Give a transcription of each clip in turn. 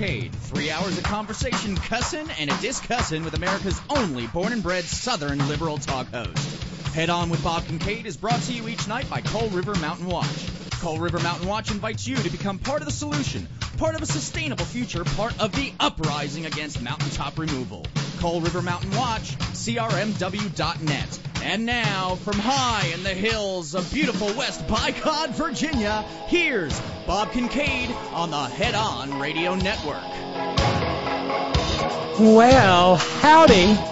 Kincaid. Three hours of conversation, cussing, and a discussing with America's only born and bred Southern liberal talk host. Head on with Bob Kincaid is brought to you each night by Coal River Mountain Watch. Coal River Mountain Watch invites you to become part of the solution, part of a sustainable future, part of the uprising against mountaintop removal. Coal River Mountain Watch, crmw.net. And now, from high in the hills of beautiful West By God, Virginia, here's Bob Kincaid on the Head On Radio Network. Well, howdy.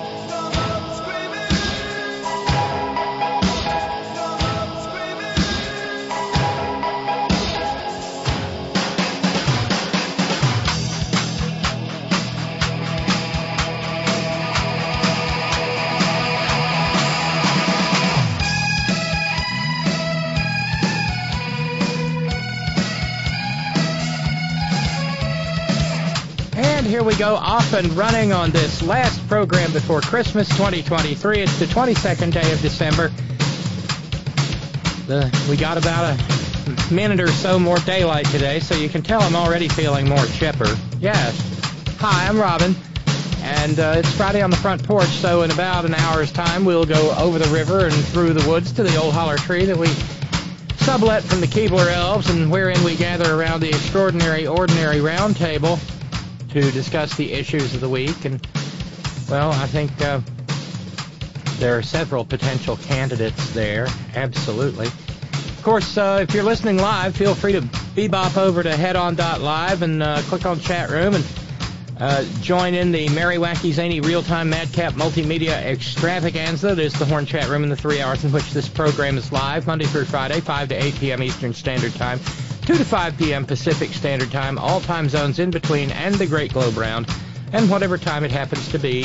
Here we go, off and running on this last program before Christmas 2023. It's the 22nd day of December. The, we got about a minute or so more daylight today, so you can tell I'm already feeling more chipper. Yes. Hi, I'm Robyn, and uh, it's Friday on the front porch, so in about an hour's time we'll go over the river and through the woods to the old holler tree that we sublet from the Keebler Elves and wherein we gather around the extraordinary ordinary round table to discuss the issues of the week. And, well, I think uh, there are several potential candidates there, absolutely. Of course, uh, if you're listening live, feel free to bebop over to headon.live and uh, click on chat room and uh, join in the Merry Wacky Zany Real-Time Madcap Multimedia Extravaganza. There's the Horn Chat Room in the three hours in which this program is live, Monday through Friday, 5 to 8 p.m. Eastern Standard Time. 2 to 5 p.m. Pacific Standard Time, all time zones in between, and the Great Globe Round, and whatever time it happens to be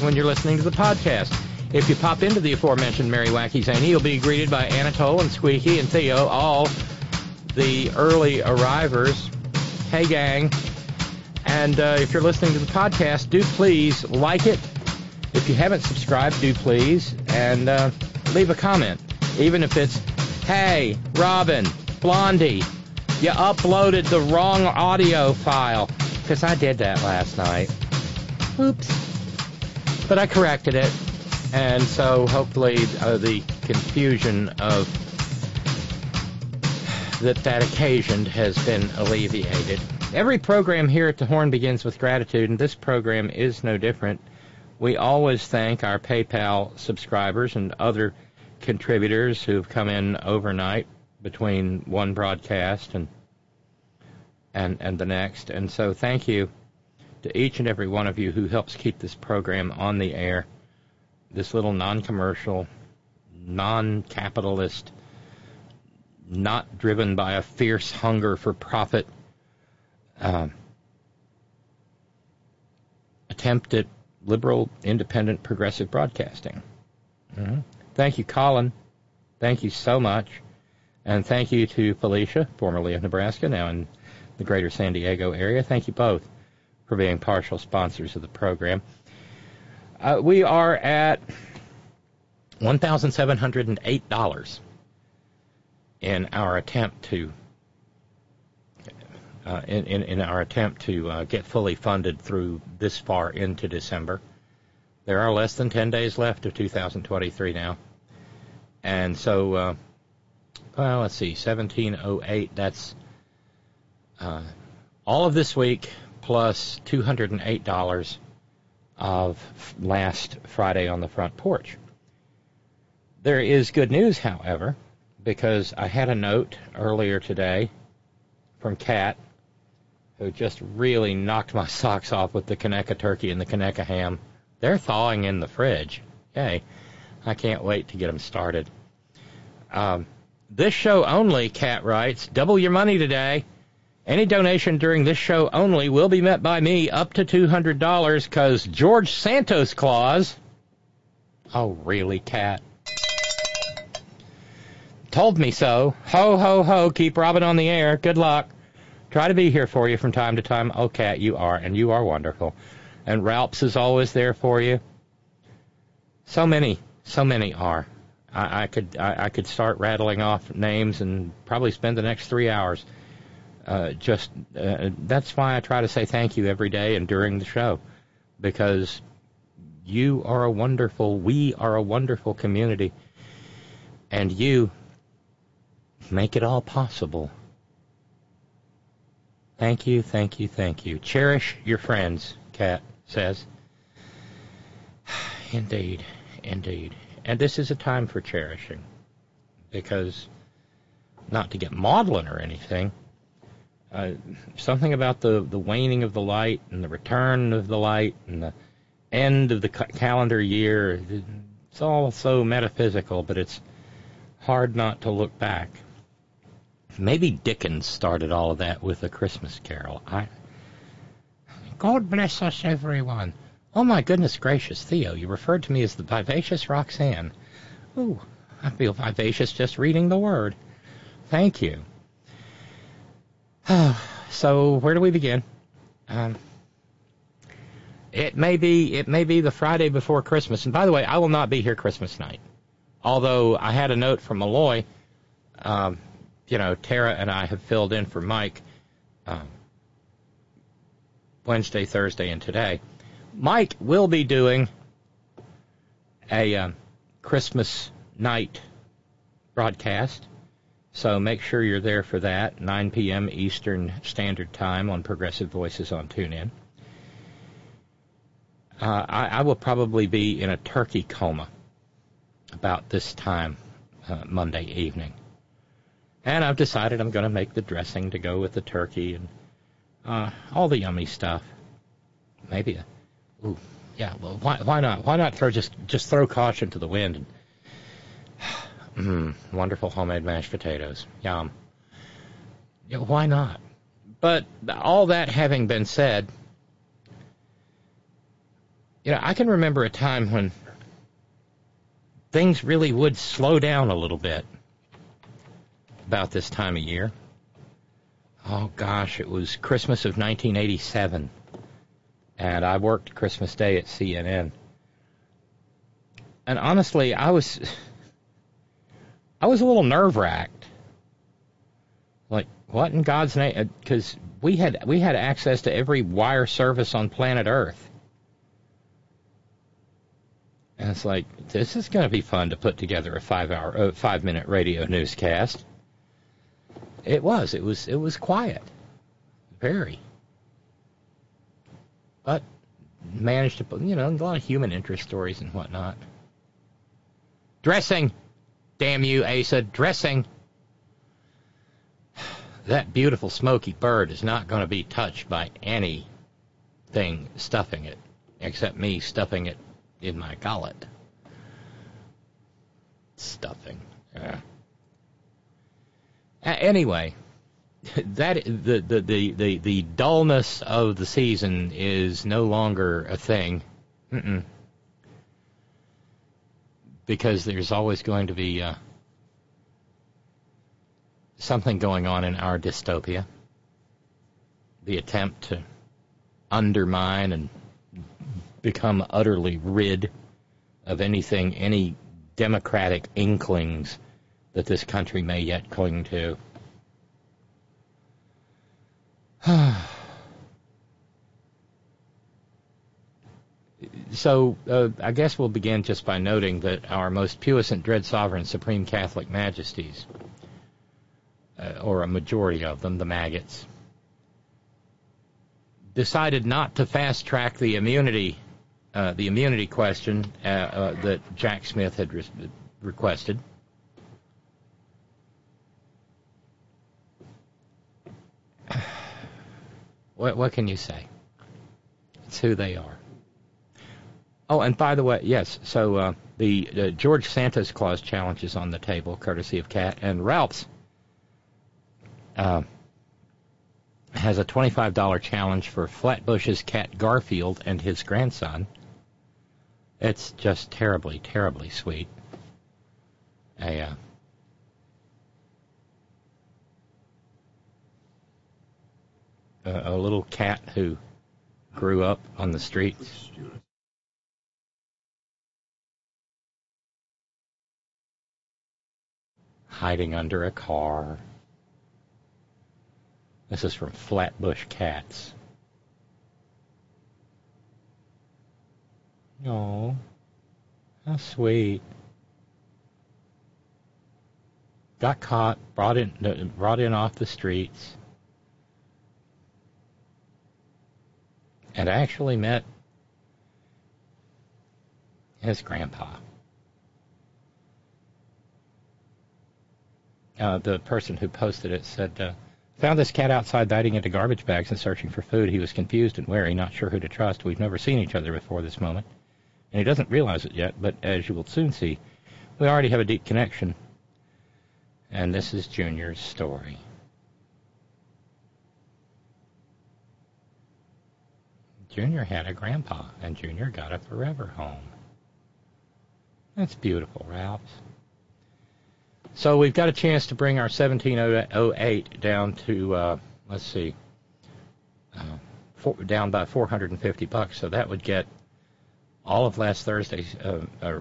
when you're listening to the podcast. If you pop into the aforementioned Merry Wacky Zany, you'll be greeted by Anatole and Squeaky and Theo, all the early arrivers. Hey, gang. And uh, if you're listening to the podcast, do please like it. If you haven't subscribed, do please. And uh, leave a comment. Even if it's, hey, Robyn, Blondie, you uploaded the wrong audio file. Because I did that last night. Oops. But I corrected it. And so hopefully uh, the confusion of that that occasioned has been alleviated. Every program here at the Horn begins with gratitude, and this program is no different. We always thank our PayPal subscribers and other contributors who've come in overnight between one broadcast and and and the next. And so thank you to each and every one of you who helps keep this program on the air. This little non-commercial, non-capitalist, not driven by a fierce hunger for profit uh, attempt at liberal, independent, progressive broadcasting. Mm-hmm. Thank you, Colin. Thank you so much. And thank you to Felicia, formerly of Nebraska, now in the greater San Diego area. Thank you both for being partial sponsors of the program. Uh, we are at $1,708 in our attempt to uh, in, in, in, our attempt to uh, get fully funded through this far into December. There are less than 10 days left of 2023 now. And so uh, well, let's see, 1708. That's uh, all of this week plus $208 of last Friday on the front porch. There is good news, however, because I had a note earlier today from Kat, who just really knocked my socks off with the Conecuh turkey and the Conecuh ham. They're thawing in the fridge. Yay. I can't wait to get them started. Um, this show only, Cat writes, double your money today. Any donation during this show only will be met by me up to $200 because George Santos Claus. Oh, really, Cat? Told me so. Ho, ho, ho. Keep Robyn on the air. Good luck. Try to be here for you from time to time. Oh, Cat, you are, and you are wonderful. And Ralphs is always there for you. So many, so many are. I, I could I, I, could start rattling off names and probably spend the next three hours. uh, just uh, that's why I try to say thank you every day and during the show, because you are a wonderful, we are a wonderful community, and you make it all possible. Thank you, thank you, thank you. Cherish your friends, Kat says. Indeed, indeed. And this is a time for cherishing. Because, not to get maudlin or anything, uh, something about the, the waning of the light and the return of the light and the end of the calendar year, it's all so metaphysical, but it's hard not to look back. Maybe Dickens started all of that with a Christmas Carol. I, God bless us, everyone. Oh my goodness gracious, Theo, you referred to me as the vivacious Roxanne. Ooh, I feel vivacious just reading the word. Thank you. so where do we begin? Um, it may be it may be the Friday before Christmas. And by the way, I will not be here Christmas night. Although I had a note from Malloy, um, you know, Tara and I have filled in for Mike um, Wednesday, Thursday, and today. Mike will be doing a um, Christmas night broadcast. So make sure you're there for that, 9 p.m. Eastern Standard Time on Progressive Voices on TuneIn. Uh, I, I, will probably be in a turkey coma about this time uh, Monday evening. And I've decided I'm going to make the dressing to go with the turkey and uh, all the yummy stuff. Maybe a Ooh, yeah. Well, why why not? Why not throw just just throw caution to the wind? And, mm, wonderful homemade mashed potatoes. Yum. Yeah, why not? But all that having been said, you know, I can remember a time when things really would slow down a little bit about this time of year. Oh gosh, it was Christmas of 1987 and I worked Christmas Day at CNN. And honestly, I was I was a little nerve wracked. Like, what in God's name? Because we had we had access to every wire service on planet Earth, and it's like this is going to be fun to put together a five hour, uh, five minute radio newscast. It was. It was. It was quiet. Very but managed to you know, a lot of human interest stories and whatnot. Dressing! Damn you, Asa, dressing! That beautiful smoky bird is not going to be touched by anything stuffing it, except me stuffing it in my gullet. Stuffing. Yeah. Anyway, that the, the the the the dullness of the season is no longer a thing. Mm-mm. Because there's always going to be uh, something going on in our dystopia. The attempt to undermine and become utterly rid of anything, any democratic inklings that this country may yet cling to. so uh, I guess we'll begin just by noting that our most puissant, dread sovereign, supreme Catholic majesties, uh, or a majority of them, the maggots, decided not to fast track the immunity, uh, the immunity question uh, uh, that Jack Smith had re- requested. What, what can you say? It's who they are. Oh, and by the way, yes. So uh, the, the George Santa's Claus challenge is on the table, courtesy of Cat and Ralph's. Uh, has a $25 challenge for Flatbush's cat Garfield and his grandson. It's just terribly, terribly sweet. A uh, a, a little cat who grew up on the streets. Hiding under a car. This is from Flatbush Cats. Oh, how sweet. Got caught, brought in, uh, brought in off the streets, and actually met his grandpa. Uh, the person who posted it said, uh, Found this cat outside biting into garbage bags and searching for food. He was confused and wary, not sure who to trust. We've never seen each other before this moment. And he doesn't realize it yet, but as you will soon see, we already have a deep connection. And this is Junior's story. Junior had a grandpa, and Junior got a forever home. That's beautiful, Ralph. So we've got a chance to bring our 1708 down to, uh, let's see, uh, four, down by 450 bucks. So that would get all of last Thursday, uh, uh,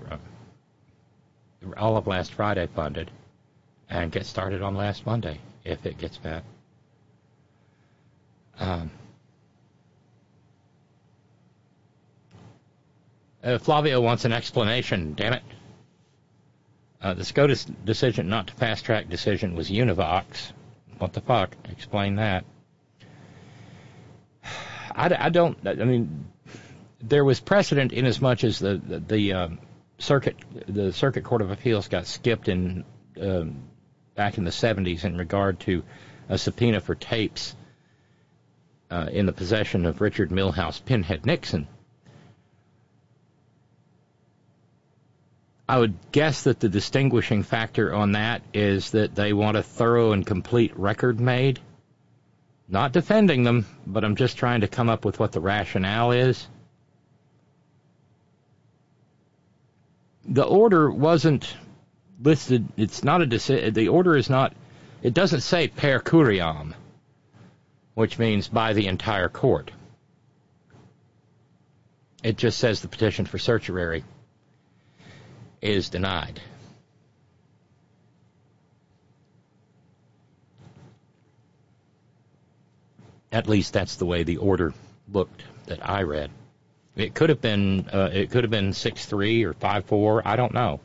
all of last Friday funded, and get started on last Monday if it gets back. Um, uh, Flavio wants an explanation. Damn it. Uh, the SCOTUS decision not to fast track decision was univox. What the fuck? Explain that. I, I don't. I mean, there was precedent in as much as the the, the um, circuit the Circuit Court of Appeals got skipped in um, back in the 70s in regard to a subpoena for tapes uh, in the possession of Richard Milhous Pinhead Nixon. I would guess that the distinguishing factor on that is that they want a thorough and complete record made. Not defending them, but I'm just trying to come up with what the rationale is. The order wasn't listed. It's not a decision. The order is not. It doesn't say per curiam, which means by the entire court. It just says the petition for certiorari is denied. At least that's the way the order looked that I read. It could have been uh, it could have been six three or five four. I don't know,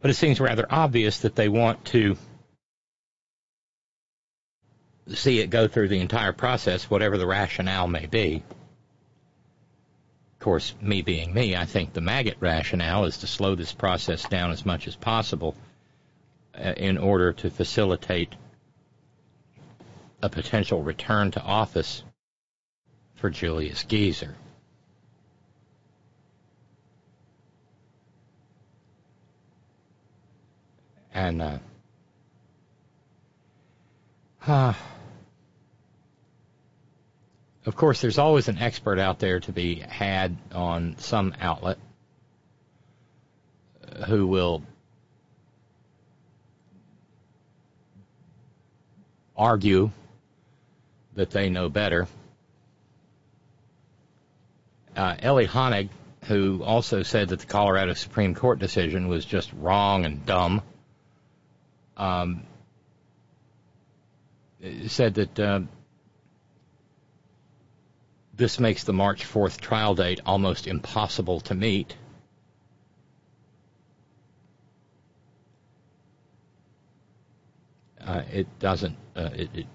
but it seems rather obvious that they want to see it go through the entire process, whatever the rationale may be. Of course, me being me, I think the maggot rationale is to slow this process down as much as possible uh, in order to facilitate a potential return to office for Julius Geezer. And, uh, uh of course, there's always an expert out there to be had on some outlet who will argue that they know better. Uh, Ellie Honig, who also said that the Colorado Supreme Court decision was just wrong and dumb, um, said that uh, this makes the March 4th trial date almost impossible to meet. Uh, it doesn't. Uh, it, it,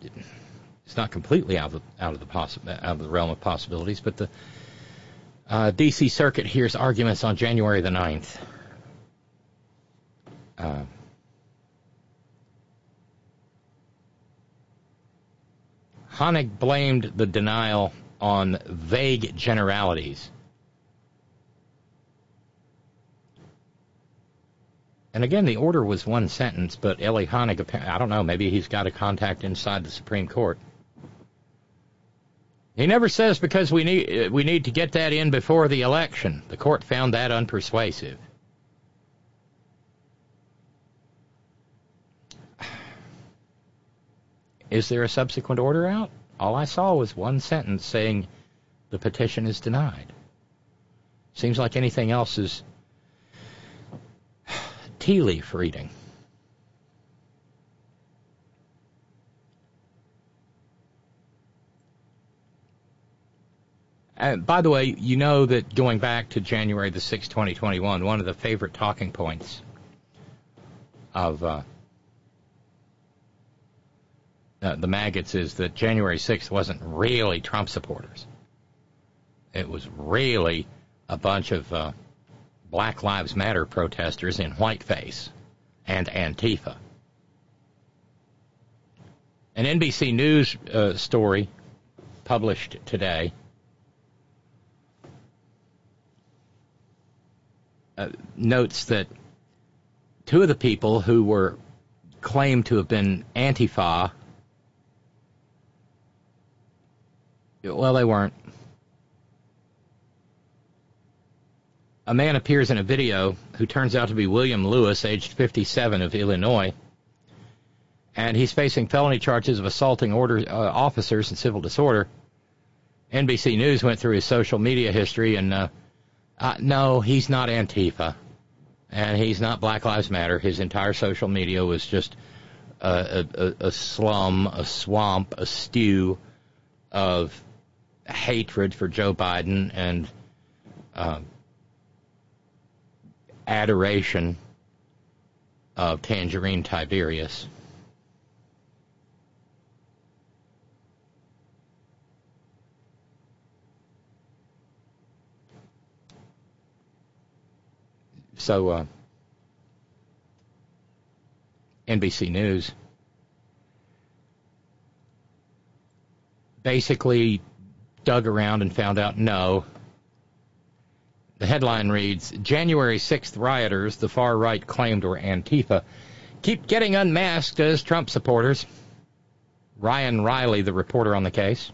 it's not completely out of the, out of the possi- out of the realm of possibilities, but the uh, D.C. Circuit hears arguments on January the 9th. Uh, Honig blamed the denial on vague generalities. And again, the order was one sentence, but Ellie Honig, I don't know, maybe he's got a contact inside the Supreme Court. He never says because we need we need to get that in before the election. The court found that unpersuasive. Is there a subsequent order out? All I saw was one sentence saying, the petition is denied. Seems like anything else is tea leaf reading. And by the way, you know that going back to January the 6th, 2021, one of the favorite talking points of uh, uh, the maggots is that January 6th wasn't really Trump supporters. It was really a bunch of uh, Black Lives Matter protesters in whiteface and Antifa. An NBC News uh, story published today uh, notes that two of the people who were claimed to have been Antifa, well, they weren't. A man appears in a video who turns out to be William Lewis, aged 57, of Illinois, and he's facing felony charges of assaulting order uh, officers and civil disorder. NBC News went through his social media history, and uh, uh, no, he's not Antifa, and he's not Black Lives Matter. His entire social media was just a, a, a slum, a swamp, a stew of hatred for Joe Biden and uh, adoration of Tangerine Tiberius. So, uh, NBC News basically dug around and found out no. The headline reads January 6th rioters, the far right claimed were Antifa, keep getting unmasked as Trump supporters. Ryan Reilly, the reporter on the case.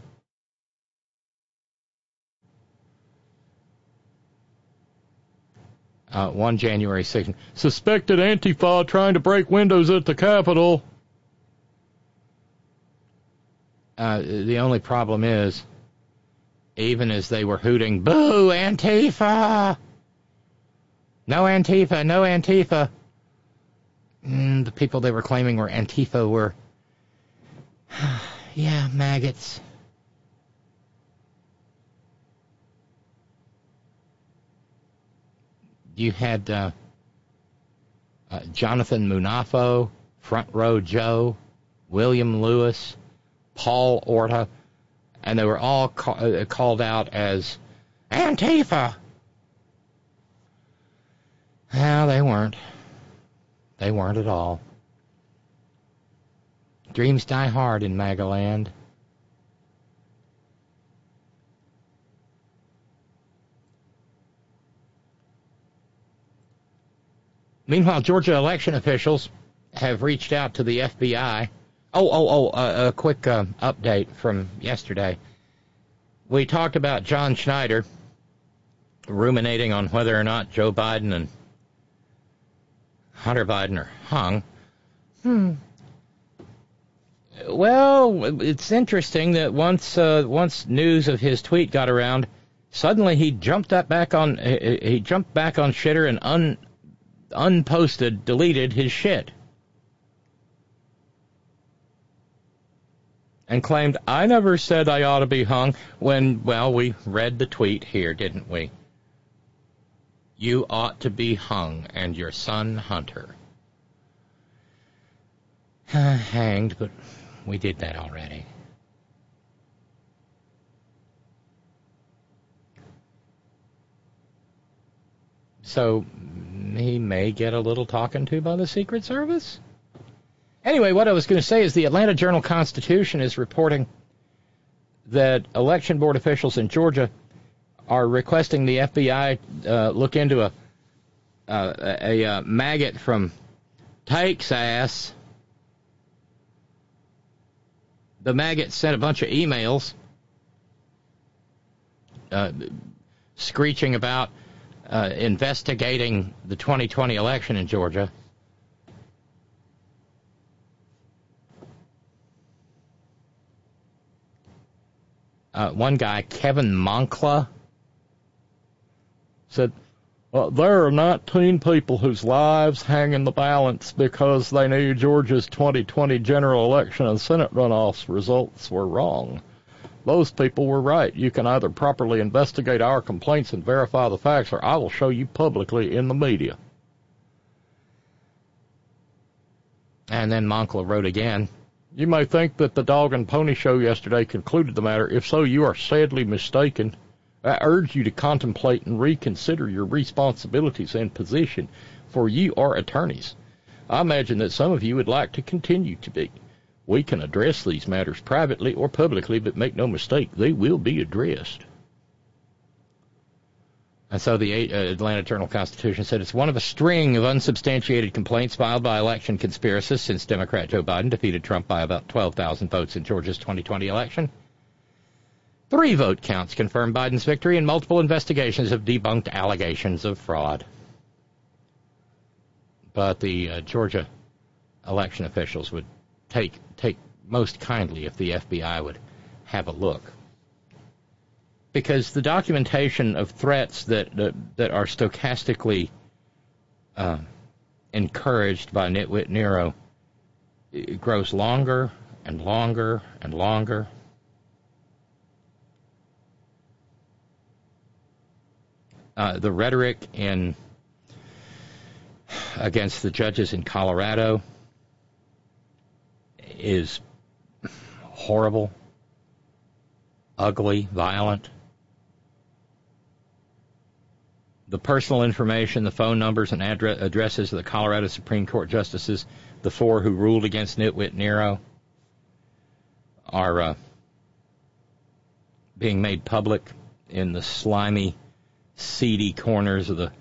Uh, one January 6th. Suspected Antifa trying to break windows at the Capitol. Uh, the only problem is, even as they were hooting, Boo, Antifa! No Antifa, no Antifa. Mm, the people they were claiming were Antifa were, yeah, maggots. you had uh, uh, Jonathan Munafo, Front Row Joe, William Lewis, Paul Orta, and they were all ca- uh, called out as Antifa. Well, they weren't. They weren't at all. Dreams die hard in Magaland. Meanwhile, Georgia election officials have reached out to the FBI. Oh, oh, oh, uh, a quick uh, update from yesterday. We talked about John Schneider ruminating on whether or not Joe Biden and Hunter Biden are hung. Hmm. Well, it's interesting that once uh, once news of his tweet got around, suddenly he jumped up back on he jumped back on shitter and un unposted, deleted his shit. And claimed, I never said I ought to be hung, when, well, we read the tweet here, didn't we? You ought to be hung, and your son Hunter. Hanged, but we did that already. So he may get a little talking to by the Secret Service. Anyway, what I was going to say is the Atlanta Journal Constitution is reporting that election board officials in Georgia are requesting the FBI uh, look into a uh, a, a, a maggot from Texas. The maggot sent a bunch of emails uh, screeching about uh, investigating the 2020 election in Georgia. Uh, one guy, Kevin Moncla, said, well, there are 19 people whose lives hang in the balance because they knew Georgia's 2020 general election and Senate runoffs results were wrong. Those people were right. You can either properly investigate our complaints and verify the facts, or I will show you publicly in the media. And then Moncla wrote again. You may think that the dog and pony show yesterday concluded the matter. If so, you are sadly mistaken. I urge you to contemplate and reconsider your responsibilities and position, for you are attorneys. I imagine that some of you would like to continue to be. We can address these matters privately or publicly, but make no mistake, they will be addressed. And so the uh, Atlanta Journal Constitution said it's one of a string of unsubstantiated complaints filed by election conspiracists since Democrat Joe Biden defeated Trump by about 12,000 votes in Georgia's 2020 election. Three vote counts confirmed Biden's victory, and multiple investigations have debunked allegations of fraud. But the uh, Georgia election officials would take take most kindly if the FBI would have a look, because the documentation of threats that that, that are stochastically uh, encouraged by Nitwit Nero grows longer and longer and longer uh, the rhetoric in against the judges in Colorado is horrible, ugly, violent. The personal information, the phone numbers and address, addresses of the Colorado Supreme Court justices, the four who ruled against Nitwit Nero, are uh, being made public in the slimy seedy corners of the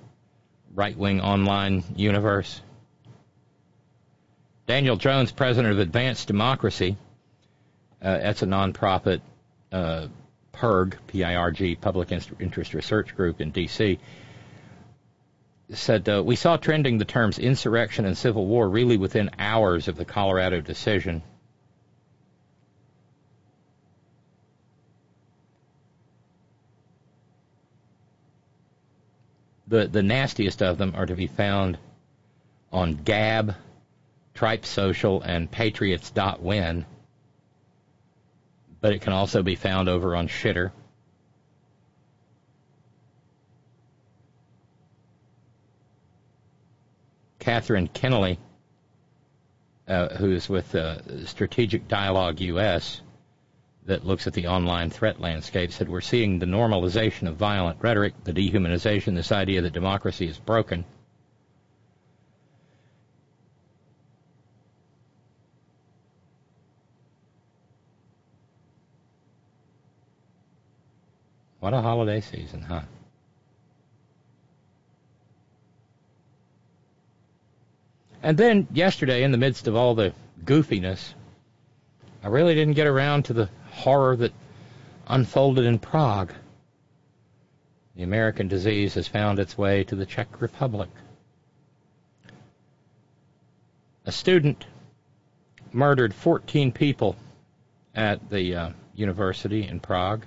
right wing online universe. Daniel Jones, president of Advance Democracy, uh, that's a nonprofit uh, PIRG, P-I-R-G, Public Interest Research Group in D.C., said, uh, We saw trending the terms insurrection and civil war really within hours of the Colorado decision. The, the nastiest of them are to be found on Gab, Tripe Social, and Patriots.win. But it can also be found over on Shitter. Katherine Keneally, uh, who is with uh, Strategic Dialogue US, that looks at the online threat landscape said we're seeing the normalization of violent rhetoric, the dehumanization, this idea that democracy is broken. What a holiday season, huh? And then yesterday, in the midst of all the goofiness, I really didn't get around to the horror that unfolded in Prague. The American disease has found its way to the Czech Republic. A student murdered 14 people at the uh, university in Prague.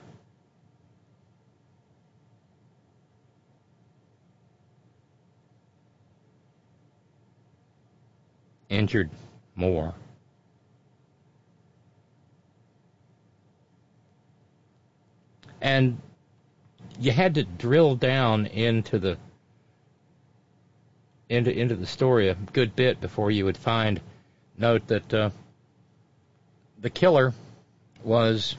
Injured more. and you had to drill down into the into into the story a good bit before you would find note that uh, the killer was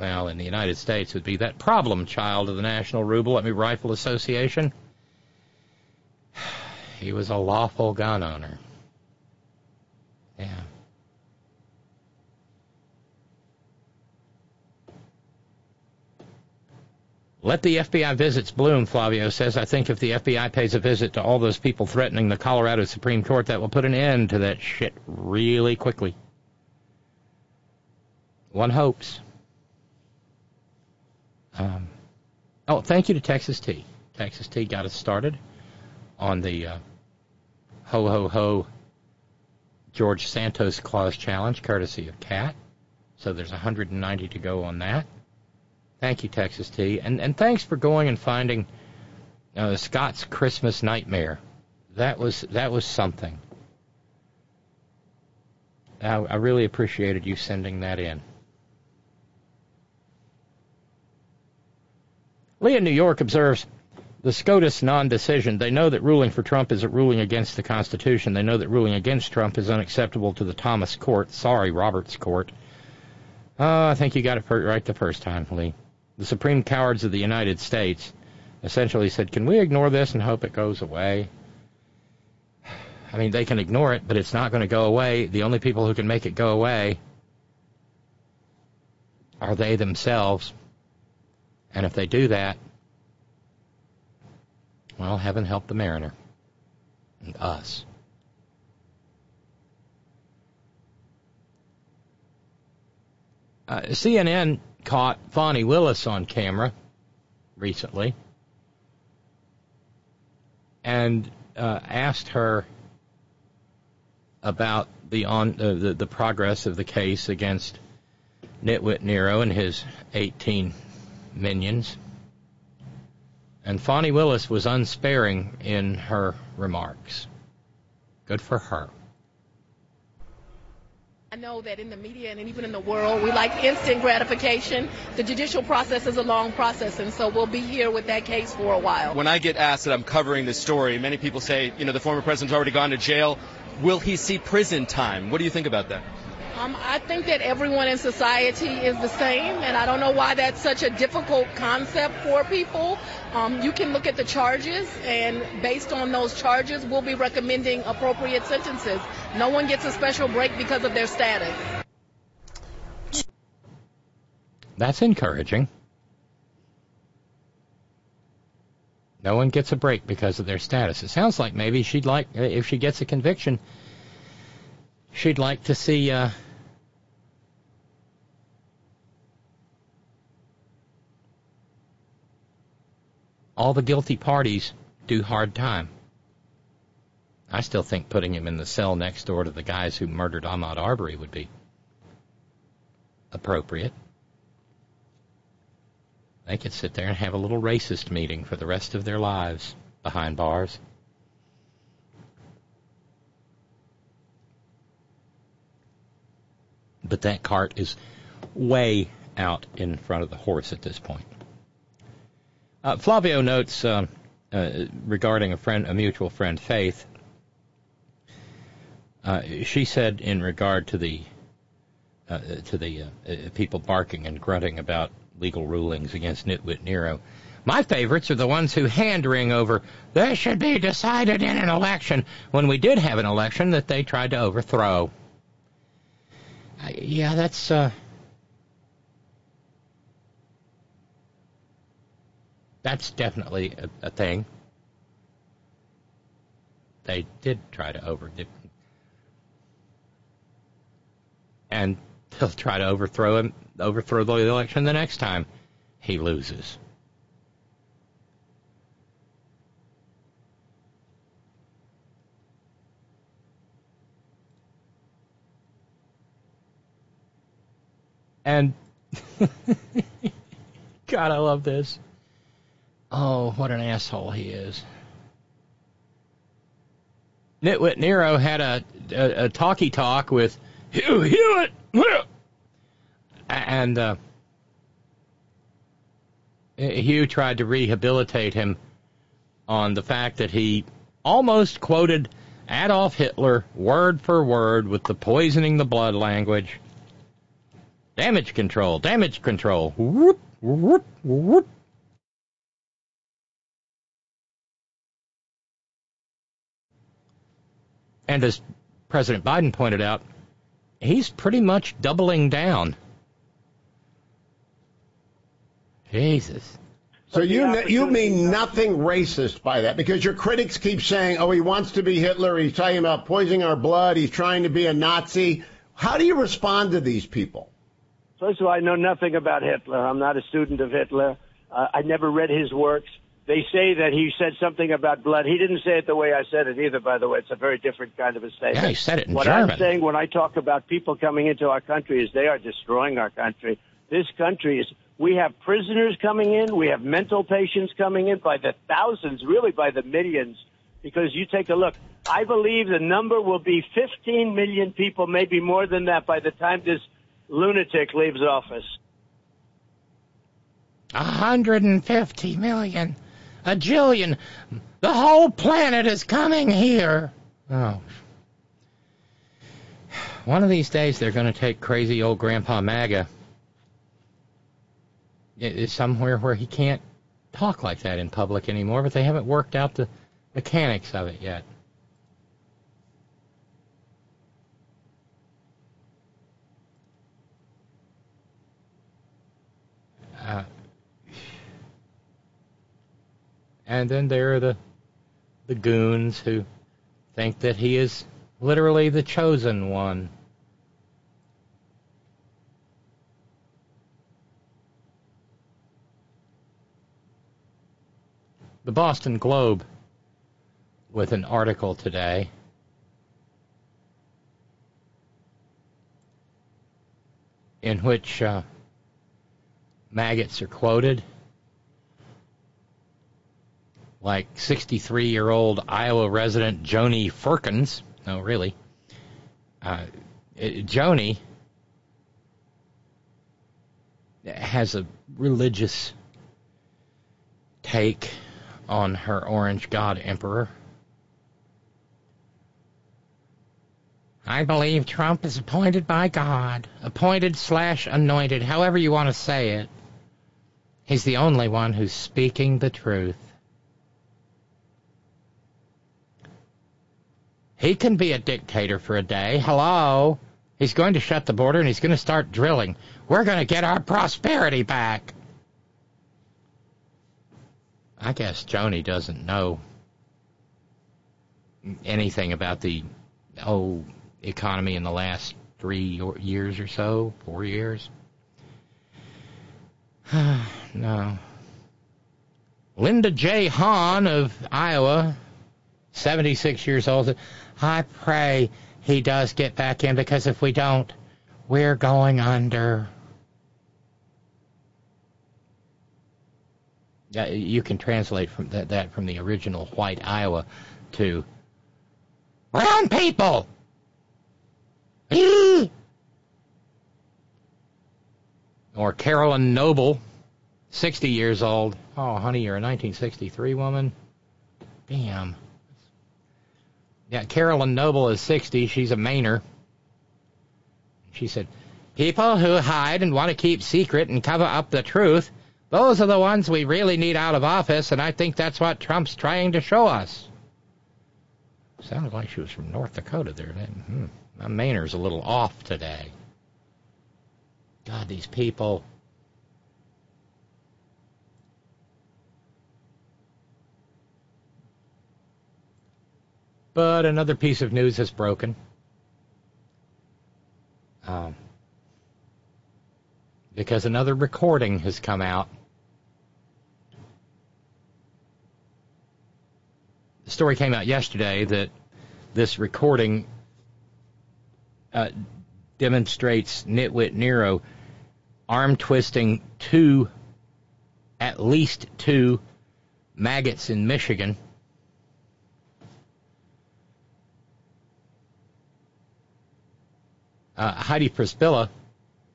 well in the United States would be that problem child of the National Ruble Let Me Rifle Association. He was a lawful gun owner. Yeah. Let the FBI visits bloom, Flavio says. I think if the FBI pays a visit to all those people threatening the Colorado Supreme Court, that will put an end to that shit really quickly. One hopes. Um, oh, thank you to Texas Tea. Texas Tea got us started on the uh, ho ho ho George Santos Claus Challenge, courtesy of Cat. So there's 190 to go on that. Thank you, Texas T, and and thanks for going and finding uh, Scott's Christmas Nightmare. That was that was something. I, I really appreciated you sending that in. Leah New York observes the SCOTUS non-decision. They know that ruling for Trump is a ruling against the Constitution. They know that ruling against Trump is unacceptable to the Thomas Court. Sorry, Roberts Court. Oh, I think you got it right the first time, Lee. The supreme cowards of the United States essentially said, can we ignore this and hope it goes away? I mean, they can ignore it, but it's not going to go away. The only people who can make it go away are they themselves. And if they do that, well, heaven help the mariner and us. Uh, CNN caught Fani Willis on camera recently and uh, asked her about the on uh, the, the progress of the case against Nitwit Nero and his 18 minions. And Fani Willis was unsparing in her remarks. Good for her. I know that in the media and even in the world, we like instant gratification. The judicial process is a long process, and so we'll be here with that case for a while. When I get asked that I'm covering this story, many people say, you know, the former president's already gone to jail. Will he see prison time? What do you think about that? Um, I think that everyone in society is the same, and I don't know why that's such a difficult concept for people. Um, you can look at the charges, and based on those charges, we'll be recommending appropriate sentences. No one gets a special break because of their status. That's encouraging. No one gets a break because of their status. It sounds like maybe she'd like, if she gets a conviction, she'd like to see uh, all the guilty parties do hard time. I still think putting him in the cell next door to the guys who murdered Ahmaud Arbery would be appropriate. They could sit there and have a little racist meeting for the rest of their lives behind bars. But that cart is way out in front of the horse at this point. Uh, Flavio notes uh, uh, regarding a friend, a mutual friend, Faith. Uh, she said in regard to the uh, to the uh, people barking and grunting about legal rulings against Nitwit Nero. My favorites are the ones who hand wring over this should be decided in an election when we did have an election that they tried to overthrow. Yeah, that's uh, That's definitely a, a thing. They did try to over and they'll try to overthrow him, overthrow the election the next time he loses. And God, I love this. Oh, what an asshole he is. Nitwit Nero had a, a, a talkie talk with Hugh Hewitt, and uh, Hugh tried to rehabilitate him on the fact that he almost quoted Adolf Hitler word for word with the poisoning the blood language. Damage control, damage control. Whoop, whoop, whoop. And as President Biden pointed out, he's pretty much doubling down. Jesus. So you you mean nothing racist by that because your critics keep saying, "Oh, he wants to be Hitler. He's talking about poisoning our blood. He's trying to be a Nazi." How do you respond to these people? First of all, I know nothing about Hitler. I'm not a student of Hitler. Uh, I never read his works. They say that he said something about blood. He didn't say it the way I said it either, by the way. It's a very different kind of a statement. Yeah, he said it in what German. I'm saying when I talk about people coming into our country is they are destroying our country. This country is, we have prisoners coming in. We have mental patients coming in by the thousands, really by the millions. Because you take a look, I believe the number will be 15 million people, maybe more than that by the time this lunatic leaves office. A hundred and fifty million. A jillion. The whole planet is coming here. Oh. One of these days they're going to take crazy old Grandpa MAGA somewhere where he can't talk like that in public anymore, but they haven't worked out the mechanics of it yet. Uh, and then there are the the goons who think that he is literally the chosen one. The Boston Globe with an article today. In which uh, maggots are quoted, like 63 year old Iowa resident Joni Firkins. No, really. Uh, Joni has a religious take on her orange god emperor. I believe Trump is appointed by God, appointed slash anointed, however you want to say it. He's the only one who's speaking the truth. He can be a dictator for a day. Hello? He's going to shut the border and he's going to start drilling. We're going to get our prosperity back. I guess Joni doesn't know anything about the oh economy in the last three years or so, four years. no. Linda J. Hahn of Iowa, 76 years old, I pray he does get back in because if we don't, we're going under. Uh, you can translate from that, that from the original white Iowa to brown people. or Carolyn Noble, 60 years old. Oh, honey, you're a 1963 woman. Damn. Yeah, Carolyn Noble is 60. She's a Mainer. She said, People who hide and want to keep secret and cover up the truth those are the ones we really need out of office, and I think that's what Trump's trying to show us. Sounded like she was from North Dakota there. Hmm, my Mainer's a little off today. God, these people. But another piece of news has broken. Um, because another recording has come out the story came out yesterday that this recording uh, demonstrates Nitwit Nero arm twisting two, at least two, maggots in Michigan. Uh, Heidi Przybyla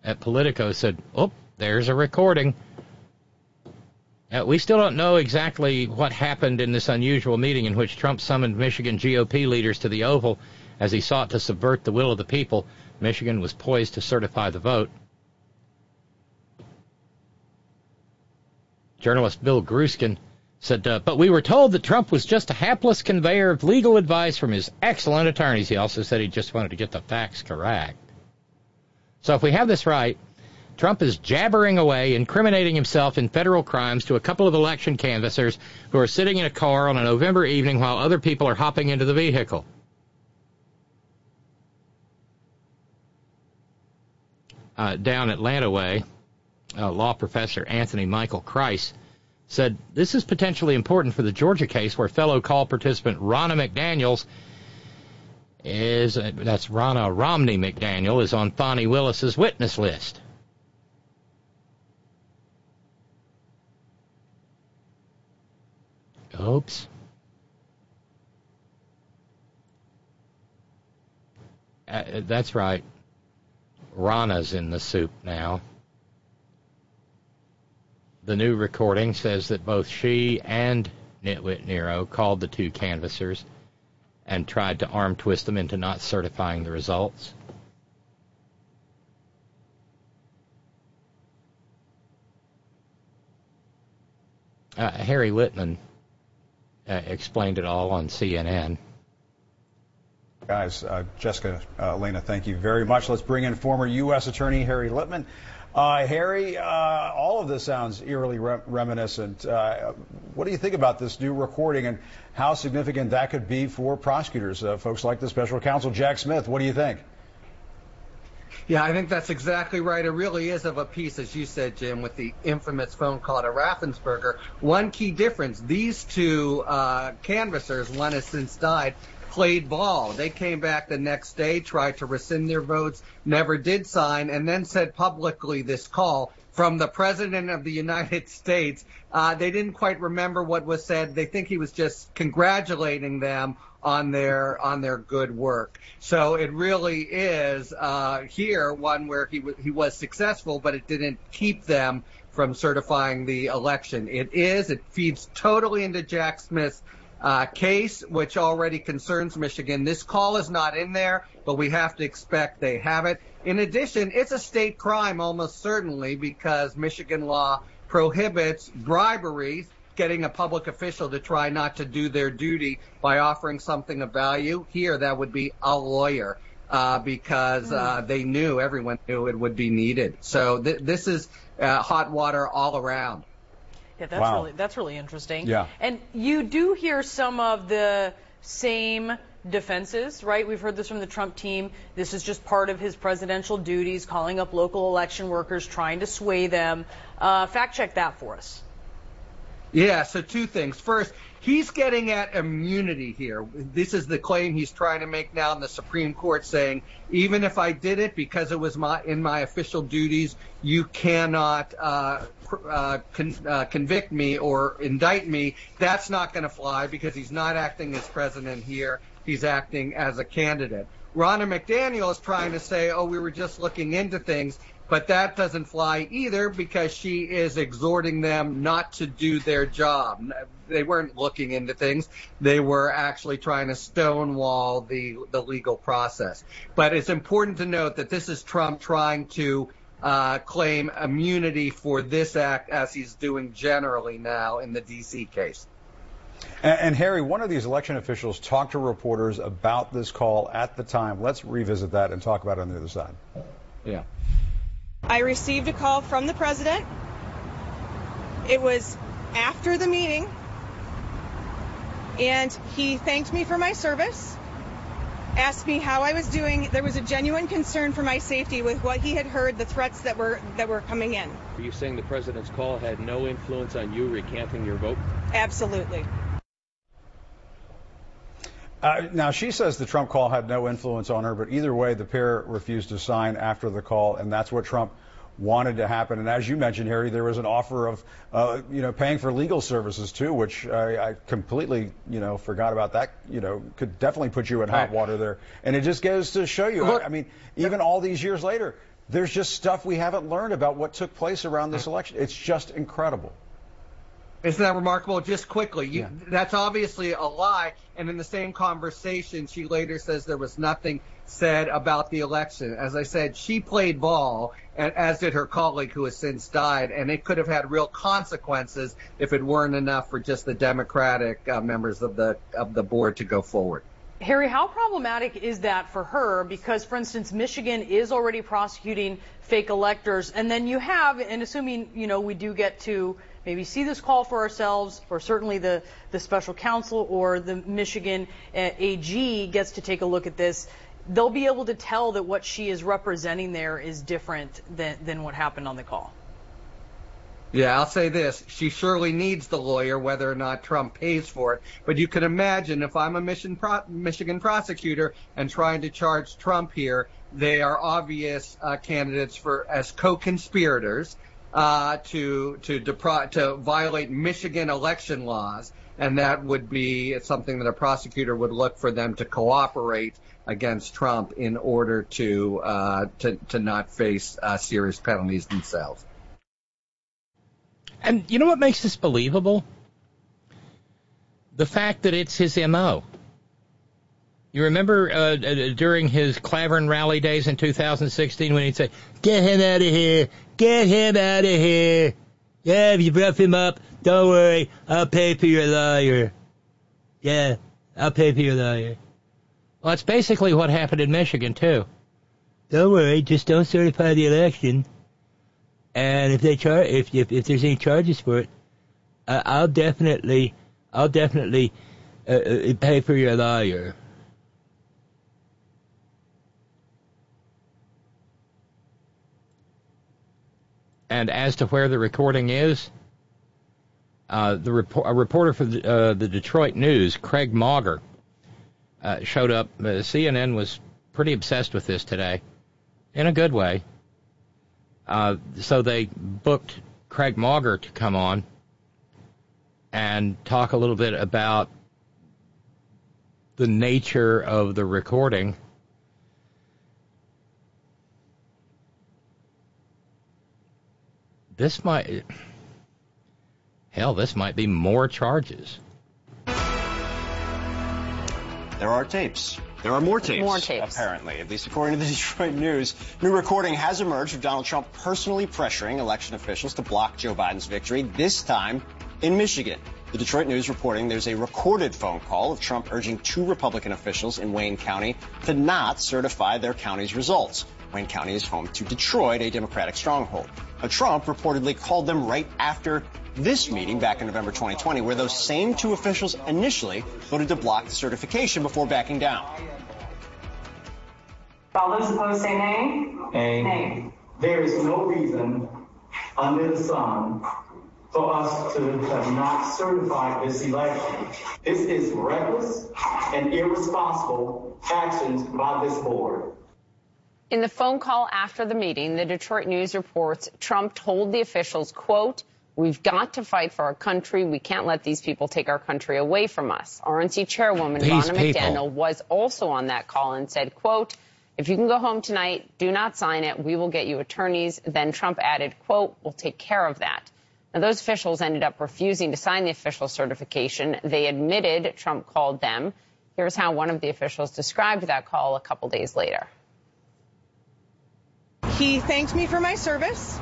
at Politico said, "Oh, there's a recording." Uh, we still don't know exactly what happened in this unusual meeting in which Trump summoned Michigan GOP leaders to the Oval as he sought to subvert the will of the people. Michigan was poised to certify the vote. Journalist Bill Grueskin said, uh, but we were told that Trump was just a hapless conveyor of legal advice from his excellent attorneys. He also said he just wanted to get the facts correct. So if we have this right, Trump is jabbering away, incriminating himself in federal crimes to a couple of election canvassers who are sitting in a car on a November evening while other people are hopping into the vehicle. Uh, down Atlanta way, uh, law professor Anthony Michael Kreis said this is potentially important for the Georgia case where fellow call participant Ronna McDaniels is uh, that's Ronna Romney McDaniel is on Fani Willis's witness list. Oops. Uh, that's right. Ronna's in the soup now. The new recording says that both she and Nitwit Nero called the two canvassers and tried to arm twist them into not certifying the results. Uh, Harry Litman uh, explained it all on CNN. Guys, uh, Jessica, uh, Lena, thank you very much. Let's bring in former U.S. Attorney Harry Litman. Uh, Harry, uh, all of this sounds eerily re- reminiscent. Uh, what do you think about this new recording and how significant that could be for prosecutors, uh, folks like the special counsel Jack Smith? What do you think? Yeah, I think that's exactly right. It really is of a piece, as you said, Jim, with the infamous phone call to Raffensperger. One key difference: these two uh, canvassers, one has since died, played ball. They came back the next day, tried to rescind their votes, never did sign, and then said publicly this call from the President of the United States. Uh, they didn't quite remember what was said. They think he was just congratulating them on their on their good work. So it really is uh, here one where he w- he was successful, but it didn't keep them from certifying the election. It is. It feeds totally into Jack Smith's uh, case, which already concerns Michigan. This call is not in there, but we have to expect they have it. In addition, it's a state crime almost certainly because Michigan law prohibits bribery, getting a public official to try not to do their duty by offering something of value. Here, that would be a lawyer. Uh, because uh, they knew, everyone knew it would be needed. So th- this is uh, hot water all around. Yeah, that's Wow. really that's really interesting. Yeah. And you do hear some of the same defenses, right? We've heard this from the Trump team. This is just part of his presidential duties, calling up local election workers, trying to sway them. Uh, fact check that for us. Yeah, so two things. First, he's getting at immunity here. This is the claim he's trying to make now in the Supreme Court saying, even if I did it because it was my in my official duties, you cannot uh, pr- uh, con- uh, convict me or indict me. That's not going to fly because he's not acting as president here. He's acting as a candidate. Ronna McDaniel is trying to say, oh, we were just looking into things. But that doesn't fly either because she is exhorting them not to do their job. They weren't looking into things. They were actually trying to stonewall the, the legal process. But it's important to note that this is Trump trying to uh, claim immunity for this act as he's doing generally now in the D.C. case. And, and Harry, one of these election officials talked to reporters about this call at the time. Let's revisit that and talk about it on the other side. Yeah. I received a call from the president. It was after the meeting, and he thanked me for my service, asked me how I was doing. There was a genuine concern for my safety with what he had heard, the threats that were that were coming in. Are you saying the president's call had no influence on you recanting your vote? Absolutely. Uh, now, she says the Trump call had no influence on her, but either way, the pair refused to sign after the call, and that's what Trump wanted to happen. And as you mentioned, Harry, there was an offer of, uh, you know, paying for legal services too, which I, I completely, you know, forgot about. That, you know, could definitely put you in hot water there. And it just goes to show you. Look- I, I mean, even all these years later, there's just stuff we haven't learned about what took place around this election. It's just incredible. Isn't that remarkable? Just quickly, you, Yeah. that's obviously a lie. And in the same conversation, she later says there was nothing said about the election. As I said, she played ball, and as did her colleague who has since died, and it could have had real consequences if it weren't enough for just the Democratic uh, members of the of the board to go forward. Harry, how problematic is that for her? Because, for instance, Michigan is already prosecuting fake electors, and then you have, and assuming you know we do get to maybe see this call for ourselves, or certainly the the special counsel or the Michigan uh, AG gets to take a look at this. They'll be able to tell that what she is representing there is different than, than what happened on the call. Yeah, I'll say this. She surely needs the lawyer, whether or not Trump pays for it. But you can imagine if I'm a Michigan, pro- Michigan prosecutor and trying to charge Trump here, they are obvious uh, candidates for as co-conspirators uh, to to depri- to violate Michigan election laws, and that would be something that a prosecutor would look for them to cooperate against Trump in order to uh, to to not face uh, serious penalties themselves. And you know what makes this believable? The fact that it's his MO. You remember uh, uh, during his Clavern rally days in 2016 when he'd say, Get him out of here! Get him out of here! Yeah, if you rough him up, don't worry, I'll pay for your lawyer. Yeah, I'll pay for your lawyer. Well, that's basically what happened in Michigan, too. Don't worry, just don't certify the election. And if they char- if, if if there's any charges for it, uh, I'll definitely I'll definitely uh, uh, pay for your lawyer. And as to where the recording is, uh, the report, a reporter for the, uh, the Detroit News, Craig Mauger, uh, showed up. Uh, CNN was pretty obsessed with this today, in a good way. Uh, so they booked Craig Mauger to come on and talk a little bit about the nature of the recording. This might, hell, this might be more charges. There are tapes. There are more tapes. More tapes. Apparently, at least according to the Detroit News. New recording has emerged of Donald Trump personally pressuring election officials to block Joe Biden's victory, this time in Michigan. The Detroit News reporting there's a recorded phone call of Trump urging two Republican officials in Wayne County to not certify their county's results. Wayne County is home to Detroit, a Democratic stronghold. Now, Trump reportedly called them right after this meeting back in November 2020, where those same two officials initially voted to block the certification before backing down. All those opposed say nay. A. Nay. There is no reason under the sun for us to have not certified this election. This is reckless and irresponsible actions by this board. In the phone call after the meeting, the Detroit News reports Trump told the officials, quote, We've got to fight for our country. We can't let these people take our country away from us. RNC chairwoman These Ronna people. McDaniel was also on that call and said, quote, if you can go home tonight, do not sign it. We will get you attorneys. Then Trump added, quote, we'll take care of that. Now, those officials ended up refusing to sign the official certification. They admitted Trump called them. Here's how one of the officials described that call a couple days later. He thanked me for my service,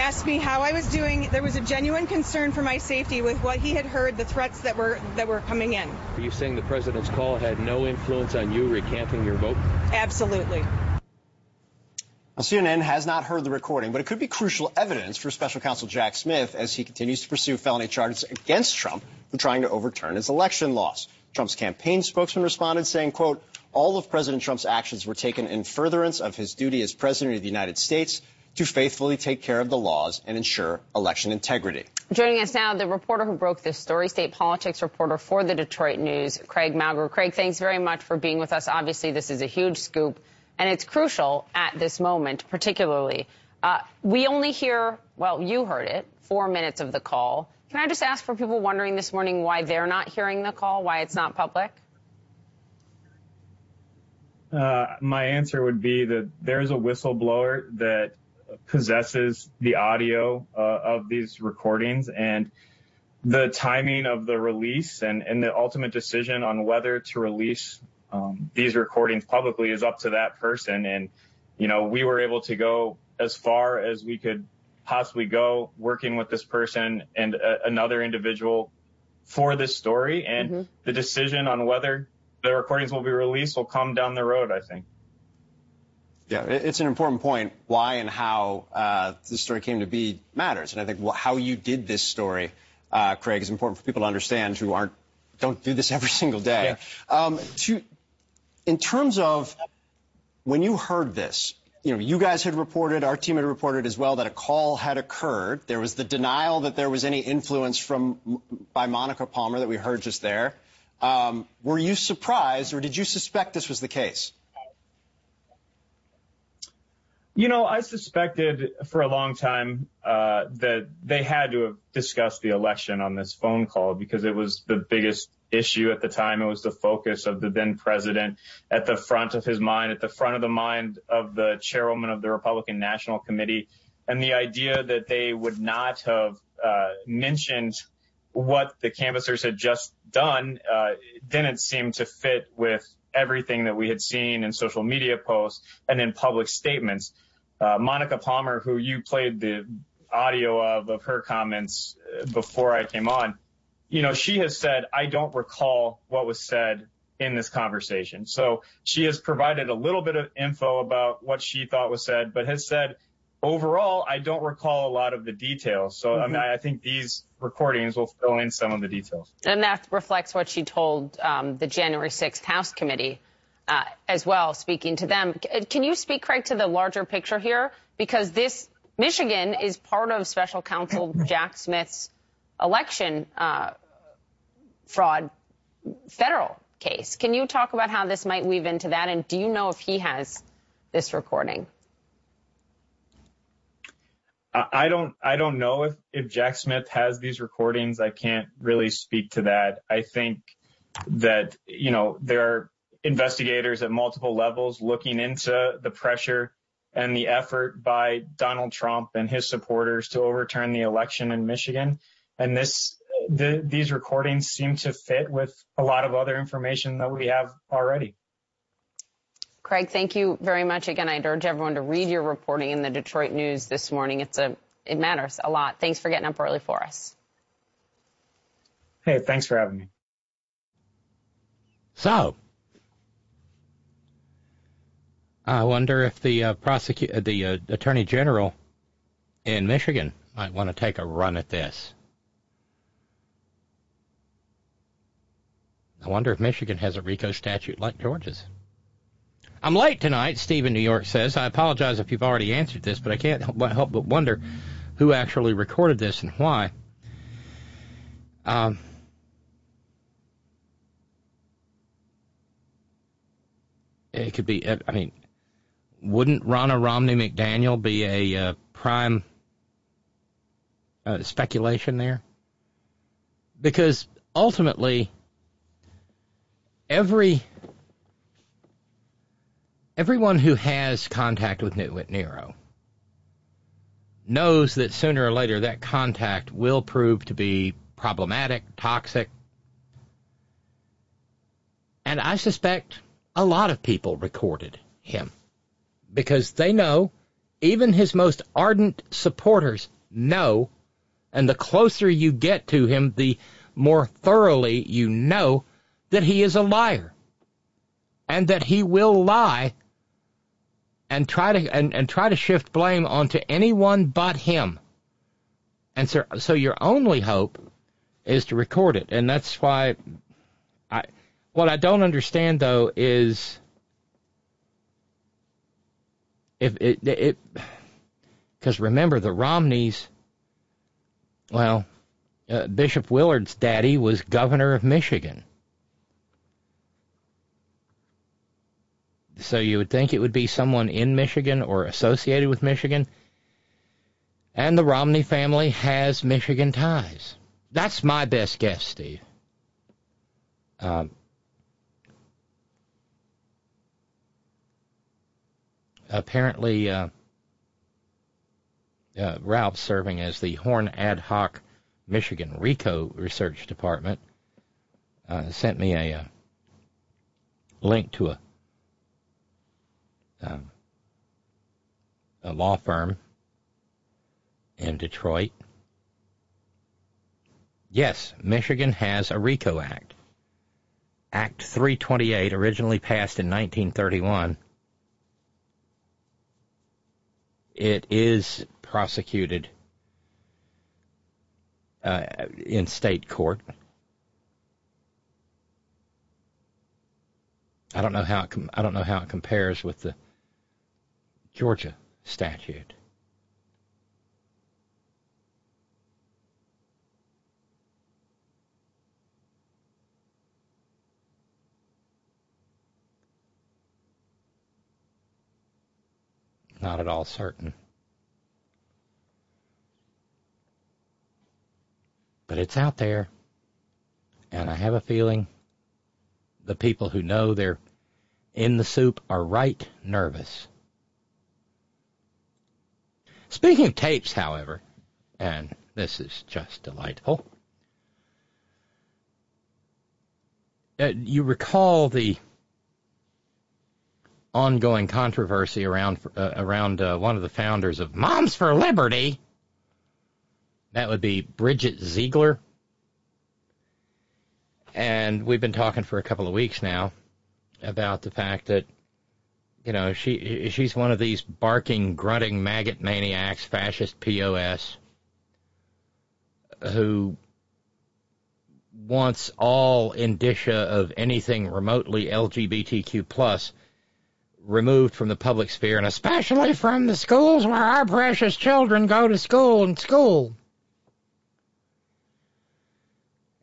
asked me how I was doing. There was a genuine concern for my safety with what he had heard, the threats that were that were coming in. Are you saying the president's call had no influence on you recanting your vote? Absolutely. Now, CNN has not heard the recording, but it could be crucial evidence for special counsel Jack Smith as he continues to pursue felony charges against Trump for trying to overturn his election loss. Trump's campaign spokesman responded saying, quote, all of President Trump's actions were taken in furtherance of his duty as president of the United States to faithfully take care of the laws and ensure election integrity. Joining us now, the reporter who broke this story, state politics reporter for the Detroit News, Craig Mauger. Craig, thanks very much for being with us. Obviously, this is a huge scoop, and it's crucial at this moment, particularly. Uh, we only hear, well, you heard it, four minutes of the call. Can I just ask for people wondering this morning why they're not hearing the call, why it's not public? Uh, my answer would be that there's a whistleblower that possesses the audio uh, of these recordings and the timing of the release and, and the ultimate decision on whether to release um, these recordings publicly is up to that person. And, you know, we were able to go as far as we could possibly go working with this person and a, another individual for this story. And Mm-hmm. the decision on whether the recordings will be released will come down the road, I think. Yeah, it's an important point. Why and how uh, this story came to be matters, and I think how you did this story, uh, Craig, is important for people to understand who aren't don't do this every single day. Um, to, in terms of when you heard this, you know, you guys had reported, our team had reported as well that a call had occurred. There was the denial that there was any influence from by Monica Palmer that we heard just there. Um, were you surprised, or did you suspect this was the case? You know, I suspected for a long time uh, that they had to have discussed the election on this phone call because it was the biggest issue at the time. It was the focus of the then president at the front of his mind, at the front of the mind of the chairwoman of the Republican National Committee. And the idea that they would not have uh, mentioned what the canvassers had just done uh, didn't seem to fit with everything that we had seen in social media posts and in public statements. Uh, Monica Palmer, who you played the audio of of her comments uh, before I came on, you know, she has said, I don't recall what was said in this conversation. So she has provided a little bit of info about what she thought was said, but has said, overall, I don't recall a lot of the details. So. I mean, mm-hmm. I think these recordings will fill in some of the details. And that reflects what she told um, the January 6th House Committee as well, speaking to them. Can you speak, Craig, to the larger picture here? Because this Michigan is part of Special Counsel Jack Smith's election uh, fraud federal case. Can you talk about how this might weave into that? And do you know if he has this recording? I don't I don't know if, if Jack Smith has these recordings. I can't really speak to that. I think that, you know, there are investigators at multiple levels looking into the pressure and the effort by Donald Trump and his supporters to overturn the election in Michigan. And this the, these recordings seem to fit with a lot of other information that we have already. Craig, thank you very much. Again, I'd urge everyone to read your reporting in the Detroit News this morning. It's a, it matters a lot. Thanks for getting up early for us. Hey, thanks for having me. So, I wonder if the uh, prosecu- uh, the uh, attorney general in Michigan might want to take a run at this. I wonder if Michigan has a RICO statute like Georgia's. I'm late tonight, Steve in New York says. I apologize if you've already answered this, but I can't help but wonder who actually recorded this and why. Um, it could be, I mean, wouldn't Ronna Romney McDaniel be a uh, prime uh, speculation there? Because ultimately, every everyone who has contact with Nero knows that sooner or later that contact will prove to be problematic, toxic. And I suspect a lot of people recorded him because they know, even his most ardent supporters know, and the closer you get to him, the more thoroughly you know that he is a liar and that he will lie and try to and, and try to shift blame onto anyone but him. And so, so your only hope is to record it, and that's why I. What I don't understand though is if it it because remember the Romneys. Well, uh, Bishop Willard's daddy was governor of Michigan. So you would think it would be someone in Michigan or associated with Michigan. And the Romney family has Michigan ties. That's my best guess, Steve. Um, apparently, uh, uh, Ralph, serving as the Horn Ad Hoc Michigan RICO Research Department, uh, sent me a, a uh, link to a um, a law firm in Detroit. Yes, Michigan has a RICO Act. Act 328, originally passed in 1931. It is prosecuted uh, in state court. I don't know how it com- I don't know how it compares with the Georgia statute. Not at all certain. But it's out there. And I have a feeling the people who know they're in the soup are right nervous. Speaking of tapes, however, and this is just delightful. Uh, you recall the ongoing controversy around uh, around uh, one of the founders of Moms for Liberty. That would be Bridget Ziegler. And we've been talking for a couple of weeks now about the fact that you know she she's one of these barking, grunting maggot maniacs, fascist POS who wants all indicia of anything remotely LGBTQ plus removed from the public sphere and especially from the schools where our precious children go to school and school.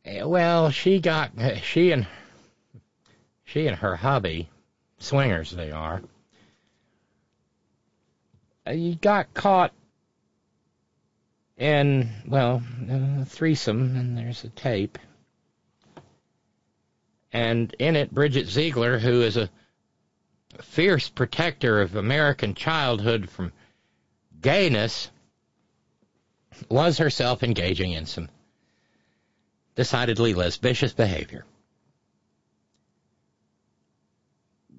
Eh, well, she got she and she and her hubby, swingers they are, you uh, got caught in well a threesome, and there's a tape, and in it Bridget Ziegler, who is a fierce protector of American childhood from gayness, was herself engaging in some decidedly lesbicious behavior.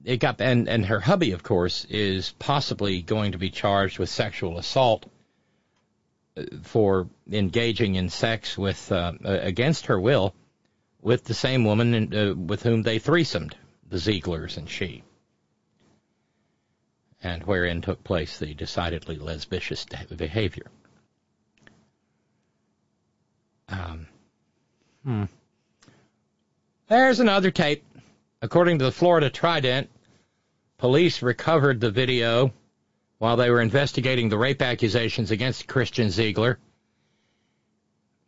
It got and and her hubby, of course, is possibly going to be charged with sexual assault uh, for engaging in sex with uh, against her will with the same woman in, uh, with whom they threesomed, the Zieglers and she and wherein took place the decidedly lesbicious behavior. Um, hmm. There's another tape. According to the Florida Trident, police recovered the video while they were investigating the rape accusations against Christian Ziegler.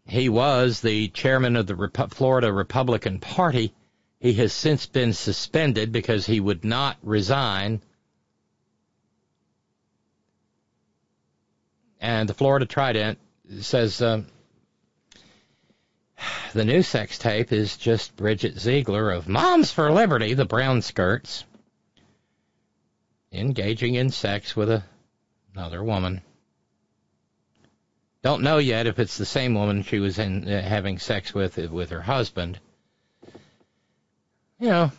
He was the chairman of the Rep- Florida Republican Party. He has since been suspended because he would not resign And the Florida Trident says um, the new sex tape is just Bridget Ziegler of Moms for Liberty, the brown skirts, engaging in sex with a, another woman. Don't know yet if it's the same woman she was in uh, having sex with uh, with her husband. You know,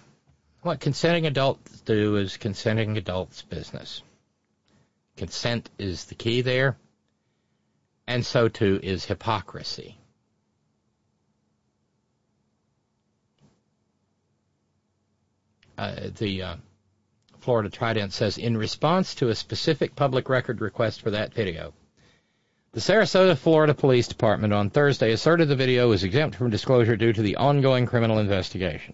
what consenting adults do is consenting adults' business. Consent is the key there and so too is hypocrisy. Uh, the uh, Florida Trident says, in response to a specific public record request for that video, the Sarasota, Florida Police Department on Thursday asserted the video was exempt from disclosure due to the ongoing criminal investigation.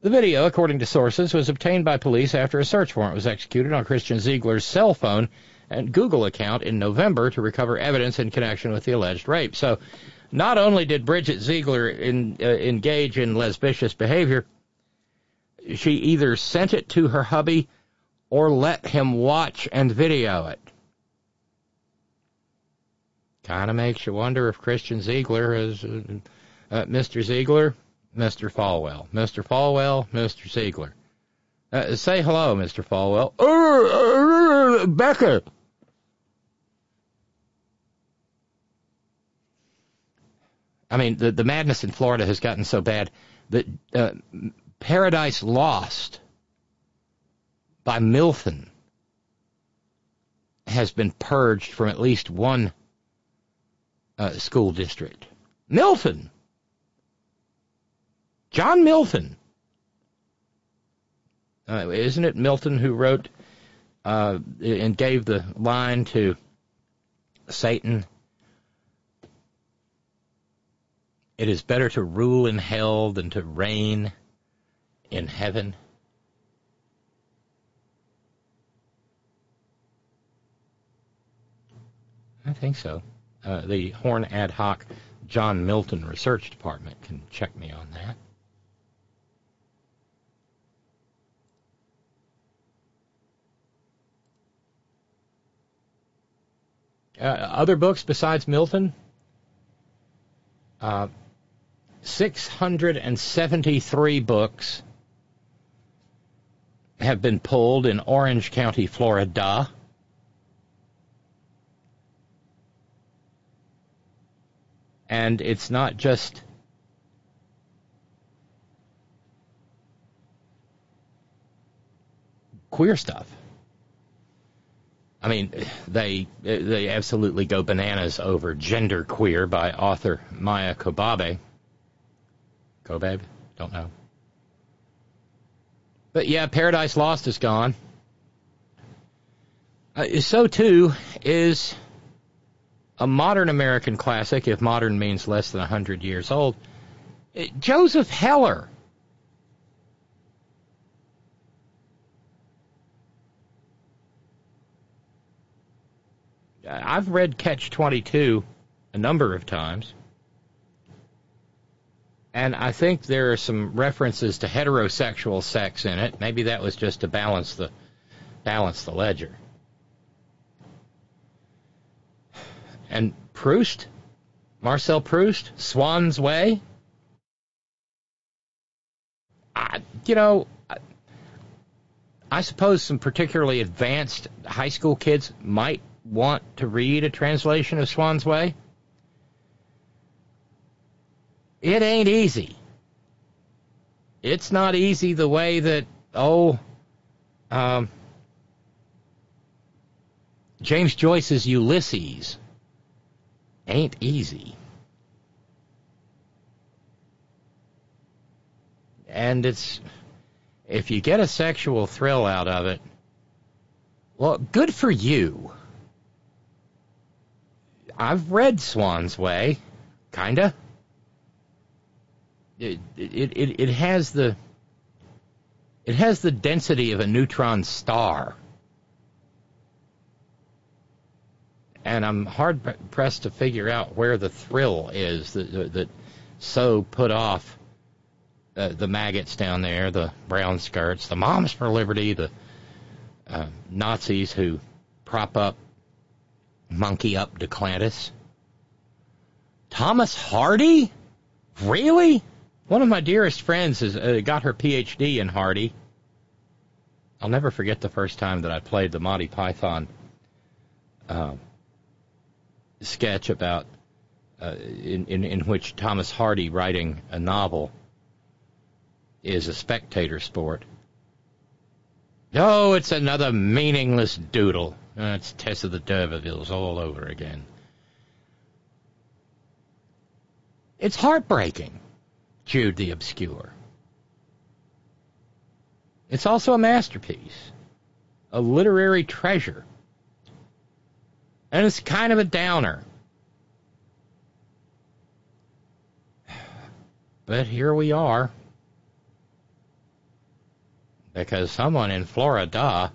The video, according to sources, was obtained by police after a search warrant was executed on Christian Ziegler's cell phone Google account in November to recover evidence in connection with the alleged rape. So, not only did Bridget Ziegler in, uh, engage in lesbicious behavior, she either sent it to her hubby or let him watch and video it. Kind of makes you wonder if Christian Ziegler is uh, uh, Mr. Ziegler, Mr. Falwell, Mr. Falwell, Mr. Ziegler. Uh, say hello, Mr. Falwell. Uh, uh, Becca. I mean, the, the madness in Florida has gotten so bad that uh, Paradise Lost by Milton has been purged from at least one uh, school district. Milton! John Milton! Uh, isn't it Milton who wrote uh, and gave the line to Satan? It is better to rule in hell than to reign in heaven. I think so. Uh, the Horn Ad Hoc John Milton Research Department can check me on that. Uh, other books besides Milton? Uh, 673 books have been pulled in Orange County, Florida. And it's not just queer stuff. I mean, they they absolutely go bananas over gender queer by author Maia Kobabe. Kobabe? Don't know. But yeah, Paradise Lost is gone. Uh, so too is a modern American classic, if modern means less than 100 years old, uh, Joseph Heller. I've read Catch 22 a number of times. And I think there are some references to heterosexual sex in it. Maybe that was just to balance the balance the ledger. And Proust, Marcel Proust, Swann's Way. I, you know, I, I suppose some particularly advanced high school kids might want to read a translation of Swann's Way. It ain't easy. It's not easy the way that, oh, um, James Joyce's Ulysses ain't easy. And it's, if you get a sexual thrill out of it, well, good for you. I've read Swann's Way, kinda. It, it it has the it has the density of a neutron star, and I'm hard pressed to figure out where the thrill is that that so put off uh, the maggots down there, the brown skirts, the moms for liberty, the uh, Nazis who prop up monkey up Duplantis. Thomas Hardy? Really? One of my dearest friends has uh, got her PhD in Hardy. I'll never forget the first time that I played the Monty Python uh, sketch about uh, in, in in which Thomas Hardy writing a novel is a spectator sport. Oh, it's another meaningless doodle. It's Tess of the D'Urbervilles all over again. It's heartbreaking, Jude the Obscure. It's also a masterpiece, a literary treasure. And it's kind of a downer. But here we are. Because someone in Florida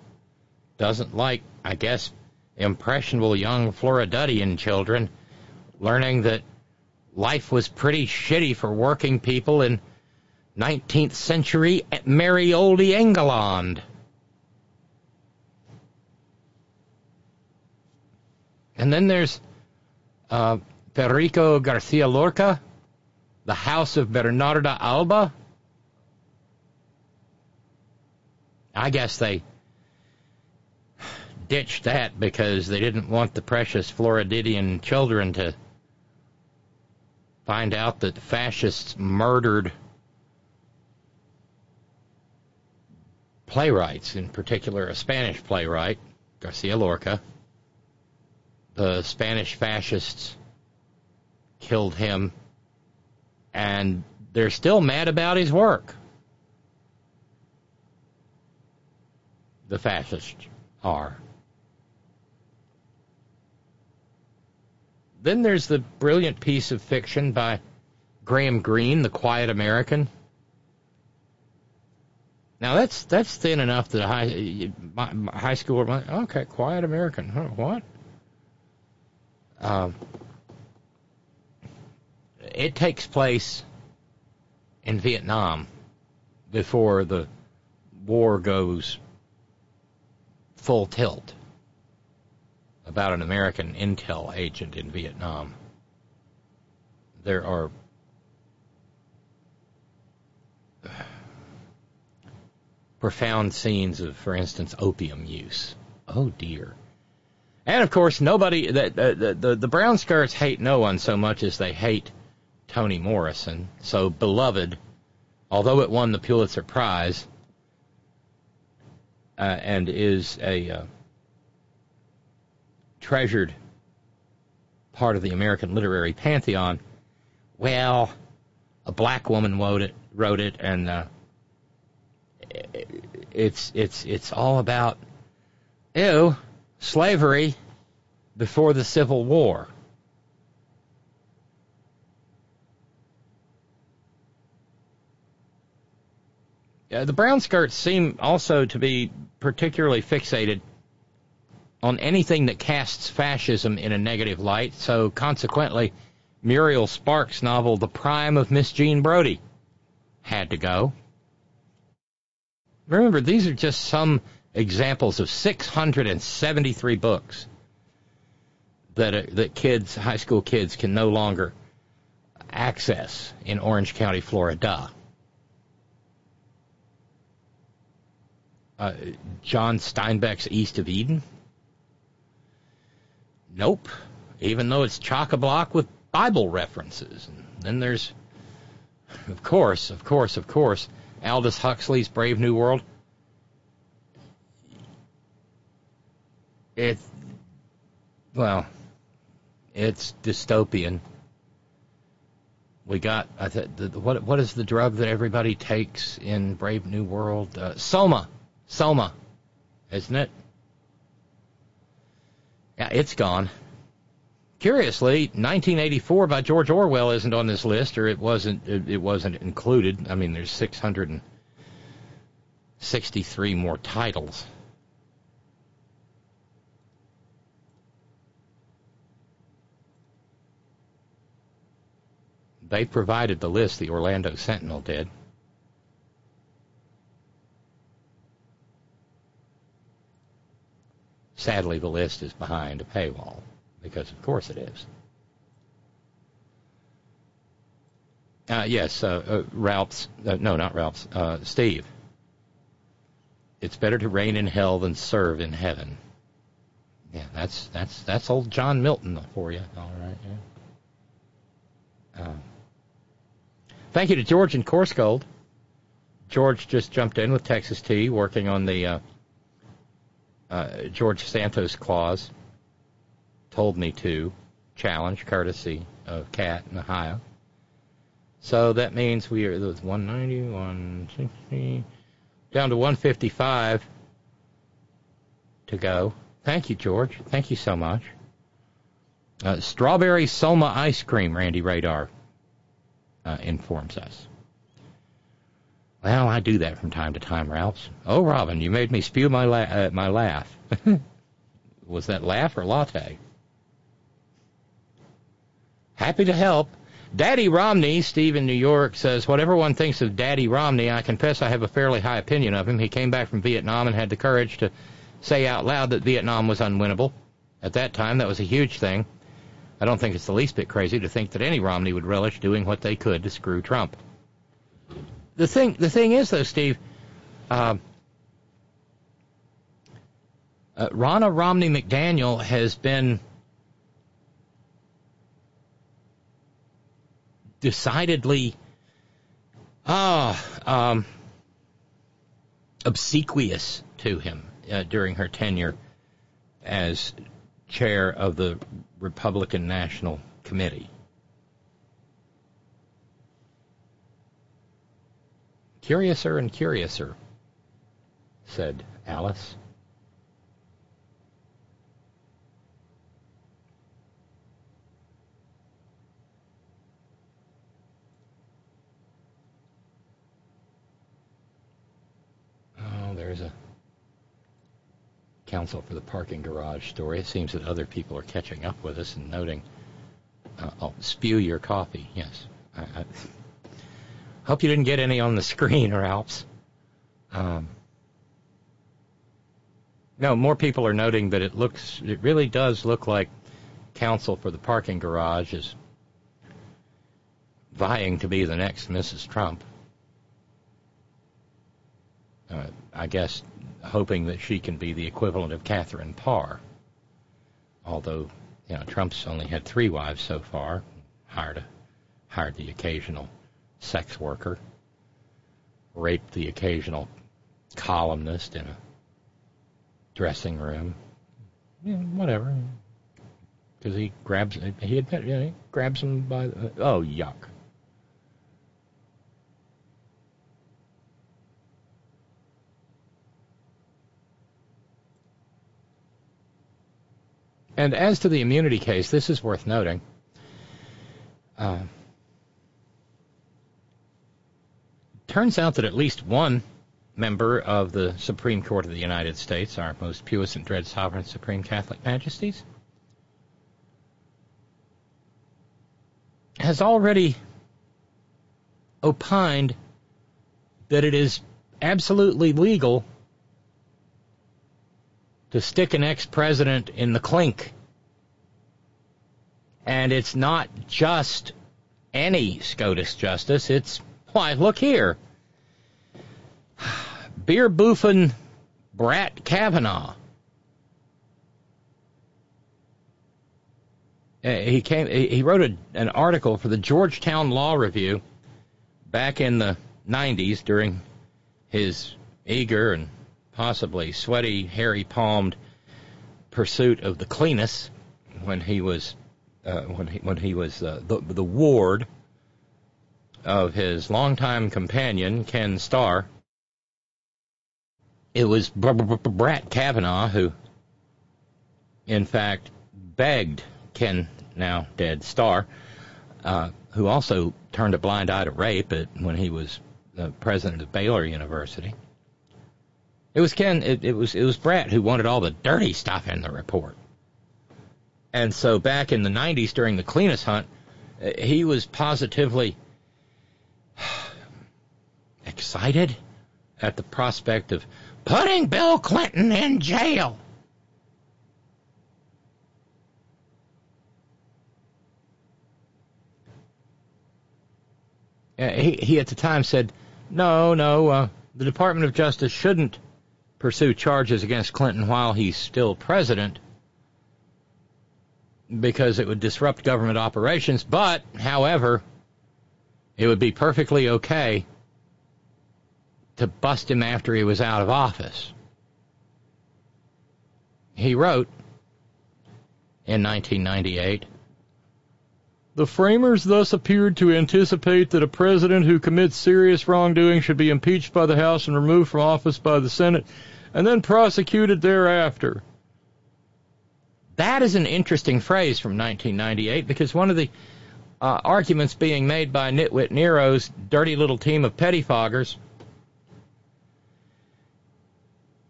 doesn't like, I guess, impressionable young Floridian children learning that life was pretty shitty for working people in 19th century merry old England. And then there's uh, Federico Garcia Lorca, The House of Bernarda Alba. I guess they ditched that because they didn't want the precious Floridian children to find out that the fascists murdered playwrights, in particular a Spanish playwright, Garcia Lorca. The Spanish fascists killed him, and they're still mad about his work. The fascists are. Then there's the brilliant piece of fiction by Graham Greene, The Quiet American. Now that's that's thin enough that high high school okay, Quiet American. Huh, what? Um, it takes place in Vietnam before the war goes full tilt about an American intel agent in Vietnam. There are profound scenes of, for instance, opium use. Oh dear. And of course, nobody the, the the the brown skirts hate no one so much as they hate Toni Morrison. So beloved, although it won the Pulitzer Prize uh, and is a uh, treasured part of the American literary pantheon, well, a black woman wrote it, wrote it, and uh, it's it's it's all about ew slavery before the Civil War. Uh, the brown skirts seem also to be particularly fixated on anything that casts fascism in a negative light, so consequently, Muriel Sparks' novel The Prime of Miss Jean Brodie had to go. Remember, these are just some examples of 673 books that uh, that kids, high school kids, can no longer access in Orange County, Florida. Uh, John Steinbeck's East of Eden. Nope. Even though it's chock a block with Bible references. And then there's, of course, of course, of course, Aldous Huxley's Brave New World. It, well, it's dystopian. We got I th- the, what what is the drug that everybody takes in Brave New World? Uh, Soma, Soma, isn't it? Yeah, it's gone. Curiously, 1984 by George Orwell isn't on this list, or it wasn't. It, it wasn't included. I mean, there's 663 more titles. They provided the list, the Orlando Sentinel did. Sadly, the list is behind a paywall, because of course it is. Uh, yes, uh, uh, Ralph's, uh, no, not Ralph's, uh, Steve. It's better to reign in hell than serve in heaven. Yeah, that's that's that's old John Milton for you. All right. Yeah. Uh, Thank you to George and Coarsegold. George just jumped in with Texas Tea, working on the uh, George Santos clause. Told me to challenge, courtesy of Cat in Ohio. So that means we are 190, 160, down to 155 to go. Thank you, George. Thank you so much. Uh, strawberry Soma ice cream, Randy Radar uh, informs us. Well, I do that from time to time, Ralph. Oh, Robyn, you made me spew my la- uh, my laugh. Was that laugh or latte? Happy to help. Daddy Romney, Steve in New York, says, Whatever one thinks of Daddy Romney, I confess I have a fairly high opinion of him. He came back from Vietnam and had the courage to say out loud that Vietnam was unwinnable. At that time, that was a huge thing. I don't think it's the least bit crazy to think that any Romney would relish doing what they could to screw Trump. The thing, the thing is, though, Steve, uh, uh, Ronna Romney McDaniel has been decidedly ah um, obsequious to him uh, during her tenure as chair of the Republican National Committee. Curiouser and curiouser, said Alice. Oh, there's a counsel for the parking garage story. It seems that other people are catching up with us and noting. Uh, oh, spew your coffee. Yes. I, I hope you didn't get any on the screen, or else. Um, no, more people are noting that it looks, it really does look like counsel for the parking garage is vying to be the next Mrs. Trump. Uh, I guess hoping that she can be the equivalent of Catherine Parr. although you know Trump's only had three wives so far, hired a, hired the occasional sex worker, raped the occasional columnist in a dressing room, yeah, whatever. Because he grabs, he admit, you know, he grabs him by the, oh yuck. And as to the immunity case, this is worth noting. Uh, turns out that at least one member of the Supreme Court of the United States, our most puissant, dread, sovereign, supreme Catholic majesties, has already opined that it is absolutely legal to stick an ex president in the clink. And it's not just any SCOTUS justice, it's, why, look here. Beer boofing Brat Kavanaugh. Uh, he came. He wrote a, an article for the Georgetown Law Review back in the 90s during his eager and possibly sweaty, hairy palmed pursuit of the Clintons when he was uh, when he when he was uh, the the ward of his longtime companion Ken Starr. It was Brat Kavanaugh who, in fact, begged Ken, now dead Starr, uh, who also turned a blind eye to rape at, when he was the president of Baylor University. It was Ken. It, it was it was Brat who wanted all the dirty stuff in the report. And so back in the '90s, during the Clintons hunt, uh, he was positively excited at the prospect of putting Bill Clinton in jail. Uh, he, he at the time said, no, no, uh, the Department of Justice shouldn't pursue charges against Clinton while he's still president because it would disrupt government operations. But, however, it would be perfectly okay to bust him after he was out of office. He wrote in 1998 The framers thus appeared to anticipate that a president who commits serious wrongdoing should be impeached by the House and removed from office by the Senate and then prosecuted thereafter. That is an interesting phrase from 1998 because one of the uh, arguments being made by Nitwit Nero's dirty little team of pettifoggers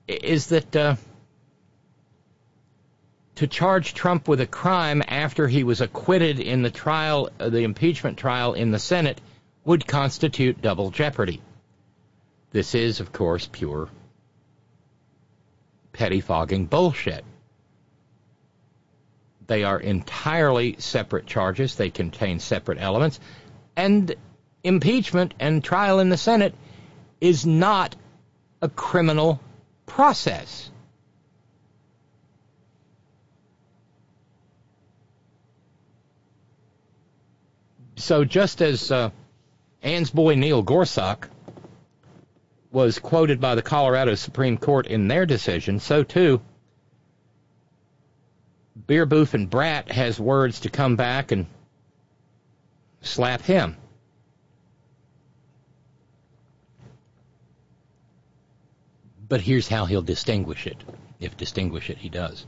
is that uh, to charge Trump with a crime after he was acquitted in the trial, uh, the impeachment trial in the Senate, would constitute double jeopardy. This is, of course, pure pettifogging bullshit. They are entirely separate charges. They contain separate elements. And impeachment and trial in the Senate is not a criminal process. So just as uh, Ann's boy Neil Gorsuch was quoted by the Colorado Supreme Court in their decision, so too Beer and Brat has words to come back and slap him. But here's how he'll distinguish it, if distinguish it he does.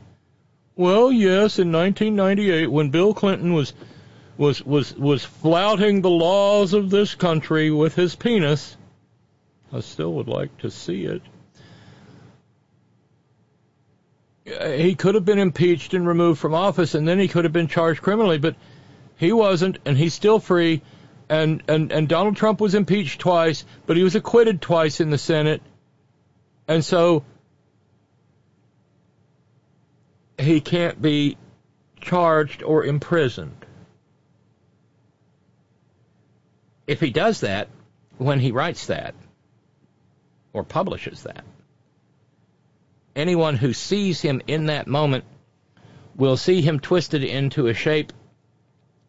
Well, yes, in 1998, when Bill Clinton was was was was flouting the laws of this country with his penis, I still would like to see it. He could have been impeached and removed from office, and then he could have been charged criminally, but he wasn't, and he's still free. And, and, and Donald Trump was impeached twice, but he was acquitted twice in the Senate. And so he can't be charged or imprisoned. If he does that, when he writes that, or publishes that. Anyone who sees him in that moment will see him twisted into a shape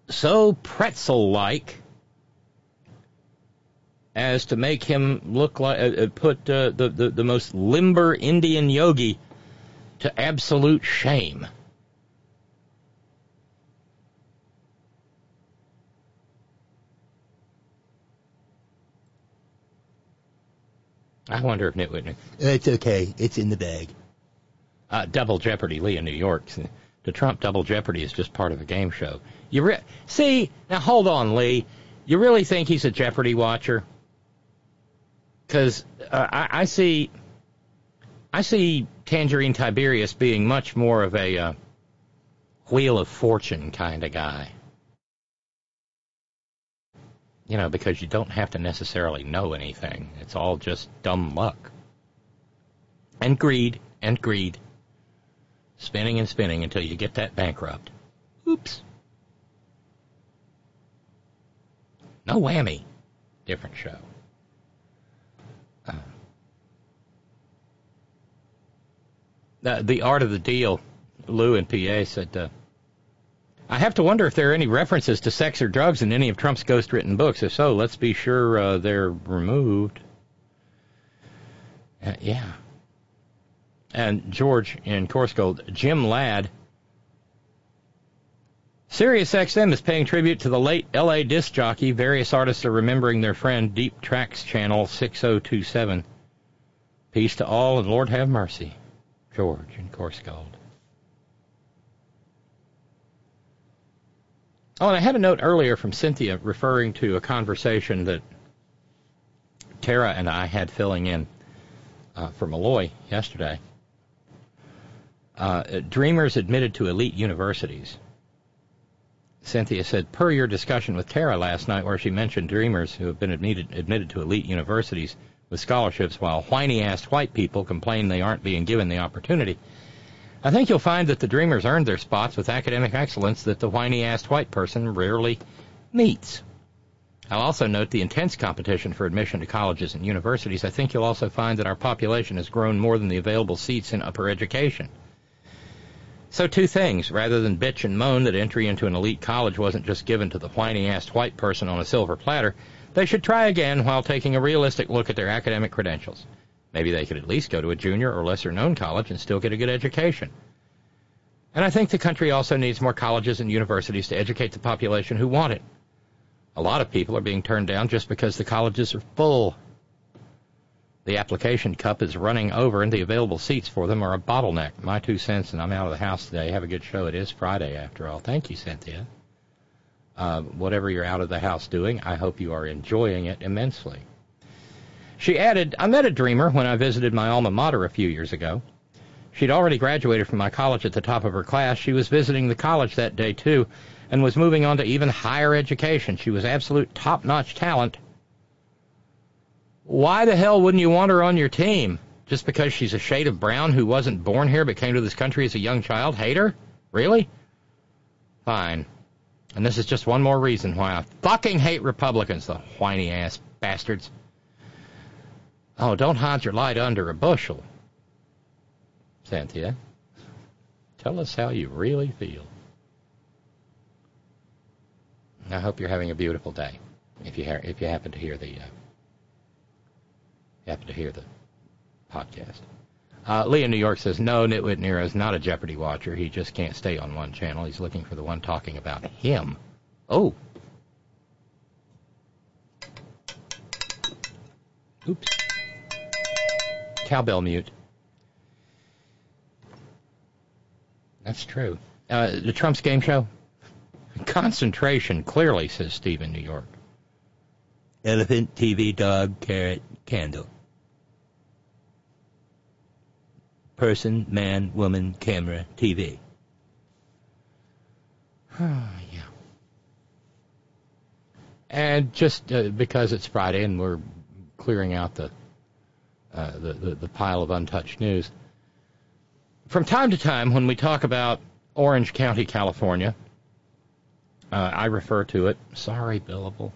so pretzel-like as to make him look like uh, uh, put uh, the, the the most limber Indian yogi to absolute shame. I wonder if Nitwit. It's okay. It's in the bag. Uh, Double Jeopardy, Lee in New York. To Trump, Double Jeopardy is just part of a game show. You re- see now? Hold on, Lee. You really think he's a Jeopardy watcher? Because uh, I, I see, I see Tangerine Tiberius being much more of a uh, Wheel of Fortune kind of guy. You know, because you don't have to necessarily know anything. It's all just dumb luck. And greed, and greed. Spinning and spinning until you get that bankrupt. Oops. No whammy. Different show. Uh, the, the art of the deal, Lou in PA said, uh, I have to wonder if there are any references to sex or drugs in any of Trump's ghost written books. If so, let's be sure uh, they're removed. Uh, yeah. And George in Coarsegold, Jim Ladd. Sirius XM is paying tribute to the late LA disc jockey. Various artists are remembering their friend, Deep Tracks Channel 6027. Peace to all and Lord have mercy. George in Course Oh, and I had a note earlier from Cynthia referring to a conversation that Tara and I had filling in uh, for Malloy yesterday. Uh, dreamers admitted to elite universities. Cynthia said, per your discussion with Tara last night, where she mentioned dreamers who have been admitted, admitted to elite universities with scholarships, while whiny-assed white people complain they aren't being given the opportunity. I think you'll find that the dreamers earned their spots with academic excellence that the whiny-assed white person rarely meets. I'll also note the intense competition for admission to colleges and universities. I think you'll also find that our population has grown more than the available seats in upper education. So two things. Rather than bitch and moan that entry into an elite college wasn't just given to the whiny-assed white person on a silver platter, they should try again while taking a realistic look at their academic credentials. Maybe they could at least go to a junior or lesser known college and still get a good education. And I think the country also needs more colleges and universities to educate the population who want it. A lot of people are being turned down just because the colleges are full. The application cup is running over and the available seats for them are a bottleneck. My two cents and I'm out of the house today. Have a good show. It is Friday after all. Thank you, Cynthia. Uh, whatever you're out of the house doing, I hope you are enjoying it immensely. She added, I met a dreamer when I visited my alma mater a few years ago. She'd already graduated from my college at the top of her class. She was visiting the college that day, too, and was moving on to even higher education. She was absolute top notch talent. Why the hell wouldn't you want her on your team? Just because she's a shade of brown who wasn't born here but came to this country as a young child? Hate her? Really? Fine. And this is just one more reason why I fucking hate Republicans, the whiny ass bastards. Oh, don't hide your light under a bushel. Cynthia, tell us how you really feel. I hope you're having a beautiful day. If you ha- if you happen to hear the uh, happen to hear the podcast. Uh, Lee in New York says, no, Nitwit Nero is not a Jeopardy watcher. He just can't stay on one channel. He's looking for the one talking about him. Oh. Oops cowbell mute. That's true. Uh, the Trump's game show? Concentration, clearly, says Steve in New York. Elephant, TV, dog, carrot, candle. Person, man, woman, camera, TV. Ah, yeah. And just uh, because it's Friday and we're clearing out the uh, the, the, the pile of untouched news. From time to time, when we talk about Orange County, California, uh, I refer to it. Sorry, billable.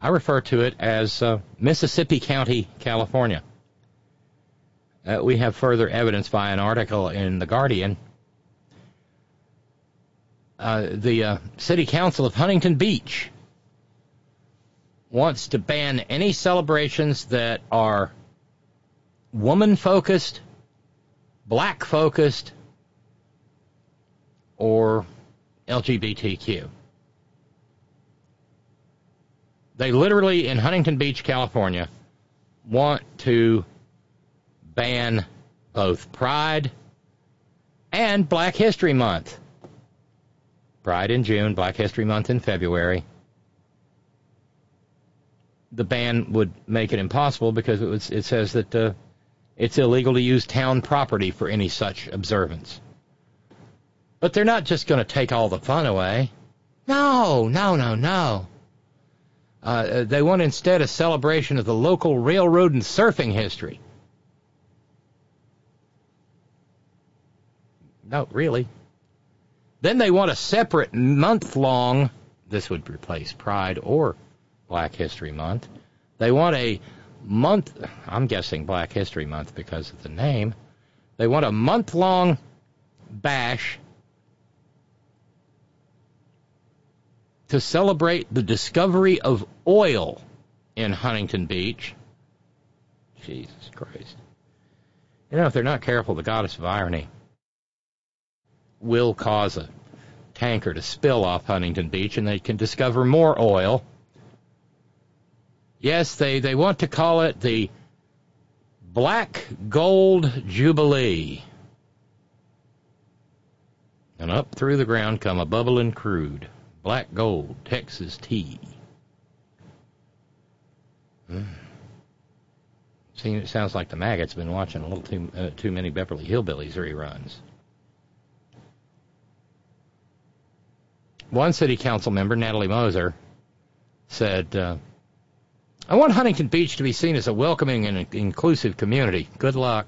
I refer to it as uh, Mississippi County, California. Uh, we have further evidence by an article in The Guardian uh, the uh, City Council of Huntington Beach wants to ban any celebrations that are woman focused, black focused, or LGBTQ. They literally, in Huntington Beach, California, want to ban both Pride and Black History Month. Pride in June, Black History Month in February. The ban would make it impossible because it, was, it says that uh, it's illegal to use town property for any such observance. But they're not just going to take all the fun away. No, no, no, no. Uh, they want instead a celebration of the local railroad and surfing history. No, really. Then they want a separate month long, this would replace Pride or Black History Month. They want a month, I'm guessing Black History Month because of the name. They want a month long bash to celebrate the discovery of oil in Huntington Beach. Jesus Christ. You know, if they're not careful, the goddess of irony will cause a tanker to spill off Huntington Beach and they can discover more oil. Yes, they, they want to call it the Black Gold Jubilee. And up through the ground come a bubbling crude. Black gold, Texas tea. Mm. It sounds like the maggot's been watching a little too uh, too many Beverly Hillbillies reruns. One city council member, Natalie Moser, said, uh, I want Huntington Beach to be seen as a welcoming and inclusive community. Good luck.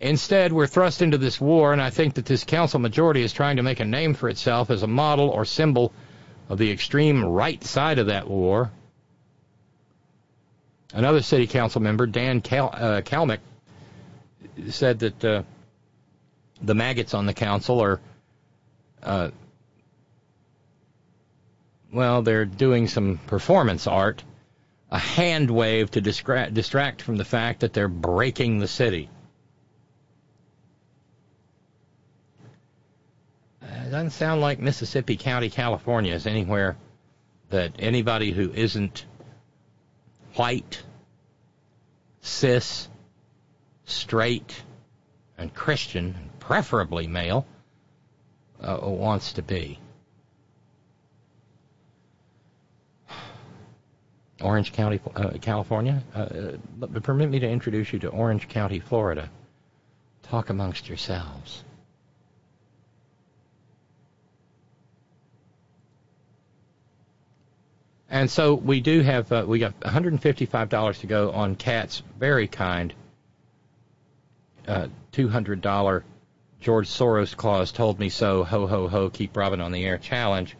Instead, we're thrust into this war, and I think that this council majority is trying to make a name for itself as a model or symbol of the extreme right side of that war. Another city council member, Dan Cal- uh, Kalmick, said that uh, the maggots on the council are uh, well, they're doing some performance art, a hand wave to distra- distract from the fact that they're breaking the city. Uh, it doesn't sound like Mississippi County, California is anywhere that anybody who isn't white, cis, straight, and Christian, and preferably male, uh, wants to be. Orange County, uh, California. Uh, permit me to introduce you to Orange County, Florida. Talk amongst yourselves. And so we do have uh, we got $155 to go on Cat's very kind uh, $200 George Soros clause told me so ho ho ho keep Robyn on the air challenge.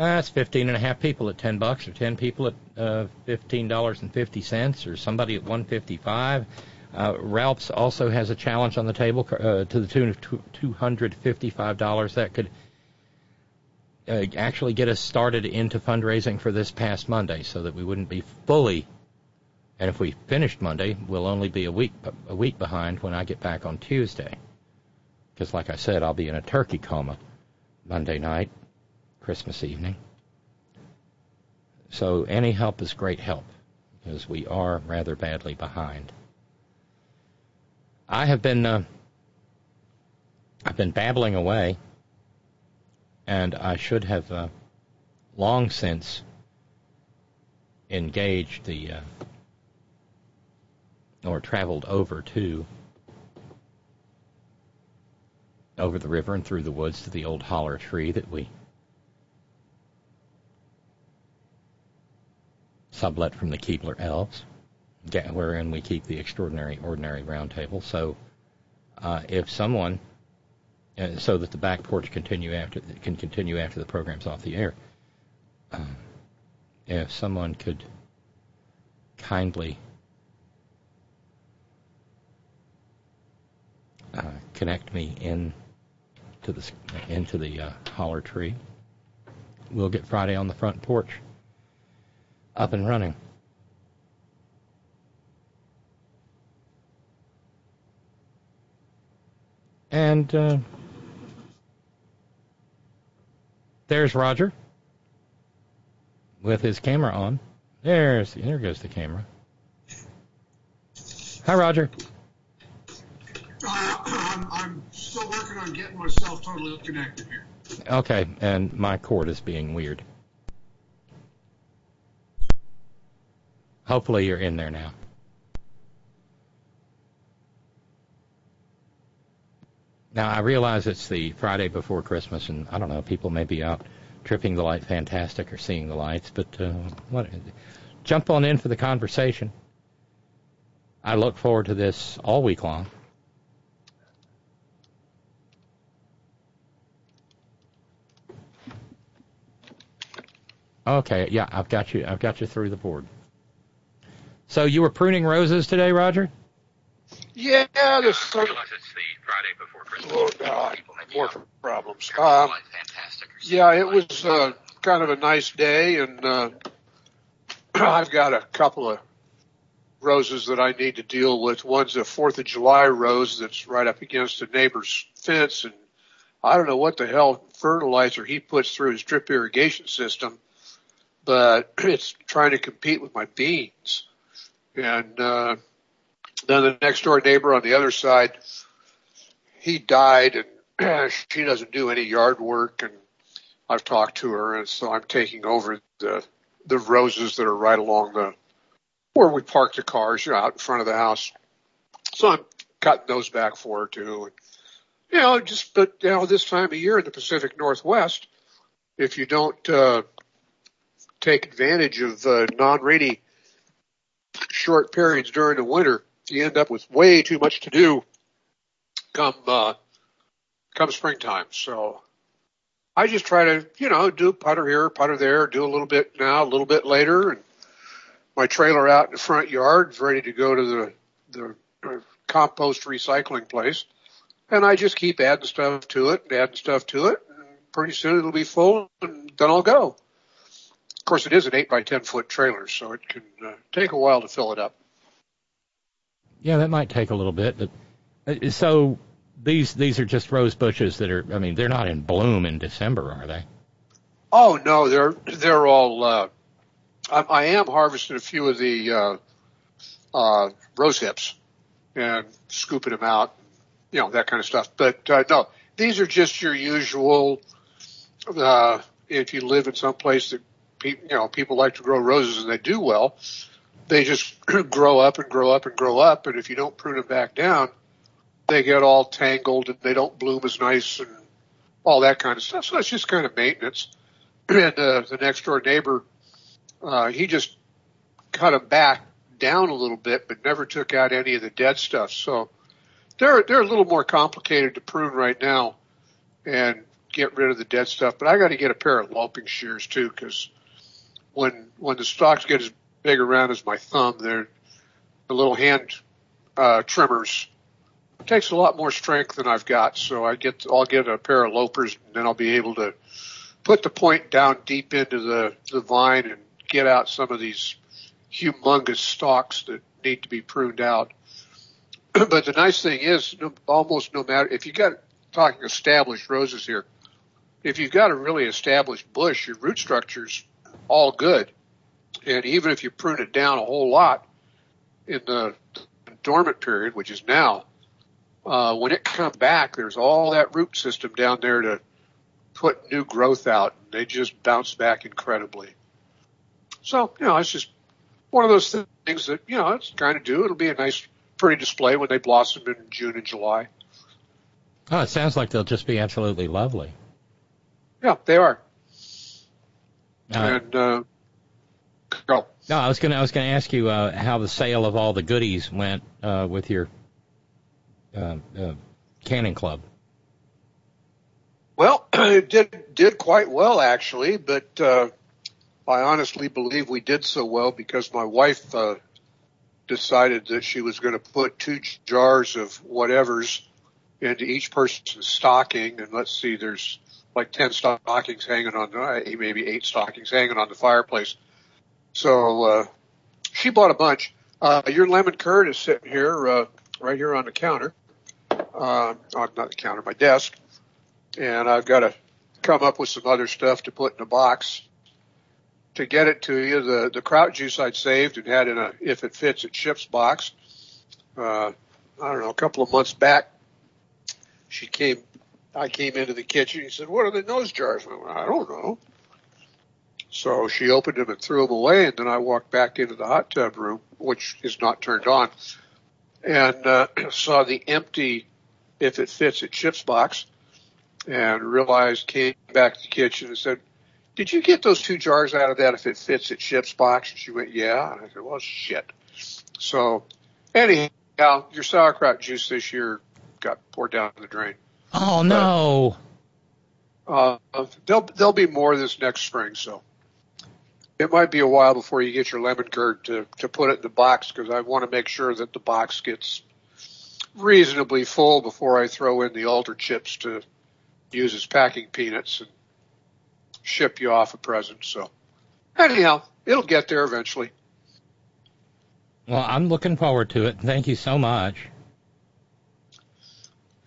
That's fifteen and a half people at ten bucks, or ten people at uh, fifteen dollars and fifty cents, or somebody at one fifty-five. Uh, Ralph's also has a challenge on the table uh, to the tune of two hundred fifty-five dollars that could uh, actually get us started into fundraising for this past Monday, so that we wouldn't be fully. And if we finished Monday, we'll only be a week a week behind when I get back on Tuesday, because like I said, I'll be in a turkey coma Monday night Christmas evening. So any help is great help because we are rather badly behind. I have been uh, I've been babbling away, and I should have uh, long since engaged the uh, or traveled over to over the river and through the woods to the old holler tree that we sublet from the Keebler Elves, wherein we keep the extraordinary ordinary roundtable. So, uh, if someone, uh, so that the back porch continue after can continue after the program's off the air, um, if someone could kindly uh, connect me in to the into the uh, holler tree. We'll get Friday on the front porch up and running. And uh, there's Roger with his camera on. There's there goes the camera. Hi, Roger. Uh, I'm, I'm still working on getting myself totally connected here. Okay, and my cord is being weird. Hopefully you're in there now. Now I realize it's the Friday before Christmas, and I don't know, people may be out tripping the light fantastic or seeing the lights, but uh, what? Jump on in for the conversation. I look forward to this all week long. Okay, yeah, I've got you. I've got you through the board. So you were pruning roses today, Roger? Yeah, there's some. it's the Friday before Christmas. Oh God, more problems. Um, yeah, it was uh, kind of a nice day, and uh, I've got a couple of roses that I need to deal with. One's a Fourth of July rose that's right up against a neighbor's fence, and I don't know what the hell fertilizer he puts through his drip irrigation system, but it's trying to compete with my beans. And uh, then the next door neighbor on the other side, he died, and she doesn't do any yard work, and I've talked to her, and so I'm taking over the the roses that are right along the where we park the cars, you know, out in front of the house. So I'm cutting those back for her too. And, you know, just but you know, this time of year in the Pacific Northwest, if you don't uh, take advantage of uh, non-rainy short periods during the winter, you end up with way too much to do come uh, come springtime. So I just try to, you know, do putter here, putter there, do a little bit now, a little bit later, and my trailer out in the front yard is ready to go to the the compost recycling place, and I just keep adding stuff to it, adding stuff to it. And pretty soon it'll be full, and then I'll go. Of course, it is an eight by ten foot trailer, so it can uh, take a while to fill it up. Yeah, that might take a little bit, but uh, so these these are just rose bushes that are. I mean, they're not in bloom in December, are they? Oh no, they're they're all. Uh, I, I am harvesting a few of the uh, uh, rose hips and scooping them out, you know that kind of stuff. But uh, no, these are just your usual. Uh, if you live in some place that you know people like to grow roses and they do well, they just grow up and grow up and grow up. And if you don't prune them back down, they get all tangled and they don't bloom as nice and all that kind of stuff. So it's just kind of maintenance. And uh, the next door neighbor, uh, he just cut them back down a little bit, but never took out any of the dead stuff. So they're they're a little more complicated to prune right now and get rid of the dead stuff. But I got to get a pair of loping shears too, because when when the stalks get as big around as my thumb, they're the little hand uh, trimmers it takes a lot more strength than I've got. So I get, I'll get a pair of loppers and then I'll be able to put the point down deep into the, the vine and get out some of these humongous stalks that need to be pruned out. but the nice thing is almost no matter if you got talking established roses here, if you've got a really established bush, your root structure's all good. And even if you prune it down a whole lot in the dormant period, which is now, uh, when it comes back, there's all that root system down there to put new growth out. And they just bounce back incredibly. So, you know, it's just one of those things that, you know, it's kind of do. It'll be a nice, pretty display when they blossom in June and July. Oh, it sounds like they'll just be absolutely lovely. Yeah, they are. And, uh, go. No, I was gonna I was gonna ask you uh, how the sale of all the goodies went uh, with your uh, uh, Cannon Club? Well, it did did quite well actually, but uh, I honestly believe we did so well because my wife uh, decided that she was going to put two jars of whatever's into each person's stocking. And let's see, there's like 10 stockings hanging on, uh, maybe eight stockings hanging on the fireplace. So, uh, she bought a bunch. Uh, your lemon curd is sitting here, uh, right here on the counter, uh, on not the counter, my desk. And I've got to come up with some other stuff to put in a box to get it to you. The, the kraut juice I'd saved and had in a, if it fits, it ships box. Uh, I don't know, a couple of months back, she came, I came into the kitchen. He said, what are the nose jars? I, went, I don't know. So she opened them and threw them away. And then I walked back into the hot tub room, which is not turned on, and uh, saw the empty, if it fits, it ships box, and realized, came back to the kitchen and said, did you get those two jars out of that if it fits, it ships box? And she went, yeah. And I said, well, shit. So anyhow, your sauerkraut juice this year got poured down the drain. Oh no. Uh, there'll, there'll be more this next spring, so it might be a while before you get your lemon curd to, to put it in the box because I want to make sure that the box gets reasonably full before I throw in the altar chips to use as packing peanuts and ship you off a present. So anyhow, it'll get there eventually. Well, I'm looking forward to it. Thank you so much.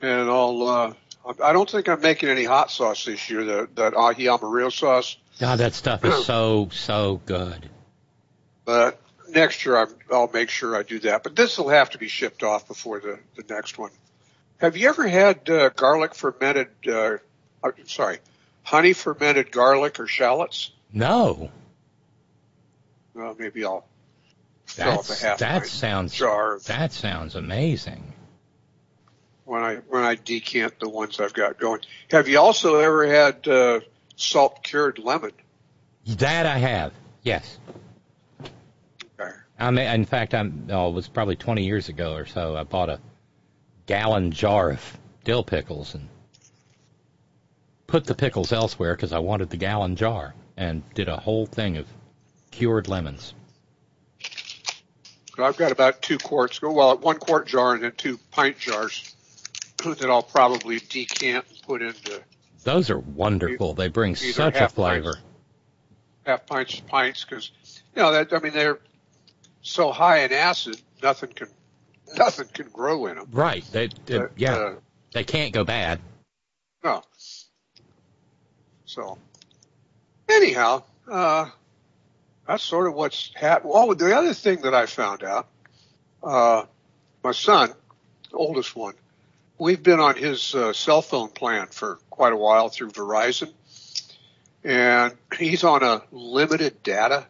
And I'll, uh, I don't think I'm making any hot sauce this year, that, that aji amarillo sauce. God, that stuff is so, so good. But next year I'm, I'll make sure I do that. But this will have to be shipped off before the, the next one. Have you ever had uh, garlic fermented, uh, uh, sorry, honey fermented garlic or shallots? No. Well, maybe I'll fill up a That's, that sounds jar of- that sounds amazing. When I when I decant the ones I've got going. Have you also ever had uh, salt cured lemon? That I have. Yes. I mean, in fact, I'm. Oh, it was probably 20 years ago or so. I bought a gallon jar of dill pickles and put the pickles elsewhere because I wanted the gallon jar and did a whole thing of cured lemons. I've got about two quarts. Well, one quart jar and then two pint jars that I'll probably decant and put into Those are wonderful. They bring such a flavor. half pints pints because you know that I mean they're so high in acid, nothing can nothing can grow in them. Right. They, they- But, yeah. uh, they can't go bad. No. So, anyhow, uh, that's sort of what's happened. Oh, the other thing that I found out, uh, my son, the oldest one, we've been on his uh, cell phone plan for quite a while through Verizon, and he's on a limited data,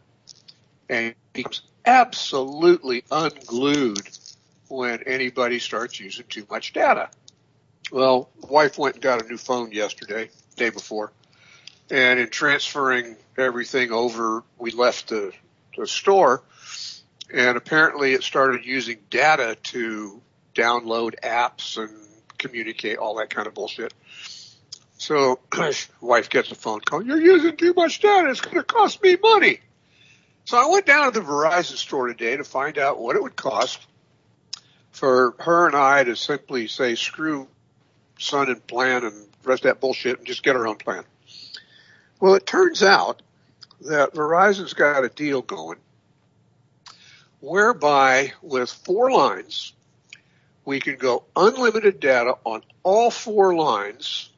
and he's absolutely unglued when anybody starts using too much data. Well, wife went and got a new phone yesterday, day before, and in transferring everything over, we left the, the store, and apparently it started using data to download apps and communicate all that kind of bullshit. So, wife gets a phone call. You're using too much data. It's going to cost me money. So I went down to the Verizon store today to find out what it would cost for her and I to simply say, screw Sun and plan and rest that bullshit and just get our own plan. Well, it turns out that Verizon's got a deal going whereby with four lines, we can go unlimited data on all four lines.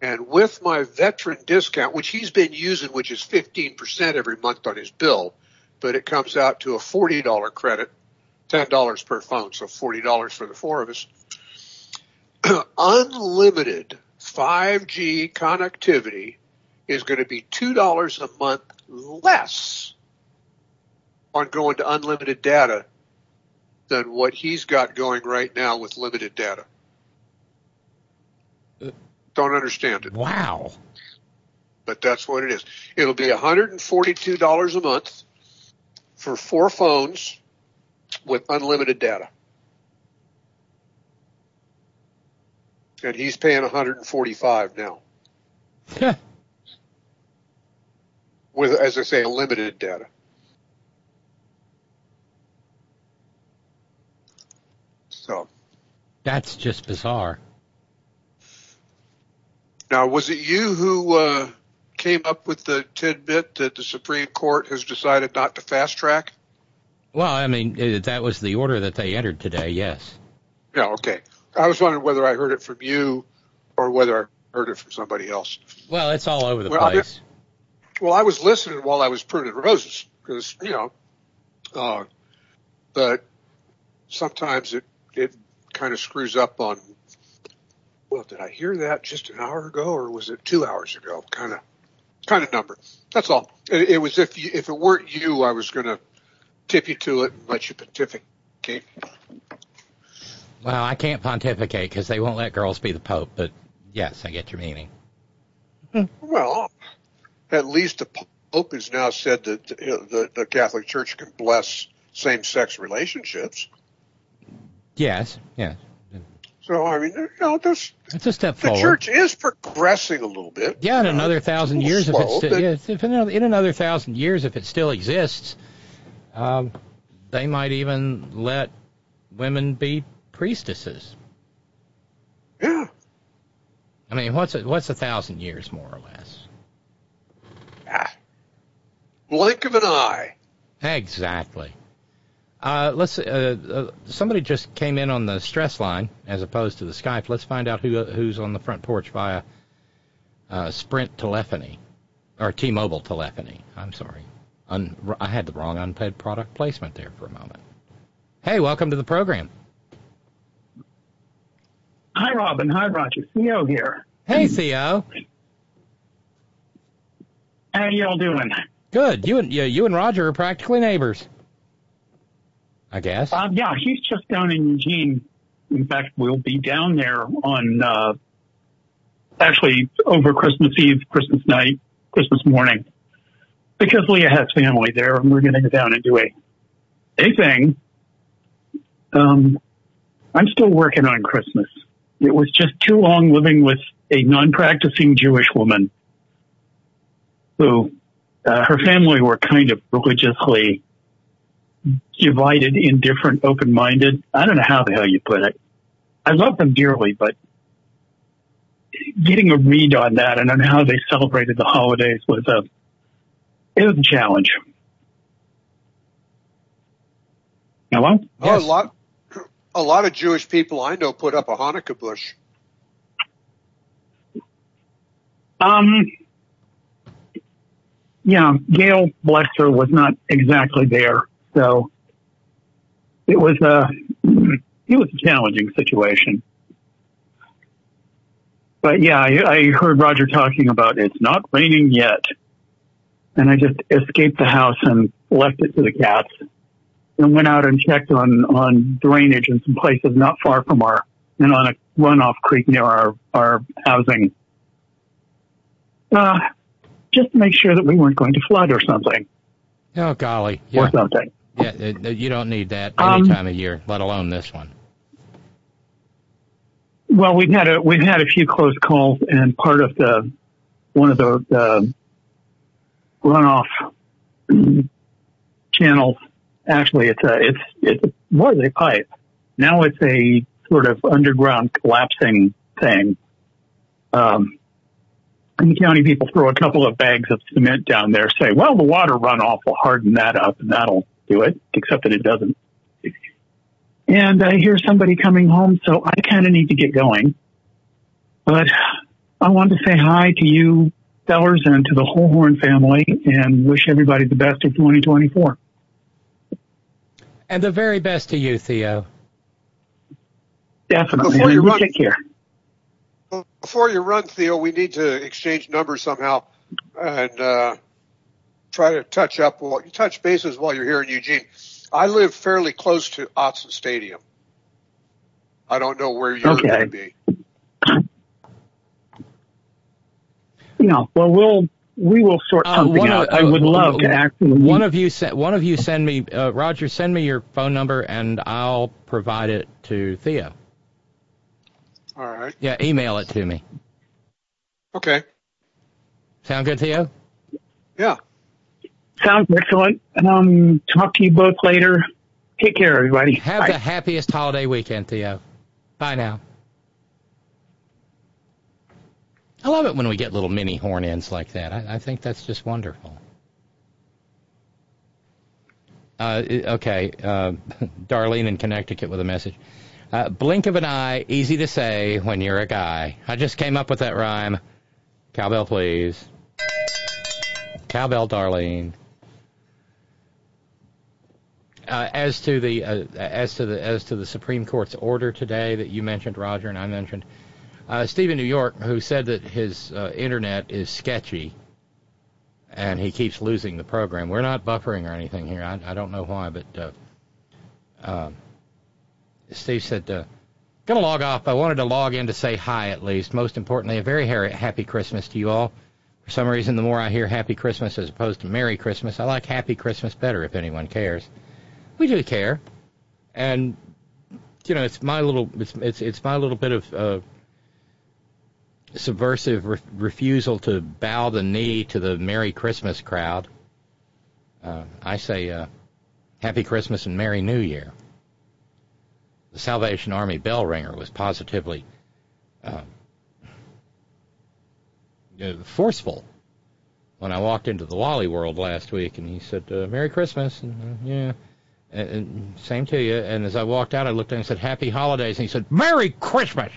And with my veteran discount, which he's been using, which is 15% every month on his bill, but it comes out to a $40 credit, $10 per phone, so $40 for the four of us. Unlimited 5G connectivity is going to be $2 a month less on going to unlimited data than what he's got going right now with limited data. Uh, Don't understand it. Wow. But that's what it is. It'll be $142 a month for four phones with unlimited data. And he's paying 145 now. with, as I say, limited data. So, That's just bizarre. Now, was it you who uh, came up with the tidbit that the Supreme Court has decided not to fast track? Well, I mean, uh, that was the order that they entered today, yes. Yeah, okay. I was wondering whether I heard it from you or whether I heard it from somebody else. Well, it's all over the Well, I- place. Well, I was listening while I was pruning roses because, you know, uh, but sometimes it, it kind of screws up on, well, did I hear that just an hour ago or was it two hours ago? Kind of, kind of number. That's all. It, it was if you, if it weren't you, I was going to tip you to it and let you pontificate. Well, I can't pontificate because they won't let girls be the Pope, but yes, I get your meaning. Well, at least the Pope has now said that the, the Catholic Church can bless same-sex relationships. Yes, yes. So I mean, you know, this It's a step the forward. church is progressing a little bit. Yeah, in another thousand years, if it's still, yeah, if in another, in another thousand years, if it still exists, um, they might even let women be priestesses. Yeah. I mean, what's a, what's a thousand years more or less? Blink of an eye. Exactly. Uh, let's. Uh, uh, somebody just came in on the stress line as opposed to the Skype. Let's find out who who's on the front porch via uh, Sprint telephony or T-Mobile telephony. I'm sorry, Un- I had the wrong unpaid product placement there for a moment. Hey, welcome to the program. Hi, Robyn. Hi, Roger. Theo here. Hey, Theo. How y'all doing? Good. You and you, you and Roger are practically neighbors. I guess. Um, yeah, he's just down in Eugene. In fact, we'll be down there on uh, actually over Christmas Eve, Christmas night, Christmas morning, because Leah has family there, and we're going to go down and do a a thing. Um, I'm still working on Christmas. It was just too long living with a non-practicing Jewish woman who uh, her family were kind of religiously divided, indifferent, open-minded. I don't know how the hell you put it. I love them dearly, but getting a read on that and on how they celebrated the holidays was a it was a challenge. Hello? Oh, a lot, a lot of Jewish people I know put up a Hanukkah bush. Um, yeah, Gail, bless her, was not exactly there, so it was a it was a challenging situation. But yeah, I, I heard Roger talking about it's not raining yet, and I just escaped the house and left it to the cats, and went out and checked on on drainage in some places not far from our and on a runoff creek near our our housing uh, just to make sure that we weren't going to flood or something. Oh golly. Or something. Yeah. You don't need that Um, any time of year, let alone this one. Well, we've had a we've had a few close calls, and part of the one of the, the runoff channels. Actually, it's a it's it's was a pipe. Now it's a sort of underground collapsing thing. Um, and the county people throw a couple of bags of cement down there, say, well, the water runoff will harden that up and that'll do it, except that it doesn't. And I hear somebody coming home, so I kind of need to get going. But I wanted to say hi to you fellers and to the whole Horn family and wish everybody the best of 2024. And the very best to you, Theo. Definitely. Before you you run- take care. Before you run, Theo, we need to exchange numbers somehow and uh, try to touch up, while, you touch bases while you're here in Eugene. I live fairly close to Autzen Stadium. I don't know where you're Okay. going to be. Yeah. Well, we'll we will sort Uh, something one of- out. I would uh, love to actually. One of you send one of you send me uh, Roger. Send me your phone number and I'll provide it to Theo. All right. Yeah, email it to me. Okay. Sound good, Theo? Yeah. Sounds excellent. Um, talk to you both later. Take care, everybody. Have Bye. the happiest holiday weekend, Theo. Bye now. I love it when we get little mini horn ins like that. I, I think that's just wonderful. Uh, okay, uh, Darlene in Connecticut with a message. Uh, blink of an eye, easy to say when you're a guy. I just came up with that rhyme. Cowbell, please. Cowbell, Darlene. Uh, as to the uh, as to the as to the Supreme Court's order today that you mentioned, Roger, and I mentioned, uh, Steve in New York, who said that his uh, internet is sketchy, and he keeps losing the program. We're not buffering or anything here. I, I don't know why, but uh, uh, Steve said, uh, "Gonna log off. I wanted to log in to say hi at least. Most importantly, a very happy Christmas to you all." For some reason, the more I hear Happy Christmas as opposed to Merry Christmas, I like Happy Christmas better if anyone cares we do care, and you know, it's my little it's it's it's my little bit of uh, subversive re- refusal to bow the knee to the Merry Christmas crowd. Uh, I say uh, Happy Christmas and Merry New Year. The Salvation Army bell ringer was positively uh, uh, forceful when I walked into the Wally World last week, and he said, uh, "Merry Christmas," and yeah and same to you. And as I walked out, I looked at him and said, Happy Holidays. And he said, Merry Christmas.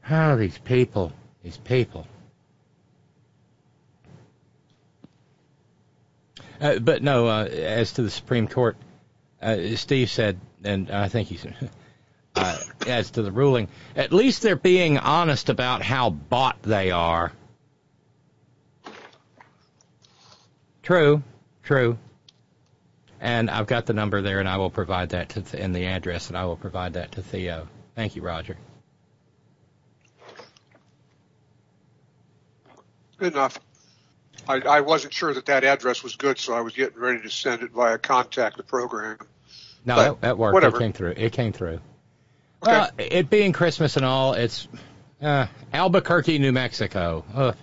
How Oh, these people, these people. Uh, but no, uh, as to the Supreme Court, uh, Steve said, and I think he's, uh, as to the ruling, at least they're being honest about how bought they are. True, true. And I've got the number there, and I will provide that to th- and the address, and I will provide that to Theo. Thank you, Roger. Good enough. I, I wasn't sure that that address was good, so I was getting ready to send it via contact the program. No, that, that, worked. Whatever. It came through. It came through. Okay. Well, it being Christmas and all, it's uh, Albuquerque, New Mexico. Ugh.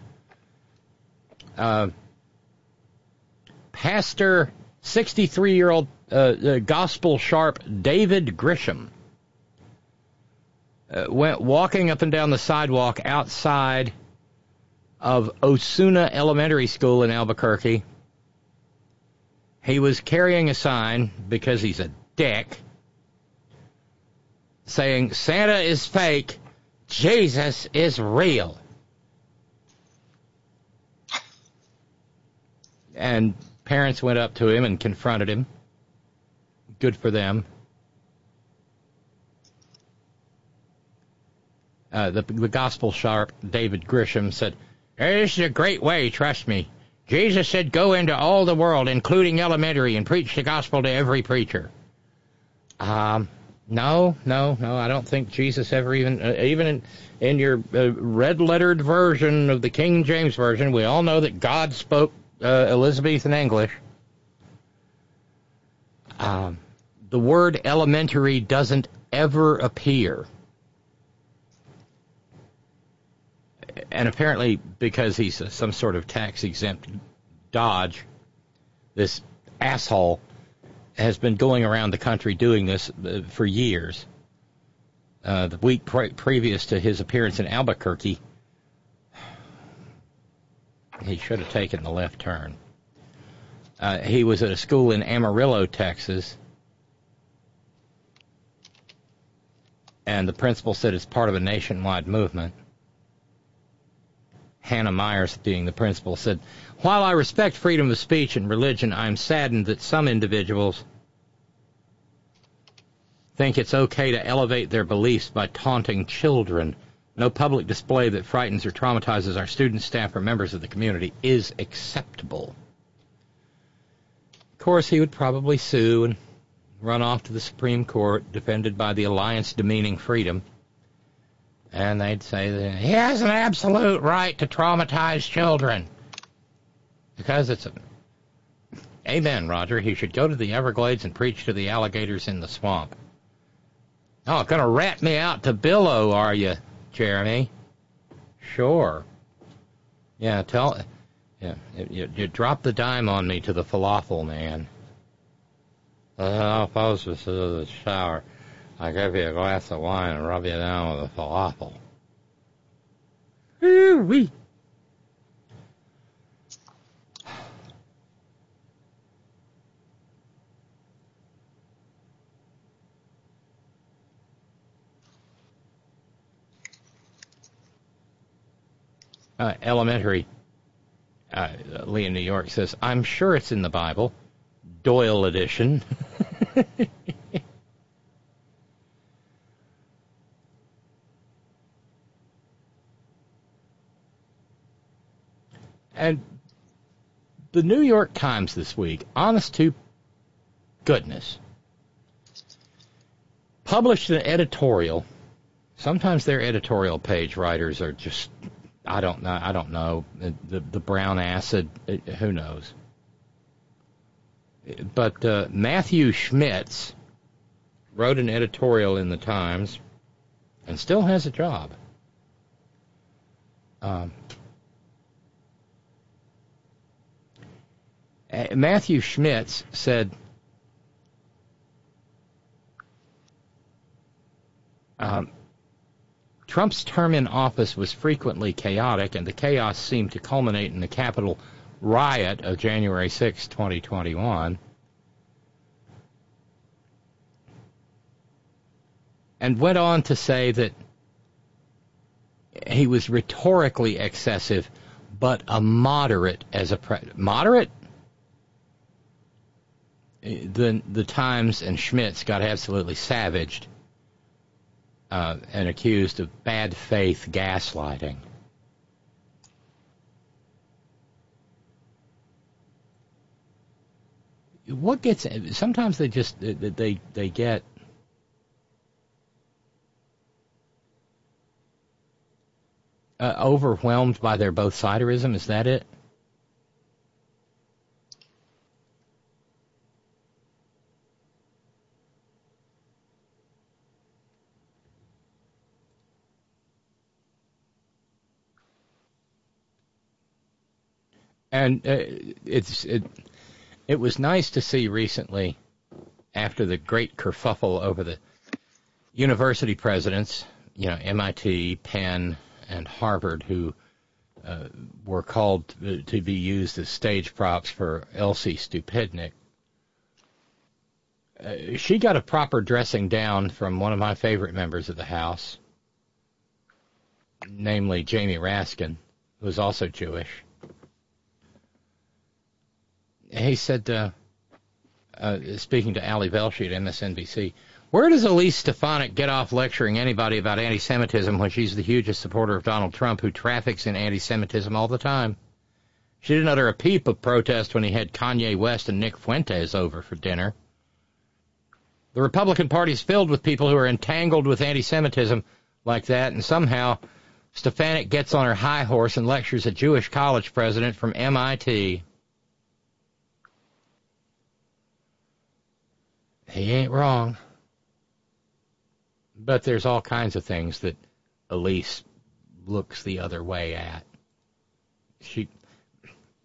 Uh, Pastor 63 year old uh, uh, gospel sharp David Grisham uh, went walking up and down the sidewalk outside of Osuna Elementary School in Albuquerque. He was carrying a sign because he's a dick saying Santa is fake, Jesus is real. And Parents went up to him and confronted him. Good for them. Uh, the, the gospel sharp David Grisham said, This is a great way, trust me. Jesus said, Go into all the world, including elementary, and preach the gospel to every preacher. Um, no, no, no. I don't think Jesus ever even, uh, even in, in your uh, red lettered version of the King James Version, we all know that God spoke uh, Elizabethan English. Um, the word elementary doesn't ever appear. And apparently, because he's some sort of tax exempt dodge, this asshole has been going around the country doing this uh, for years. Uh, the week pre- previous to his appearance in Albuquerque, he should have taken the left turn. Uh, he was at a school in Amarillo, Texas, and the principal said it's part of a nationwide movement. Hannah Myers, being the principal, said, While I respect freedom of speech and religion, I am saddened that some individuals think it's okay to elevate their beliefs by taunting children no public display that frightens or traumatizes our students, staff, or members of the community is acceptable. Of course, he would probably sue and run off to the Supreme Court, defended by the Alliance Demeaning Freedom. And they'd say that he has an absolute right to traumatize children. Because it's a. Amen, Roger. He should go to the Everglades and preach to the alligators in the swamp. Oh, gonna rat me out to billow, are you? Jeremy. Sure. Yeah, tell. Yeah, you, you drop the dime on me to the falafel man. Uh, I'll pause this uh, the shower. I give you a glass of wine and rub you down with a falafel. Ooh Uh, elementary, uh, Lee in New York says, I'm sure it's in the Bible. Doyle edition. and the New York Times this week, honest to goodness, published an editorial. Sometimes their editorial page writers are just, I don't know, I don't know, the, the brown acid, who knows. But uh, Matthew Schmitz wrote an editorial in the Times and still has a job. Um, Matthew Schmitz said, um, Trump's term in office was frequently chaotic, and the chaos seemed to culminate in the Capitol riot of January 6, 2021. And went on to say that he was rhetorically excessive, but a moderate as a pre- moderate. The the Times and Schmitz got absolutely savaged uh, and accused of bad faith gaslighting. what gets sometimes they just they they get uh, overwhelmed by their both siderism. Is that it? And uh, it's it, it was nice to see recently, after the great kerfuffle over the university presidents, you know, MIT, Penn, and Harvard, who uh, were called to be used as stage props for Elsie Stupidnik. Uh, she got a proper dressing down from one of my favorite members of the House, namely Jamie Raskin, who is also Jewish he said, uh, uh, speaking to Ali Velshi at MSNBC, where does Elise Stefanik get off lecturing anybody about anti-Semitism when she's the hugest supporter of Donald Trump, who traffics in anti-Semitism all the time? She didn't utter a peep of protest when he had Kanye West and Nick Fuentes over for dinner. The Republican Party is filled with people who are entangled with anti-Semitism like that, and somehow Stefanik gets on her high horse and lectures a Jewish college president from MIT. He ain't wrong. But there's all kinds of things that Elise looks the other way at. She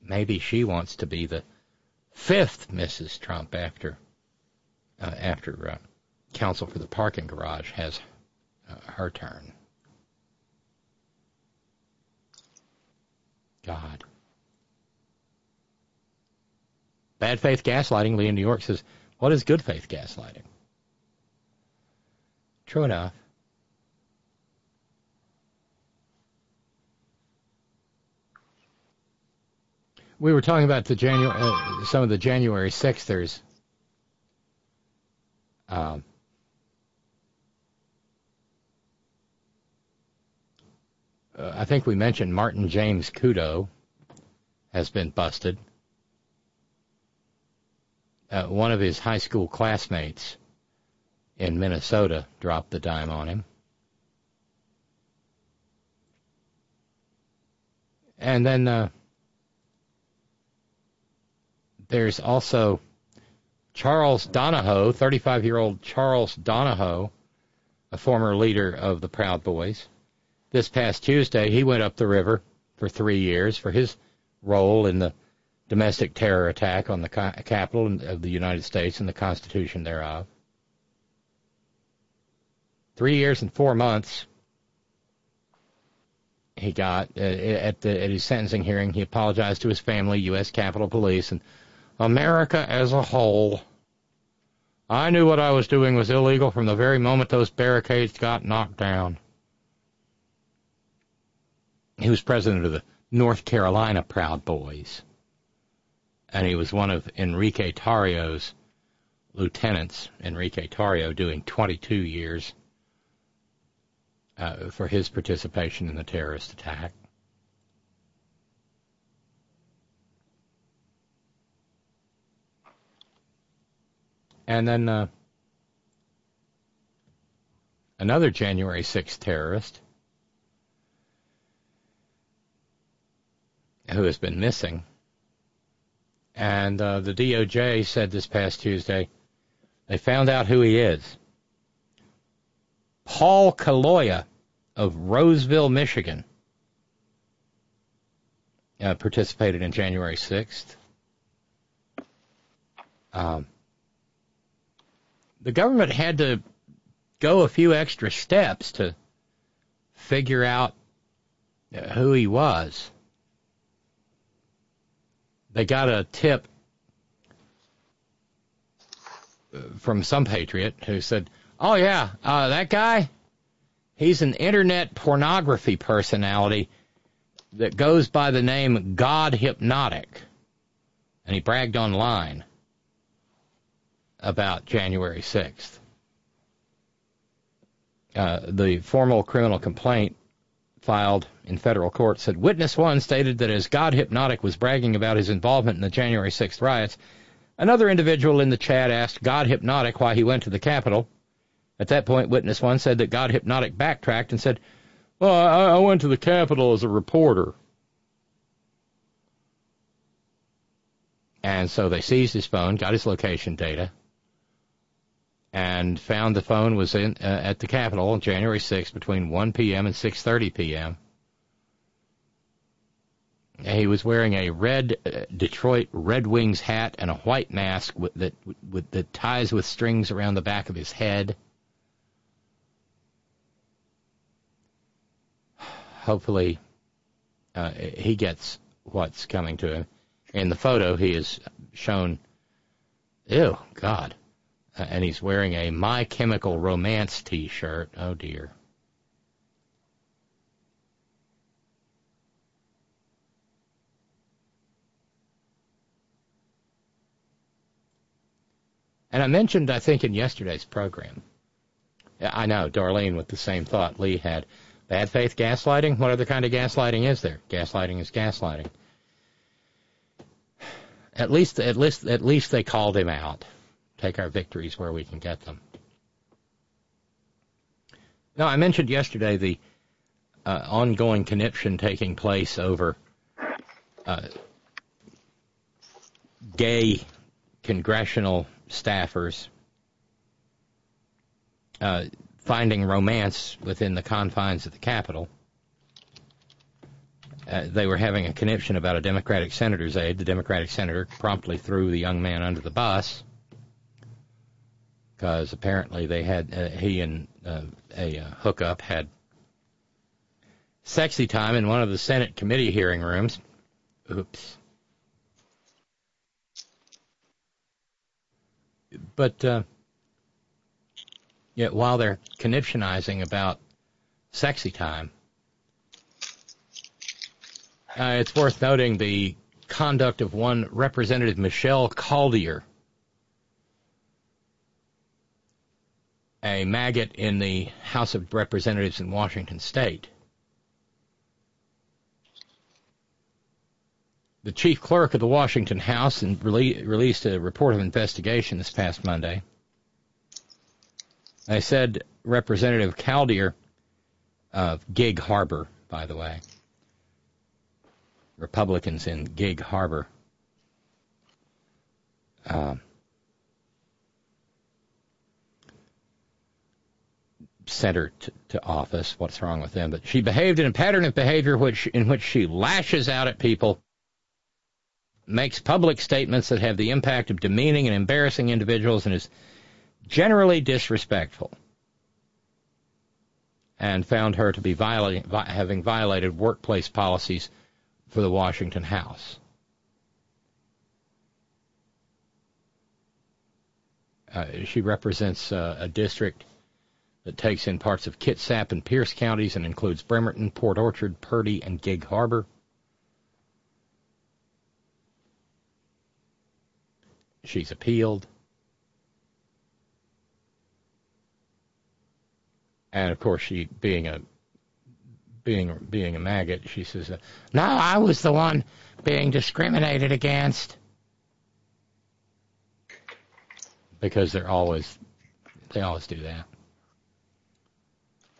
maybe she wants to be the fifth Mrs. Trump after uh, after uh, counsel for the parking garage has uh, her turn. God. Bad faith gaslighting. Lee in New York says what is good faith gaslighting? True enough. We were talking about the January, uh, some of the January 6thers. Um, uh, I think we mentioned Martin James Kudo has been busted uh, one of his high school classmates in Minnesota dropped the dime on him. And then uh, there's also Charles Donohoe, 35 year old Charles Donohoe, a former leader of the Proud Boys. This past Tuesday, he went up the river for three years for his role in the domestic terror attack on the capital of the United States and the Constitution thereof. Three years and four months. He got uh, at the at his sentencing hearing. He apologized to his family, U.S. Capitol Police, and America as a whole. I knew what I was doing was illegal from the very moment those barricades got knocked down. He was president of the North Carolina Proud Boys. And he was one of Enrique Tarrio's lieutenants, Enrique Tarrio doing 22 years uh, for his participation in the terrorist attack. And then uh, another January 6th terrorist who has been missing. And uh, the DOJ said this past Tuesday they found out who he is. Paul Kaloya of Roseville, Michigan, uh, participated in January 6th. Um, the government had to go a few extra steps to figure out uh, who he was. They got a tip uh, from some patriot who said, "Oh yeah, uh, that guy, he's an internet pornography personality that goes by the name God Hypnotic," and he bragged online about January 6th. Uh, the formal criminal complaint filed in federal court said witness one stated that as God Hypnotic was bragging about his involvement in the January 6th riots, another individual in the chat asked God Hypnotic why he went to the Capitol. At that point, witness one said that God Hypnotic backtracked and said, Well, I, I went to the Capitol as a reporter. And so they seized his phone, got his location data, and found the phone was in uh, at the Capitol on January 6th between 1 p.m. and 6:30 p.m. He was wearing a red uh, Detroit Red Wings hat and a white mask with, that with that ties with strings around the back of his head. Hopefully, uh, he gets what's coming to him. In the photo, he is shown. Ew, God Uh, and he's wearing a My Chemical Romance T-shirt. Oh dear. And I mentioned, I think, in yesterday's program. I know, Darlene with the same thought Lee had. Bad faith gaslighting? What other kind of gaslighting is there? Gaslighting is gaslighting. At least, at least, at least they called him out take our victories where we can get them. Now, I mentioned yesterday the uh, ongoing conniption taking place over uh, gay congressional staffers uh, finding romance within the confines of the Capitol. Uh, they were having a conniption about a Democratic senator's aide. The Democratic senator promptly threw the young man under the bus because apparently they had uh, he and uh, a uh, hookup had sexy time in one of the Senate committee hearing rooms. Oops. But uh, yet, while they're conniptionizing about sexy time, uh, it's worth noting the conduct of one Representative Michelle Caldier a maggot in the House of Representatives in Washington state. The chief clerk of the Washington House rele- released a report of investigation this past Monday. I said Representative Caldier of Gig Harbor, by the way. Republicans in Gig Harbor. Um, sent her to, to, office. What's wrong with them? But she behaved in a pattern of behavior which, in which she lashes out at people, makes public statements that have the impact of demeaning and embarrassing individuals, and is generally disrespectful. and found her to be violating, having violated workplace policies for the Washington House. Uh, she represents uh, a district that takes in parts of Kitsap and Pierce counties and includes Bremerton, Port Orchard, Purdy, and Gig Harbor. She's appealed. And of course, she being a being being a maggot, she says, "No, I was the one being discriminated against." Because they're always they always do that.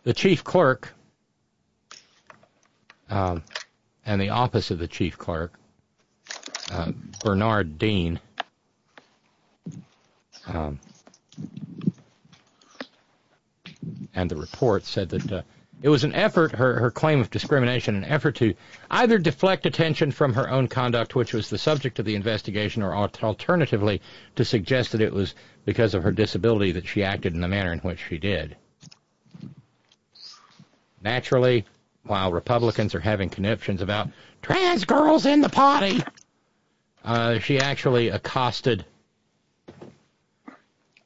The chief clerk um, and the office of the chief clerk, uh, Bernard Dean, um, and the report said that uh, it was an effort, her, her claim of discrimination, an effort to either deflect attention from her own conduct, which was the subject of the investigation, or alternatively to suggest that it was because of her disability that she acted in the manner in which she did. Naturally, while Republicans are having conniptions about trans girls in the potty, uh, she actually accosted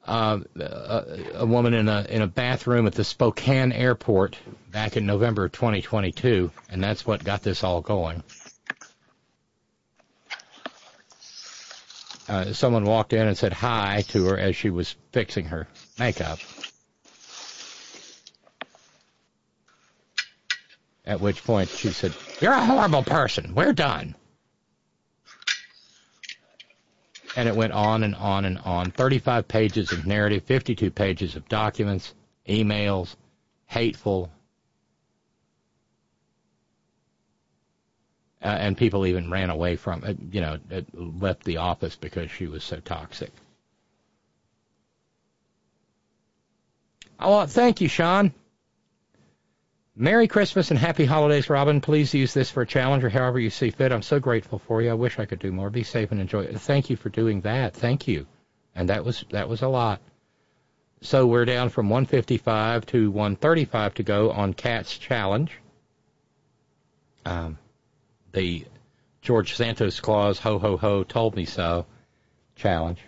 uh, a, a woman in a in a bathroom at the Spokane airport back in November of 2022, and that's what got this all going. Uh, someone walked in and said hi to her as she was fixing her makeup. At which point she said, You're a horrible person. We're done. And it went on and on and on. 35 pages of narrative, 52 pages of documents, emails, hateful. Uh, and people even ran away from it, you know, it left the office because she was so toxic. Oh, thank you, Sean. Merry Christmas and Happy Holidays, Robyn. Please use this for a challenge or however you see fit. I'm so grateful for you. I wish I could do more. Be safe and enjoy it. Thank you for doing that. Thank you. And that was that was a lot. So we're down from 155 to 135 to go on Cat's challenge. Um, the George Santos Claus ho ho ho told me so challenge.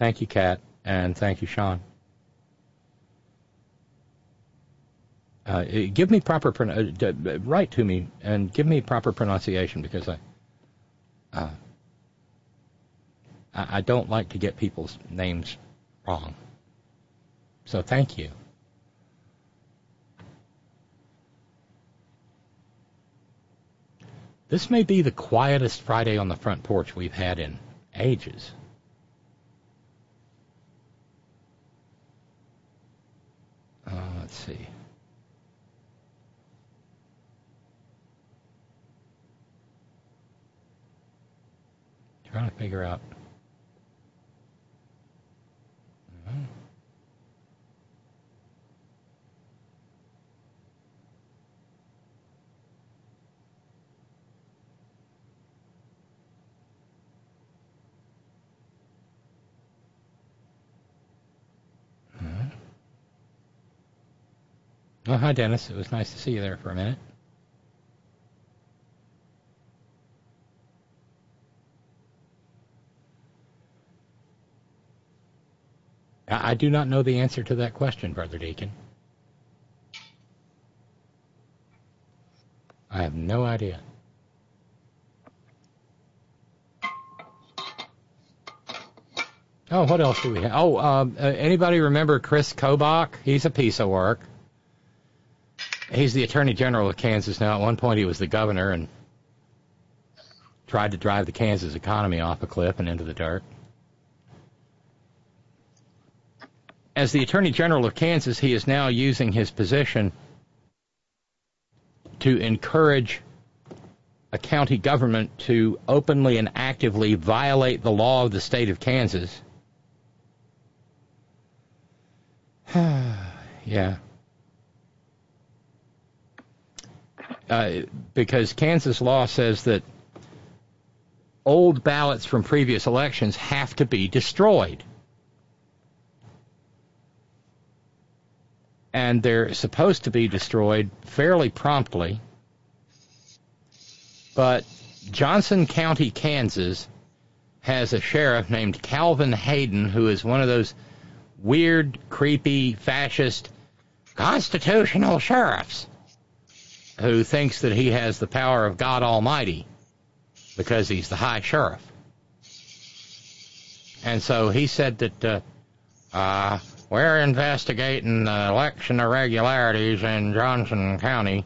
Thank you, Cat, and thank you, Sean. Uh, give me proper uh, write to me and give me proper pronunciation because I uh, I, I don't like to get people's names wrong. So thank you. This may be the quietest Friday on the front porch we've had in ages. Uh, let's see. Trying to figure out. Mm-hmm. Oh, hi, Dennis. It was nice to see you there for a minute. I do not know the answer to that question, Brother Deacon. I have no idea. Oh, what else do we have? Oh, um, anybody remember Chris Kobach? He's a piece of work. He's the Attorney General of Kansas now. At one point, he was the governor and tried to drive the Kansas economy off a cliff and into the dirt. As the Attorney General of Kansas, he is now using his position to encourage a county government to openly and actively violate the law of the state of Kansas. yeah. Uh, because Kansas law says that old ballots from previous elections have to be destroyed. And they're supposed to be destroyed fairly promptly. But Johnson County, Kansas, has a sheriff named Calvin Hayden who is one of those weird, creepy, fascist, constitutional sheriffs who thinks that he has the power of God Almighty because he's the high sheriff. And so he said that uh, uh, we're investigating uh, election irregularities in Johnson County.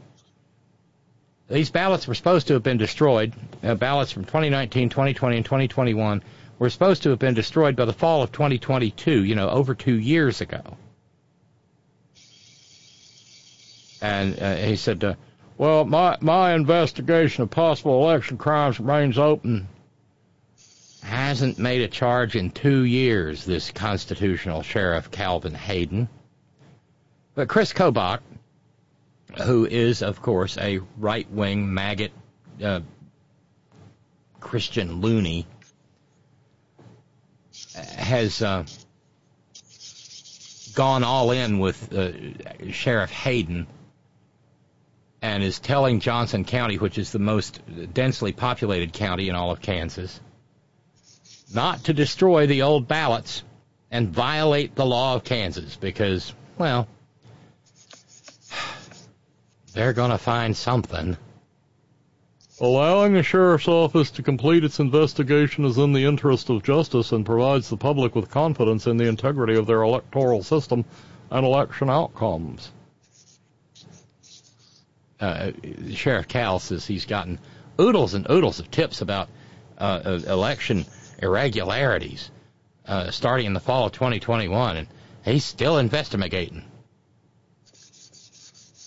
These ballots were supposed to have been destroyed. Uh, ballots from 2019, 2020, and 2021 were supposed to have been destroyed by the fall of 2022, you know, over two years ago. And uh, he said, uh, well, my, my investigation of possible election crimes remains open. Hasn't made a charge in two years, this constitutional sheriff, Calvin Hayden. But Chris Kobach, who is, of course, a right wing maggot uh, Christian loony, has uh, gone all in with uh, Sheriff Hayden and is telling Johnson County, which is the most densely populated county in all of Kansas, not to destroy the old ballots and violate the law of Kansas because, well, they're going to find something. Allowing the sheriff's office to complete its investigation is in the interest of justice and provides the public with confidence in the integrity of their electoral system and election outcomes. Uh, Sheriff Cal says he's gotten oodles and oodles of tips about uh, election irregularities uh, starting in the fall of 2021, and he's still investigating.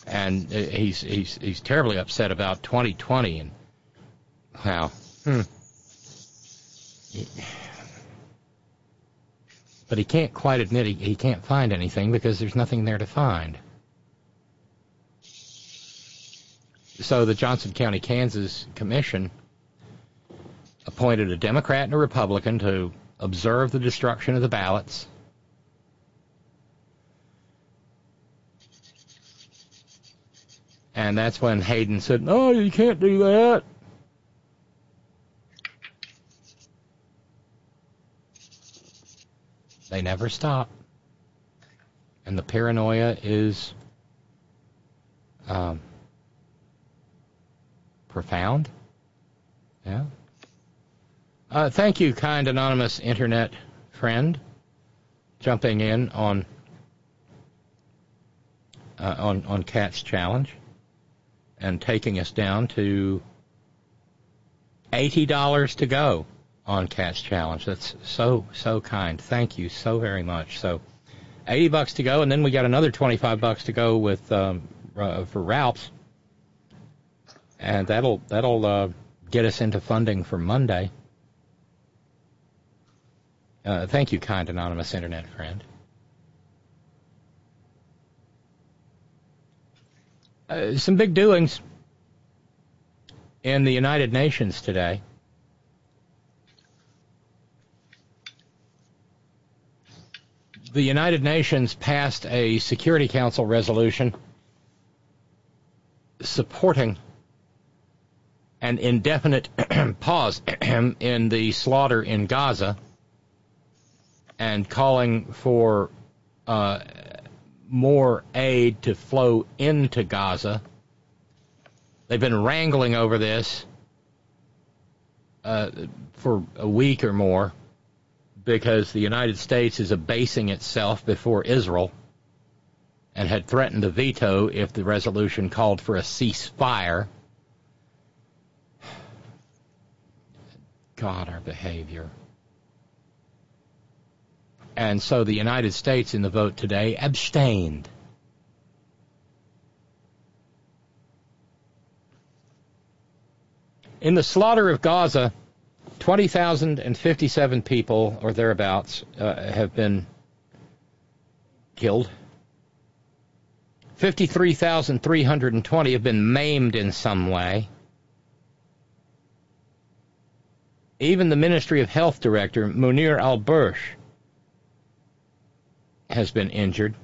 And uh, he's he's he's terribly upset about 2020 and how. Hmm. But he can't quite admit he, he can't find anything because there's nothing there to find. So the Johnson County, Kansas Commission appointed a Democrat and a Republican to observe the destruction of the ballots. And that's when Hayden said, No, you can't do that. They never stop. And the paranoia is um, profound. Yeah. Uh, thank you, kind anonymous internet friend, jumping in on uh, on on Cat's challenge and taking us down to eighty dollars to go on Cat's challenge. That's so so kind. Thank you so very much. So eighty bucks to go, and then we got another twenty five bucks to go with um, uh, for Ralph's, and that'll that'll uh, get us into funding for Monday. Uh, thank you, kind anonymous internet friend. Uh, some big doings in the United Nations today. The United Nations passed a Security Council resolution supporting an indefinite pause in the slaughter in Gaza and calling for uh, more aid to flow into Gaza. They've been wrangling over this uh, for a week or more because the United States is abasing itself before Israel and had threatened to veto if the resolution called for a ceasefire. God, our behavior. And so the United States in the vote today abstained. In the slaughter of Gaza, 20,057 people or thereabouts uh, have been killed. 53,320 have been maimed in some way. Even the Ministry of Health Director, Munir al Bursh, has been injured.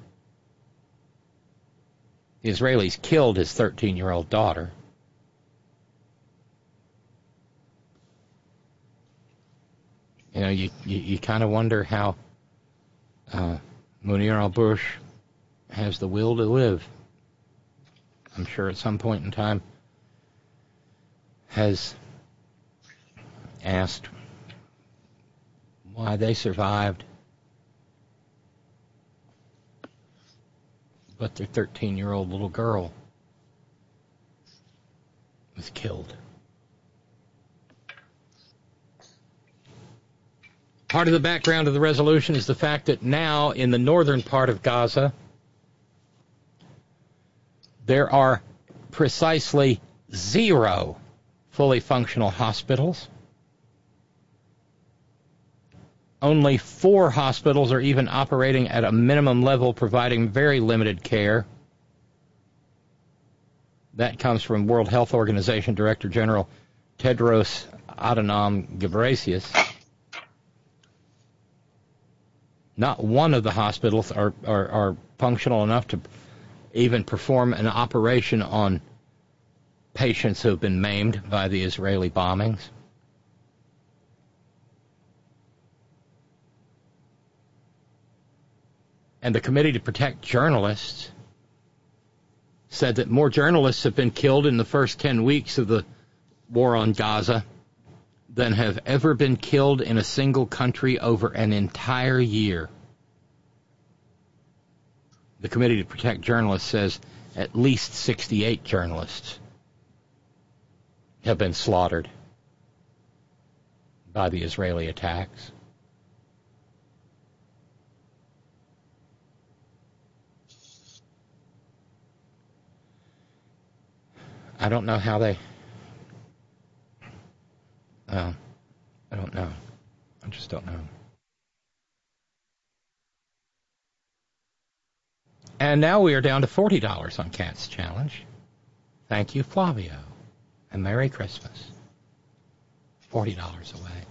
the Israelis killed his 13 year old daughter. You know, you, you, you kind of wonder how uh, Munir al Bursh has the will to live. I'm sure at some point in time has asked why they survived, but their 13 year old little girl was killed. Part of the background of the resolution is the fact that now in the northern part of Gaza, there are precisely zero fully functional hospitals. Only four hospitals are even operating at a minimum level, providing very limited care. That comes from World Health Organization Director General Tedros Adhanom Ghebreyesus. Not one of the hospitals are, are, are functional enough to even perform an operation on patients who have been maimed by the Israeli bombings. And the Committee to Protect Journalists said that more journalists have been killed in the first 10 weeks of the war on Gaza than have ever been killed in a single country over an entire year. The Committee to Protect Journalists says at least 68 journalists have been slaughtered by the Israeli attacks. I don't know how they. Uh, I don't know. I just don't know. And now we are down to $40 on Cat's Challenge. Thank you, Flavio. And Merry Christmas. $40 away.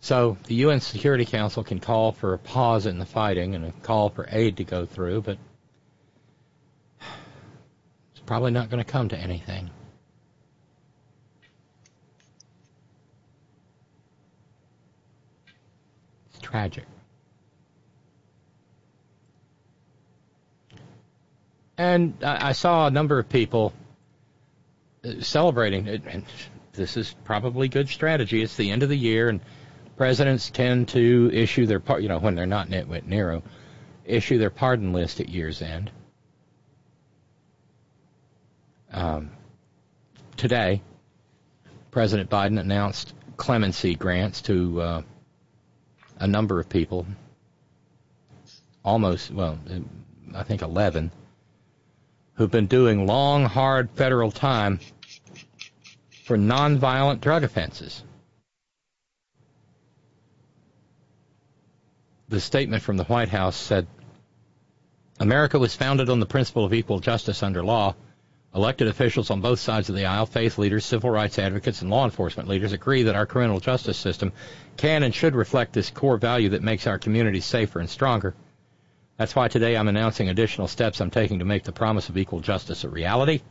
So the UN Security Council can call for a pause in the fighting and a call for aid to go through, but it's probably not going to come to anything. It's tragic. And I, saw a number of people uh, celebrating it, and this is probably good strategy. It's the end of the year, and presidents tend to issue their, you know, when they're not nitwit Nero, issue their pardon list at year's end. Um, today, President Biden announced clemency grants to uh, a number of people, almost, well, I think 11, who've been doing long, hard federal time for nonviolent drug offenses. The statement from the White House said America was founded on the principle of equal justice under law. Elected officials on both sides of the aisle, faith leaders, civil rights advocates, and law enforcement leaders agree that our criminal justice system can and should reflect this core value that makes our communities safer and stronger. That's why today I'm announcing additional steps I'm taking to make the promise of equal justice a reality.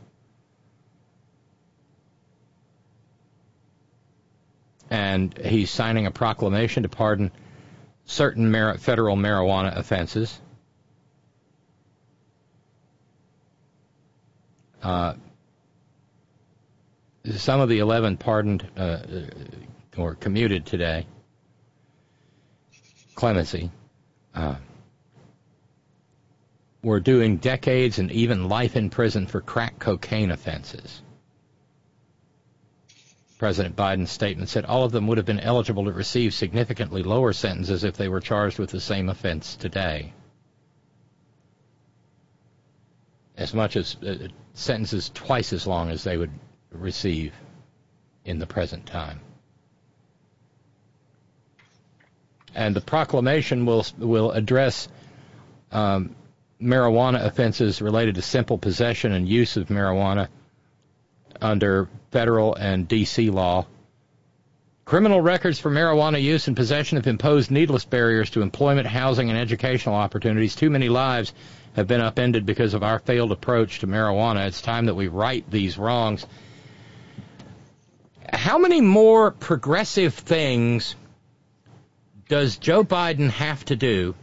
And he's signing a proclamation to pardon certain mar- federal marijuana offenses. Uh, some of the 11 pardoned uh, uh, or commuted today, clemency, uh, were doing decades and even life in prison for crack cocaine offenses. President Biden's statement said all of them would have been eligible to receive significantly lower sentences if they were charged with the same offense today. As much as uh, sentences twice as long as they would receive in the present time. And the proclamation will will address um, marijuana offenses related to simple possession and use of marijuana under federal and D.C. law. Criminal records for marijuana use and possession have imposed needless barriers to employment, housing, and educational opportunities. Too many lives have been upended because of our failed approach to marijuana. It's time that we right these wrongs. How many more progressive things does Joe Biden have to do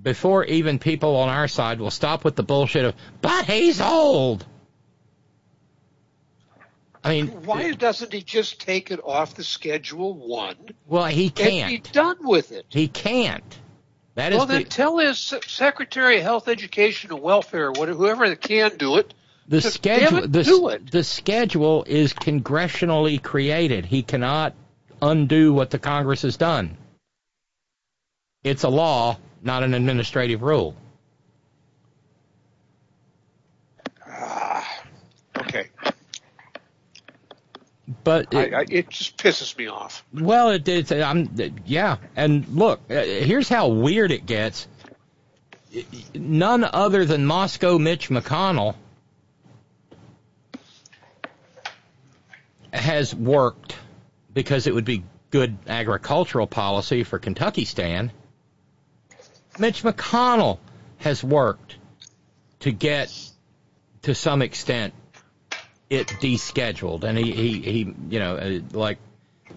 before even people on our side will stop with the bullshit of, but he's old? I mean, why doesn't he just take it off the schedule one? Well, he can't. And be done with it. He can't. That is well, the, then tell his Secretary of Health, Education, and Welfare, whoever can do it, the to schedule. it, the, do it. the schedule is congressionally created. He cannot undo what the Congress has done. It's a law, not an administrative rule. Okay. But it, I, I, it just pisses me off. Well, it, did. I'm yeah, and look, uh, here's how weird it gets. None other than Moscow Mitch McConnell has worked because it would be good agricultural policy for Kentucky Stan. Mitch McConnell has worked to get to some extent it descheduled, and he he, he you know uh, like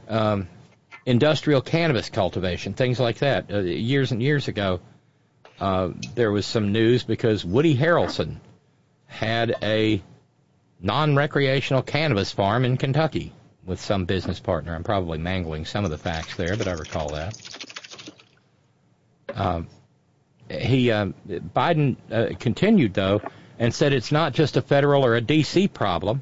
um, industrial cannabis cultivation, things like that. Uh, years and years ago, uh, there was some news because Woody Harrelson had a non-recreational cannabis farm in Kentucky with some business partner. I'm probably mangling some of the facts there, but I recall that. Um, he uh, Biden uh, continued though and said it's not just a federal or a D.C. problem.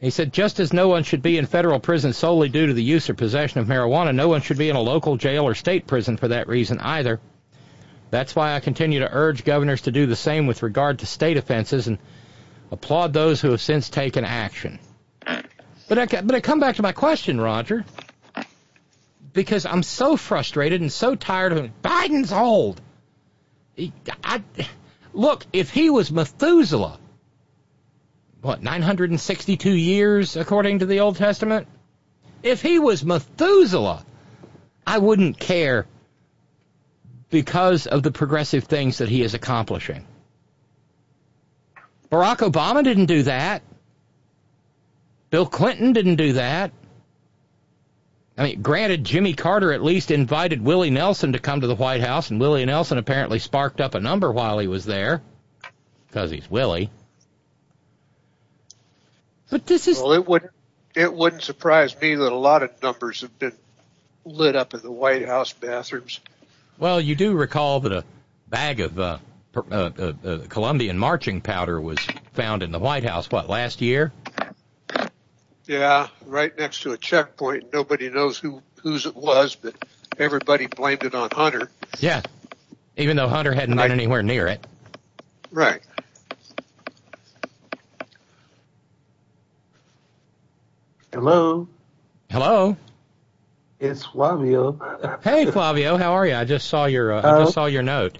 He said, just as no one should be in federal prison solely due to the use or possession of marijuana, no one should be in a local jail or state prison for that reason either. That's why I continue to urge governors to do the same with regard to state offenses and applaud those who have since taken action. But I, but I come back to my question, Roger, because I'm so frustrated and so tired of. Biden's old. I, look, if he was Methuselah, what, 962 years according to the Old Testament? If he was Methuselah, I wouldn't care because of the progressive things that he is accomplishing. Barack Obama didn't do that. Bill Clinton didn't do that. I mean, granted, Jimmy Carter at least invited Willie Nelson to come to the White House, and Willie Nelson apparently sparked up a number while he was there, because he's Willie. But this is well, it wouldn't it wouldn't surprise me that a lot of numbers have been lit up in the White House bathrooms. Well, you do recall that a bag of uh, uh, uh, uh, Colombian marching powder was found in the White House. What last year? Yeah, right next to a checkpoint. Nobody knows who whose it was, but everybody blamed it on Hunter. Yeah, even though Hunter hadn't been anywhere near it. Right. Hello. Hello. It's Flavio. hey, Flavio, how are you? I just saw your uh, I just saw your note.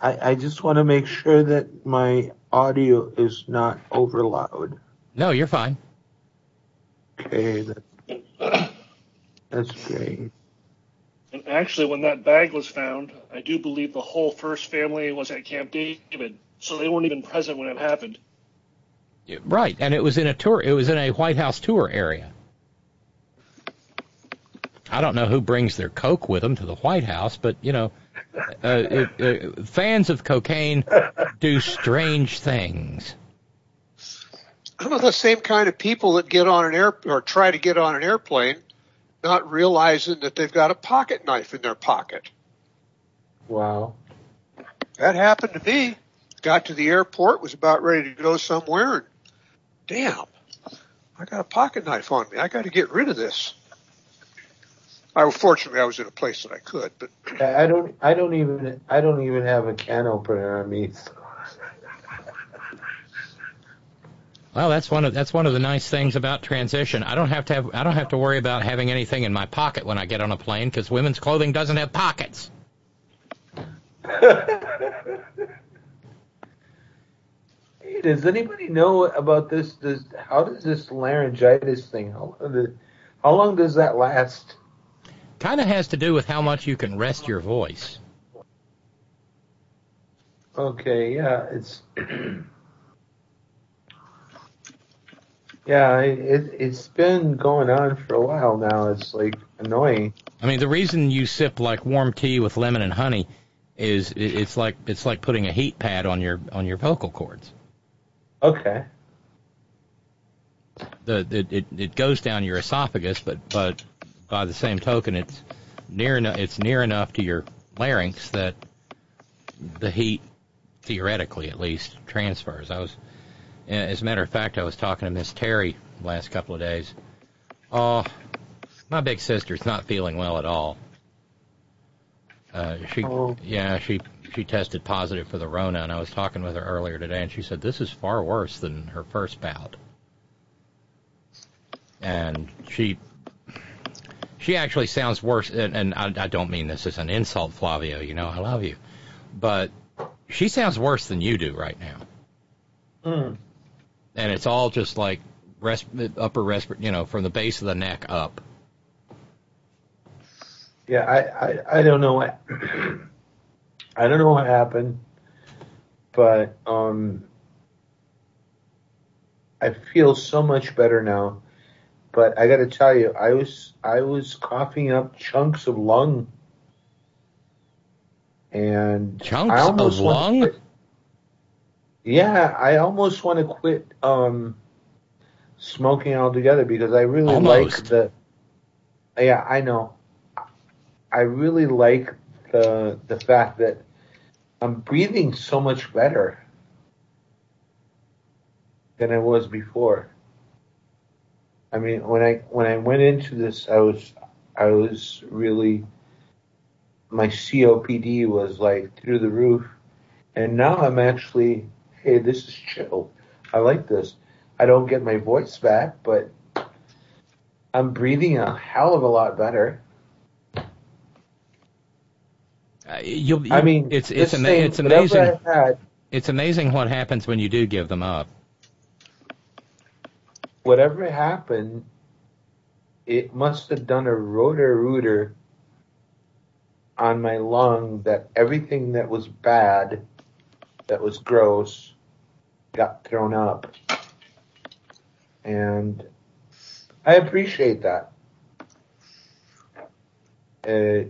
I, I just want to make sure that my audio is not over loud. No, you're fine. Okay, that's great. And actually, when that bag was found, I do believe the whole first family was at Camp David, so they weren't even present when it happened. Right, and it was in a tour. It was in a White House tour area. I don't know who brings their coke with them to the White House, but you know, uh, it, uh, fans of cocaine do strange things. Some of the same kind of people that get on an air or try to get on an airplane, not realizing that they've got a pocket knife in their pocket. Wow. That happened to me. Got to the airport, was about ready to go somewhere, and damn, I got a pocket knife on me. I got to get rid of this. I fortunately I was in a place that I could, but I don't. I don't even. I don't even have a can opener on me. So. Well, that's one of that's one of the nice things about transition. I don't have to have I don't have to worry about having anything in my pocket when I get on a plane because women's clothing doesn't have pockets. Hey, does anybody know about this? Does how does this laryngitis thing? How how long does that last? Kind of has to do with how much you can rest your voice. Okay, yeah, it's yeah, it it's been going on for a while now. It's like annoying. I mean, the reason you sip like warm tea with lemon and honey is it- it's like it's like putting a heat pad on your on your vocal cords. Okay. The it it, it goes down your esophagus, but but by the same token, it's near enough it's near enough to your larynx that the heat theoretically at least transfers. I was as a matter of fact, I was talking to Miss Terry last couple of days. Oh, my big sister's not feeling well at all. Uh, she, yeah, she she tested positive for the Rona, and I was talking with her earlier today, and she said this is far worse than her first bout. And she she actually sounds worse, and, and I, I don't mean this as an insult, Flavio. You know, I love you, but she sounds worse than you do right now Hmm. And it's all just like rest, upper respiratory, you know, from the base of the neck up. Yeah, I, I, I don't know what I don't know what happened, but um, I feel so much better now. But I got to tell you, I was I was coughing up chunks of lung, and Chunks of lung? quit- Yeah, I almost want to quit um, smoking altogether because I really Almost. like the. Yeah, I know. I really like the the fact that I'm breathing so much better than I was before. I mean, when I when I went into this, I was I was really my COPD was like through the roof, and now I'm actually hey, this is chill. I like this. I don't get my voice back, but I'm breathing a hell of a lot better. Uh, you'll, you I mean, it's it's ama- thing, it's amazing. Had, It's amazing what happens when you do give them up. whatever happened, it must have done a Roto-Rooter on my lung that everything that was bad, that was gross, got thrown up. And I appreciate that. Uh,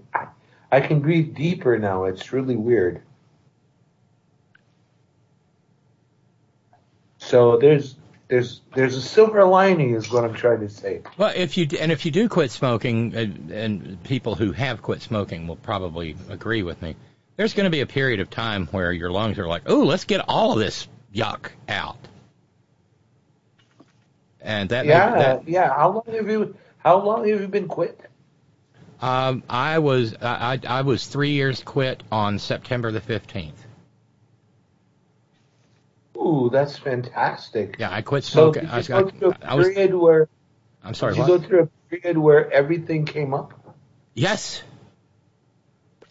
I- can breathe deeper now. It's really weird. So there's there's there's a silver lining, is what I'm trying to say. Well, if you and if you do quit smoking, and, and people who have quit smoking will probably agree with me. There's going to be a period of time where your lungs are like, "Oh, let's get all of this yuck out," and that yeah, that yeah. How long have you How long have you been quit? Um, I was I, I I was three years quit on September the fifteenth. Ooh, that's fantastic. Yeah, I quit So smoking. did I, you was- go through I, a I was. period where I'm sorry. did you What? go through a period where everything came up? Yes.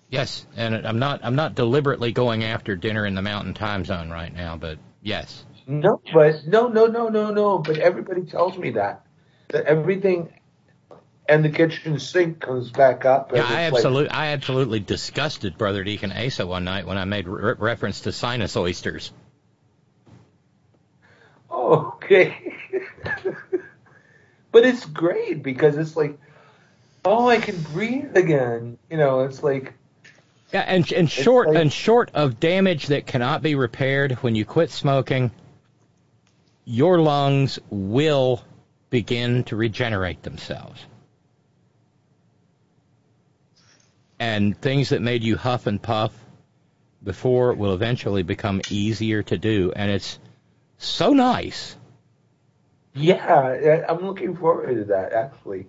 Yes, and I'm not I'm not deliberately going after dinner in the Mountain Time Zone right now, but yes. No, but no, no, no, no, no. But everybody tells me that that everything and the kitchen sink comes back up. Yeah, I absolutely I absolutely disgusted Brother Deacon Asa one night when I made re- reference to sinus oysters. oh, okay. but it's great because it's like, oh, I can breathe again. You know, it's like Yeah, and and short and short of damage that cannot be repaired when you quit smoking, your lungs will begin to regenerate themselves. And things that made you huff and puff before will eventually become easier to do and it's so nice. Yeah, I'm looking forward to that actually.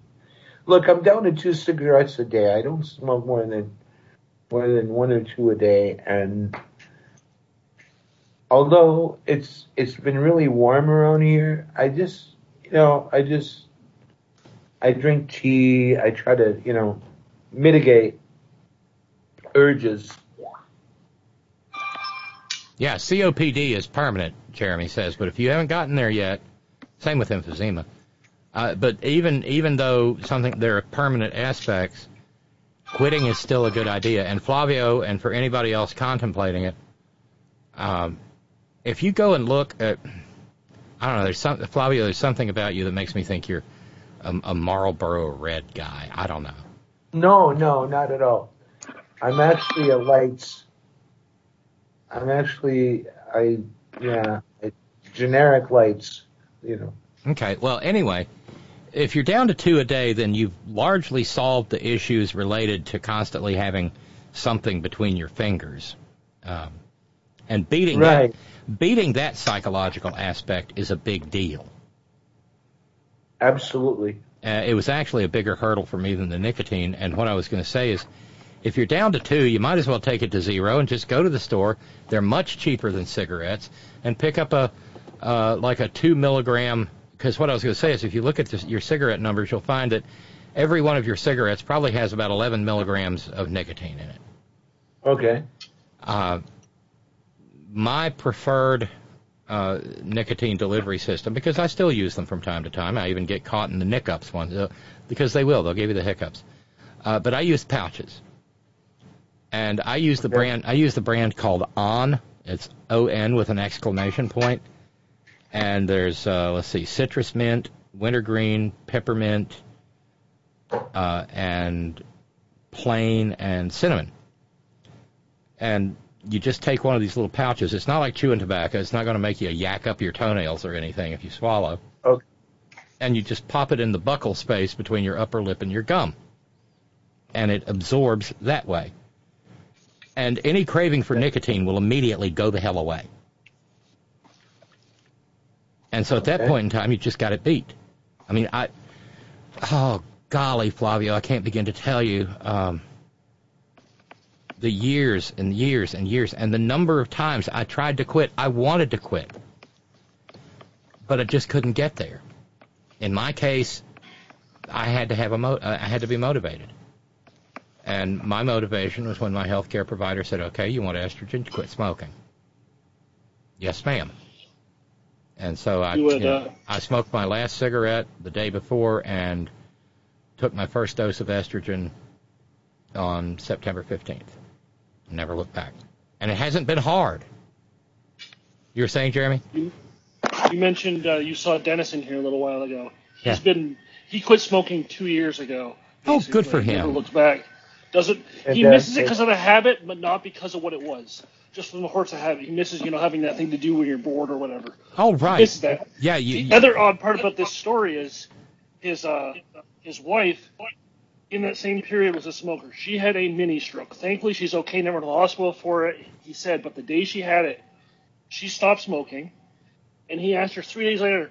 Look, I'm down to two cigarettes a day. I don't smoke more than more than one or two a day, and although it's it's been really warm around here, I just you know I just I drink tea. I try to you know mitigate urges. Yeah, COPD is permanent, Jeremy says, but if you haven't gotten there yet, same with emphysema. Uh, but even even though something there are permanent aspects, quitting is still a good idea. And Flavio, and for anybody else contemplating it, um, if you go and look at, I don't know, there's some Flavio, there's something about you that makes me think you're a, a Marlboro Red guy. I don't know. No, no, not at all. I'm actually a lights. I'm actually I yeah I, generic lights. You know. Okay. Well, anyway, if you're down to two a day, then you've largely solved the issues related to constantly having something between your fingers. Um, and beating Right. that, beating that psychological aspect is a big deal. Absolutely. Uh, it was actually a bigger hurdle for me than the nicotine. And what I was going to say is, if you're down to two, you might as well take it to zero and just go to the store. They're much cheaper than cigarettes, and pick up a uh, like a two milligram. Because what I was going to say is, if you look at this, your cigarette numbers, you'll find that every one of your cigarettes probably has about 11 milligrams of nicotine in it. Okay. Uh, my preferred uh, nicotine delivery system, because I still use them from time to time. I even get caught in the nickups ones, uh, because they will. They'll give you the hiccups. Uh, but I use pouches, and I use the brand. I use the brand called On. It's O N with an exclamation point. And there's uh, let's see, citrus mint, wintergreen, peppermint, uh, and plain and cinnamon. And you just take one of these little pouches. It's not like chewing tobacco. It's not going to make you yak up your toenails or anything if you swallow. Okay. And you just pop it in the buccal space between your upper lip and your gum. And it absorbs that way. And any craving for nicotine will immediately go the hell away. And so at that Okay. point in time, you just got it beat. I mean, I, oh golly, Flavio, I can't begin to tell you um, the years and years and years and the number of times I tried to quit. I wanted to quit, but I just couldn't get there. In my case, I had to have a mo- uh, I had to be motivated. And my motivation was when my healthcare provider said, "Okay, you want estrogen to quit smoking." Yes, ma'am. And so I, You would, you know, uh, I smoked my last cigarette the day before and took my first dose of estrogen on September 15th. Never looked back. And it hasn't been hard. You were saying, Jeremy? You mentioned uh, you saw Dennis in here a little while ago. Yeah. He's been he quit smoking two years ago. Oh, good for him. Never him. looked back. Doesn't he misses it because of the habit, but not because of what it was. Just from the horse of habit, he misses you know having that thing to do when you're bored or whatever. Oh, right. He misses that. Yeah, you, The other odd part about this story is his uh, his wife in that same period was a smoker. She had a mini stroke. Thankfully, she's okay. Never to the hospital for it. He said, but the day she had it, she stopped smoking, and he asked her three days later,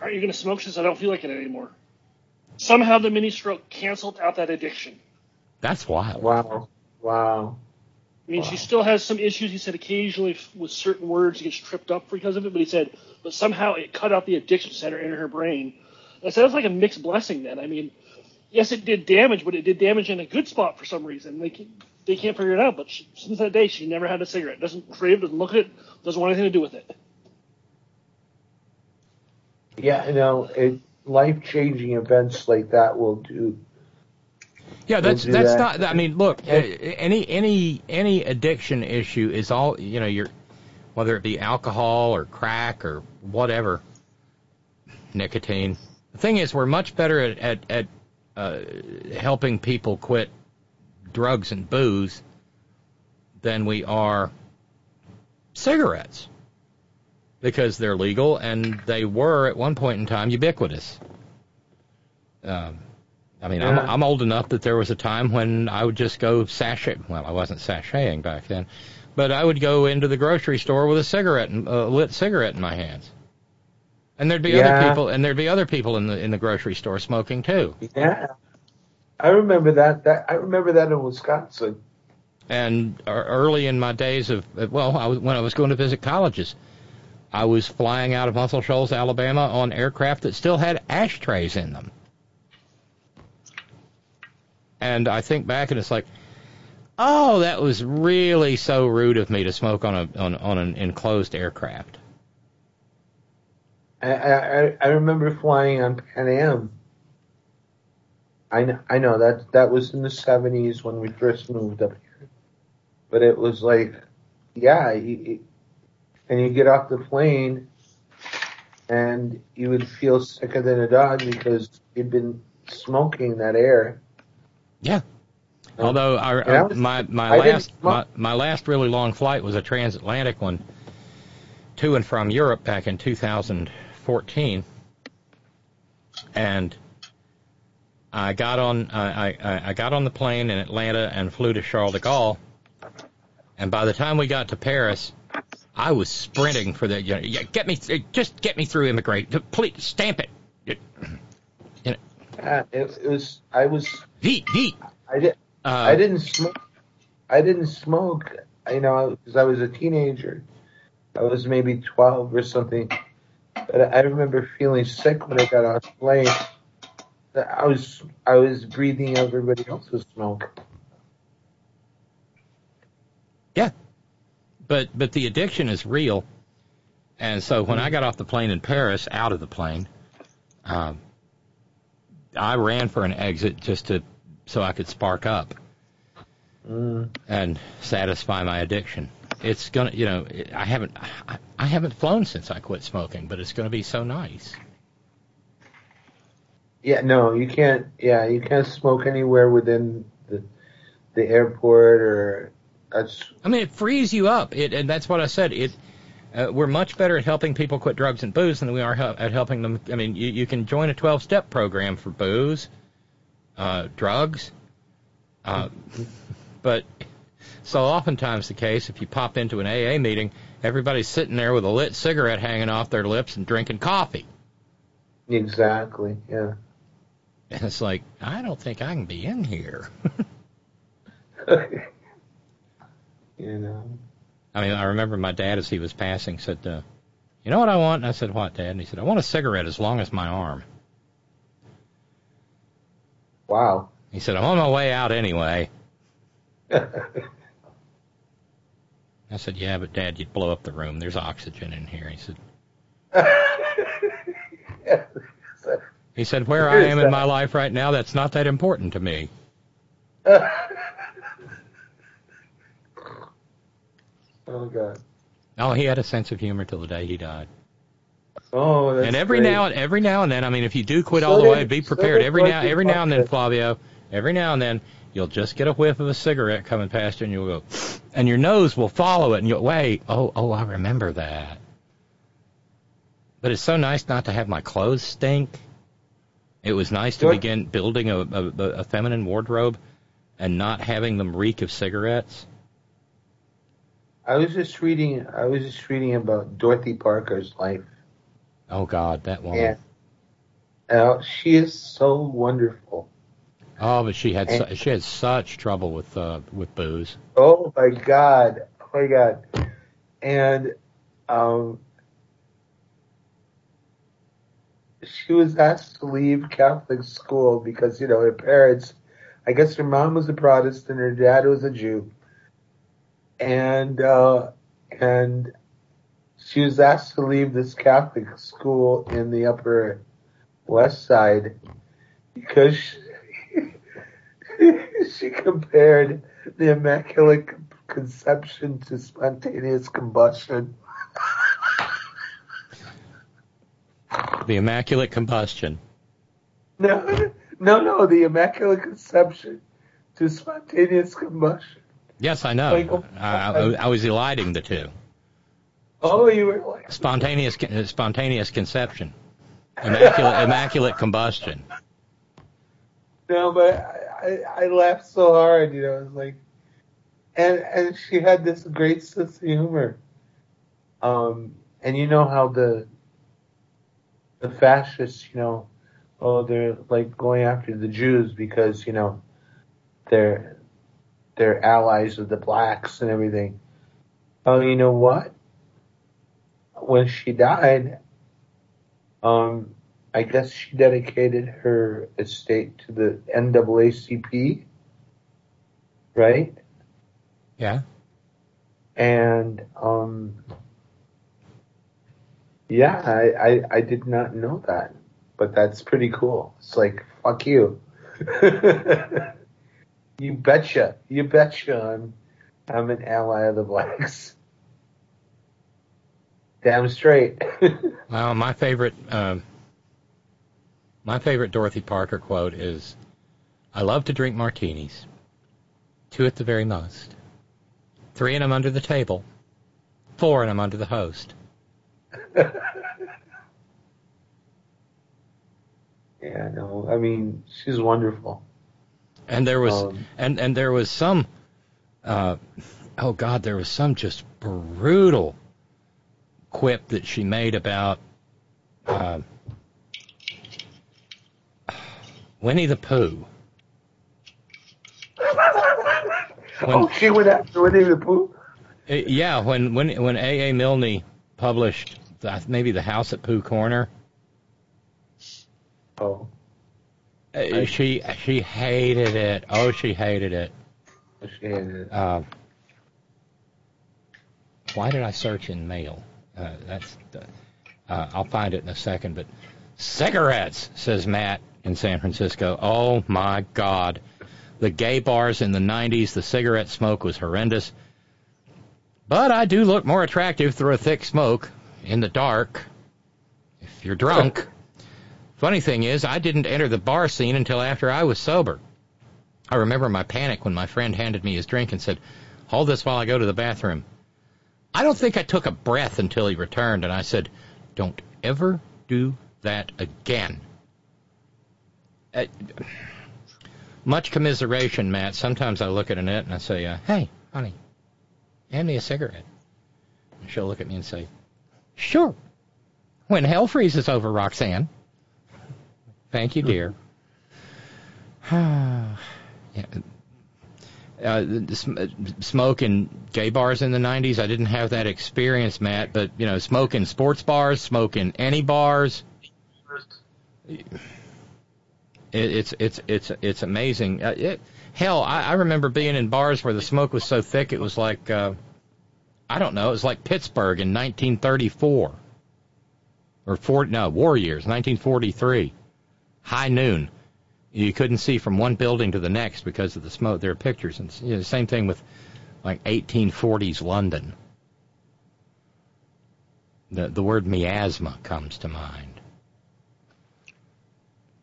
"Aren't you going to smoke?" She says, "I don't feel like it anymore." Somehow, the mini stroke canceled out that addiction. that's wild. Wow. Wow. I mean, she still has some issues. He said occasionally with certain words, she gets tripped up because of it. But he said, but somehow it cut out the addiction center in her brain. I said, that's like a mixed blessing. Then I mean, yes, it did damage, but it did damage in a good spot for some reason. They can, they can't figure it out. But she, since that day, she never had a cigarette. Doesn't crave, doesn't look at it, doesn't want anything to do with it. Yeah, you know, it, life-changing events like that will do. Yeah, that's that's that. not. I mean, look, any any any addiction issue is all you know. You're whether it be alcohol or crack or whatever, nicotine. The thing is, we're much better at at, at uh, helping people quit drugs and booze than we are cigarettes because they're legal and they were at one point in time ubiquitous. Um, I mean, I'm, I'm old enough that there was a time when I would just go sashay. Well, I wasn't sashaying back then, but I would go into the grocery store with a cigarette, and- a lit cigarette in my hands, and there'd be other people, and there'd be other people in the in the grocery store smoking too. Yeah. I remember that. That I remember that in Wisconsin. And uh, early in my days of well, I was, when I was going to visit colleges, I was flying out of Muscle Shoals, Alabama, on aircraft that still had ashtrays in them. And I think back, and it's like Oh, that was really so rude of me to smoke on a on on an enclosed aircraft. I, I I remember flying on Pan Am. I know, I know that that was in the seventies when we first moved up here, but it was like, yeah, and you get off the plane, and you would feel sicker than a dog because you'd been smoking that air. Yeah. Although our, I was- my my I last my, my last really long flight was a transatlantic one to and from Europe back in 2014, and I got on I, I, I got on the plane in Atlanta and flew to Charles de Gaulle, and by the time we got to Paris, I was sprinting for the you know, yeah, get me just get me through immigration. Please stamp it. It- you know, Uh, it, it was I was Heat. I did. Uh, I didn't smoke. I didn't smoke. You know, because I was a teenager. I was maybe twelve or something. But I remember feeling sick when I got off the plane. I was I was breathing everybody else's smoke. Yeah. But but the addiction is real. And so when I got off the plane in Paris, out of the plane, um, I ran for an exit just to so I could spark up Mm. and satisfy my addiction. It's gonna, you know, I haven't I, I haven't flown since I quit smoking, but it's gonna be so nice. Yeah, no, you can't. Yeah, you can't smoke anywhere within the the airport or that's. I mean, it frees you up. It, and that's what I said. It, uh, we're much better at helping people quit drugs and booze than we are hel- at helping them. I mean, you, you can join a 12-step program for booze, uh, drugs, uh, but so oftentimes the case, if you pop into an AA meeting, everybody's sitting there with a lit cigarette hanging off their lips and drinking coffee. Exactly. Yeah. And it's like, I don't think I can be in here. You know. I mean, I remember my dad, as he was passing, said, uh, "You know what I want?" And I said, "What, Dad?" And he said, "I want a cigarette as long as my arm." Wow. He said, "I'm on my way out anyway." I said, "Yeah, but Dad, you'd blow up the room. There's oxygen in here." He said. He said, "Where I am in my life right now, that's not that important to me." oh God. Oh, he had a sense of humor till the day he died. Oh, that's and every great. now and every now and then, I mean, if you do quit So all the did- way, be prepared. did Every now, every now and then, Flavio, every now and then, you'll just get a whiff of a cigarette coming past you, and you'll go, and your nose will follow it, and you'll wait. Oh, oh, I remember that. But it's so nice not to have my clothes stink. It was nice to What? begin building a, a, a feminine wardrobe and not having them reek of cigarettes. I was just reading. I was just reading about Dorothy Parker's life. Oh God, that woman. Yeah. Uh, she is so wonderful. Oh, but she had su- she had such trouble with uh, with booze. Oh my God. Oh my God. And um, she was asked to leave Catholic school because, you know, her parents, I guess her mom was a Protestant, her dad was a Jew. And, uh, and she was asked to leave this Catholic school in the Upper West Side because she, she compared the Immaculate Conception to spontaneous combustion. The Immaculate Combustion. No, no, no, the Immaculate Conception to spontaneous combustion. Yes, I know. Like, I, I, I was eliding the two. Oh, you were like, Spontaneous uh, spontaneous conception. Immaculate immaculate combustion. no, but I, I, I laughed so hard, you know, it was like, and, and she had this great sense of humor. Um, and you know how the, the fascists, you know, oh, they're like going after the Jews because, you know, they're, they're allies of the blacks and everything. Oh, you know what? When she died, um, I guess she dedicated her estate to the NAACP, right? Yeah. And um, yeah, I, I I did not know that, but that's pretty cool. It's like fuck you. you betcha. You betcha. I'm I'm an ally of the blacks. Damn straight. Well, my favorite, um, my favorite Dorothy Parker quote is, "I love to drink martinis, two at the very most, three in them under the table, four in them under the host." yeah, no, I mean she's wonderful. And there was, Um, and and there was some, uh, oh God, there was some just brutal quip that she made about uh, Winnie the Pooh. oh, she went after Winnie the Pooh. Uh, yeah, when when when A. A. Milne published the, maybe the House at Pooh Corner, Oh, uh, she she hated it. Oh, she hated it. she hated it. Uh, why did I search in mail? Uh, that's the, uh, I'll find it in a second. But cigarettes, says Matt in San Francisco. Oh my God, the gay bars in the '90s, the cigarette smoke was horrendous. But I do look more attractive through a thick smoke in the dark. If you're drunk. Funny thing is, I didn't enter the bar scene until after I was sober. I remember my panic when my friend handed me his drink and said, Hold this while I go to the bathroom. I don't think I took a breath until he returned, and I said, Don't ever do that again. Uh, much commiseration, Matt. Sometimes I look at Annette and I say, uh, Hey, honey, hand me a cigarette. And she'll look at me and say, Sure. When hell freezes over, Roxanne. Thank you, dear. yeah. Uh, uh, smoke in gay bars in the 90s. I didn't have that experience, Matt, but, you know, smoke in sports bars, smoke in any bars. It, it's, it's, it's, it's amazing. Uh, it, hell, I, I remember being in bars where the smoke was so thick it was like, uh, I don't know, it was like Pittsburgh in 1934. Or four, no, war years, 1943. High noon you couldn't see from one building to the next because of the smoke. There are pictures, and you know, same thing with like 1840s London. The the word miasma comes to mind.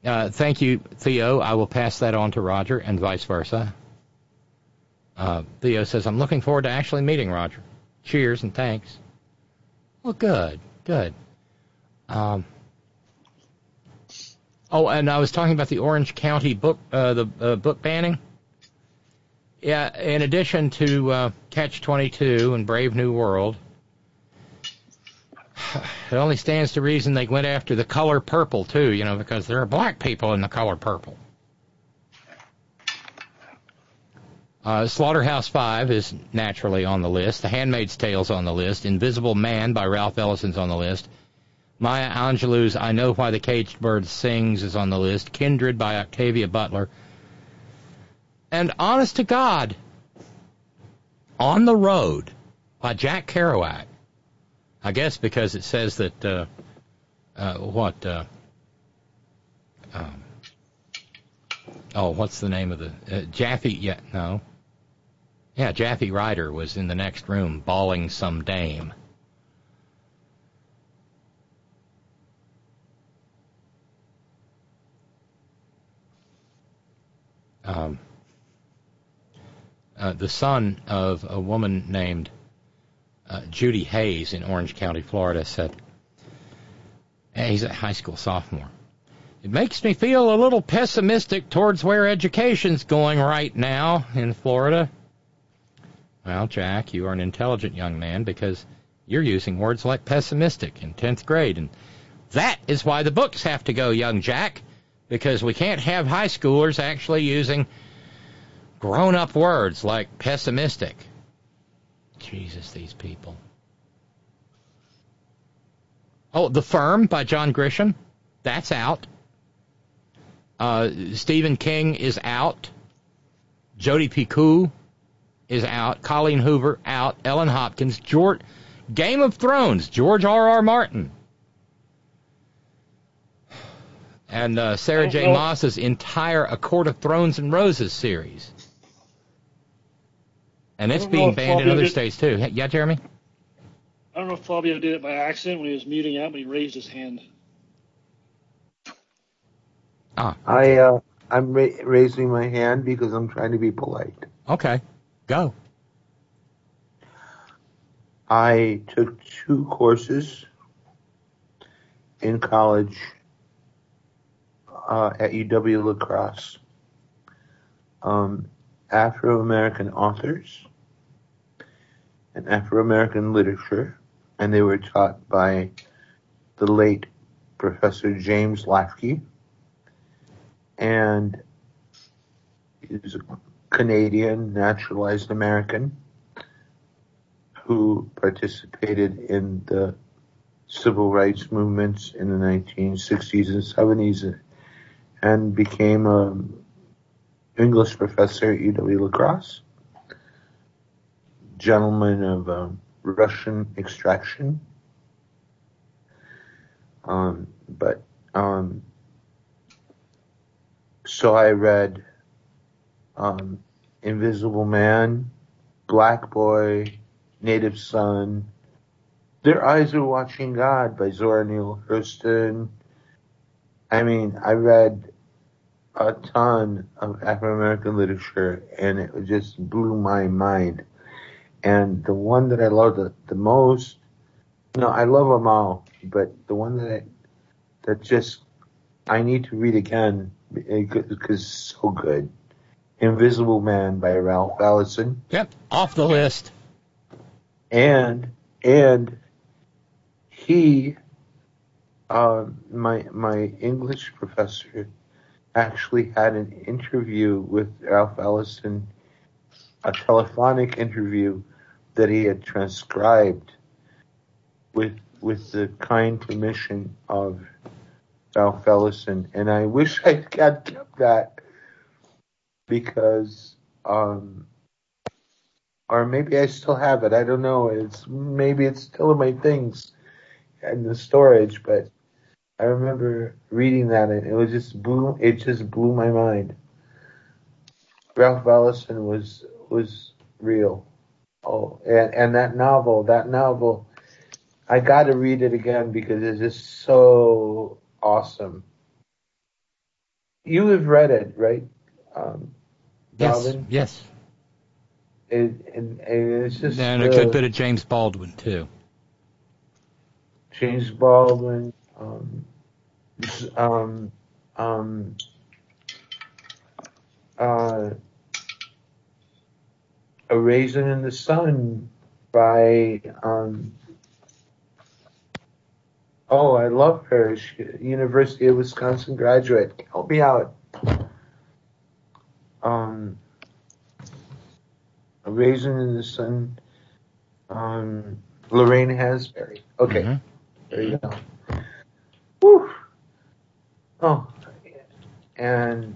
Uh, thank you, Theo. I will pass that on to Roger, and vice versa. Uh, Theo says, "I'm looking forward to actually meeting Roger. Cheers and thanks." Well, good, good. Um, Oh, and I was talking about the Orange County book, uh, the uh, book banning. Yeah, in addition to uh, Catch 22 and Brave New World, it only stands to reason they went after the color purple too. You know, because there are black people in the color purple. Uh, Slaughterhouse Five is naturally on the list. The Handmaid's Tale's on the list. Invisible Man by Ralph Ellison's on the list. Maya Angelou's I Know Why the Caged Bird Sings is on the list. Kindred by Octavia Butler. And Honest to God, On the Road by Jack Kerouac. I guess because it says that, uh, uh, what, uh, um, oh, what's the name of the, uh, Japhy, yeah, no. Yeah, Japhy Ryder was in the next room balling some dame. Um, uh, the son of a woman named uh, Judy Hayes in Orange County, Florida, said, hey, he's a high school sophomore. It makes me feel a little pessimistic towards where education's going right now in Florida. Well, Jack, you are an intelligent young man because you're using words like pessimistic in 10th grade. And that is why the books have to go, young Jack because we can't have high schoolers actually using grown up words like pessimistic. Jesus, these people. Oh, The Firm by John Grisham. That's out. Uh, Stephen King is out. Jodi Picoult is out. Colleen Hoover out. Ellen Hopkins. George, Game of Thrones. George R. R. Martin. And uh, Sarah J. Maas's entire A Court of Thrones and Roses series. And it's I don't know being if banned in other did- states too. Yeah, Jeremy? I don't know if Flavio did it by accident when he was muting out, but he raised his hand. Ah. I uh, I'm ra- raising my hand because I'm trying to be polite. Okay, go. I took two courses in college uh, at UW La Crosse. Um, Afro American authors and Afro American literature, and they were taught by the late Professor James Lafke, and he's a Canadian naturalized American who participated in the civil rights movements in the 1960s and 70s and became a English professor at UW La Crosse. Gentleman of um, Russian extraction. Um, but um, so I read um, Invisible Man, Black Boy, Native Son, Their Eyes Are Watching God by Zora Neale Hurston. I mean, I read a ton of Afro American literature and it just blew my mind. And the one that I loved the, the most, no, I love them all, but the one that I, that just I need to read again because it's so good. Invisible Man by Ralph Ellison. Yep, off the list. And and he, um, my my English professor, actually had an interview with Ralph Ellison, a telephonic interview that he had transcribed with with the kind permission of Ralph Ellison, and I wish I had kept that because, um, or maybe I still have it. I don't know. It's maybe it's still in my things in the storage, but I remember reading that and it was just blew. It just blew my mind. Ralph Ellison was was real. Oh, and and that novel, that novel, I got to read it again because it's just so awesome. You have read it, right? Um, Yes, Robyn? yes. It, and, and it's just And a good bit of James Baldwin too. James Baldwin, um, um, um, uh, A Raisin in the Sun by, um, oh, I love her. She, University of Wisconsin graduate. Help me out. Um, A Raisin in the Sun, um, Lorraine Hansberry. Okay. There you go. Whew. Oh, and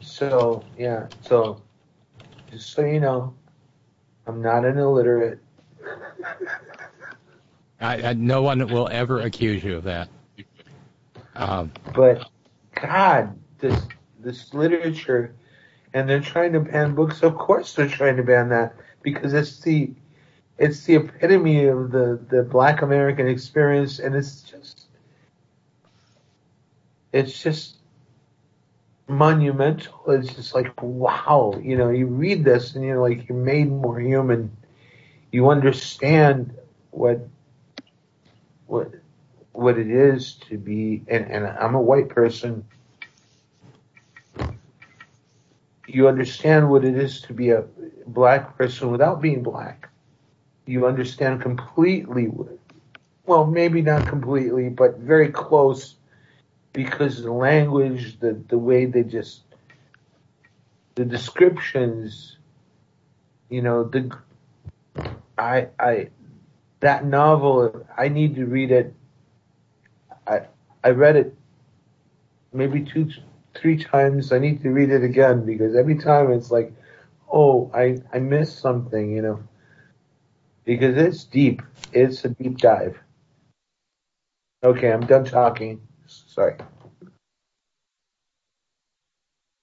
so yeah. So just so you know, I'm not an illiterate. I, I, no one will ever accuse you of that. Um, but God, this this literature, and they're trying to ban books. Of course, they're trying to ban that because it's the it's the epitome of the the Black American experience, and it's just it's just monumental. It's just like wow, you know, you read this and you're like you're made more human. You understand what what what it is to be and, and I'm a white person. You understand what it is to be a black person without being black. You understand completely well, maybe not completely, but very close because the language, the the way they just the descriptions, you know, the I I that novel I need to read it. I I read it maybe two three times. I need to read it again because every time it's like, oh, I I missed something, you know. Because it's deep. It's a deep dive. Okay, I'm done talking. Sorry.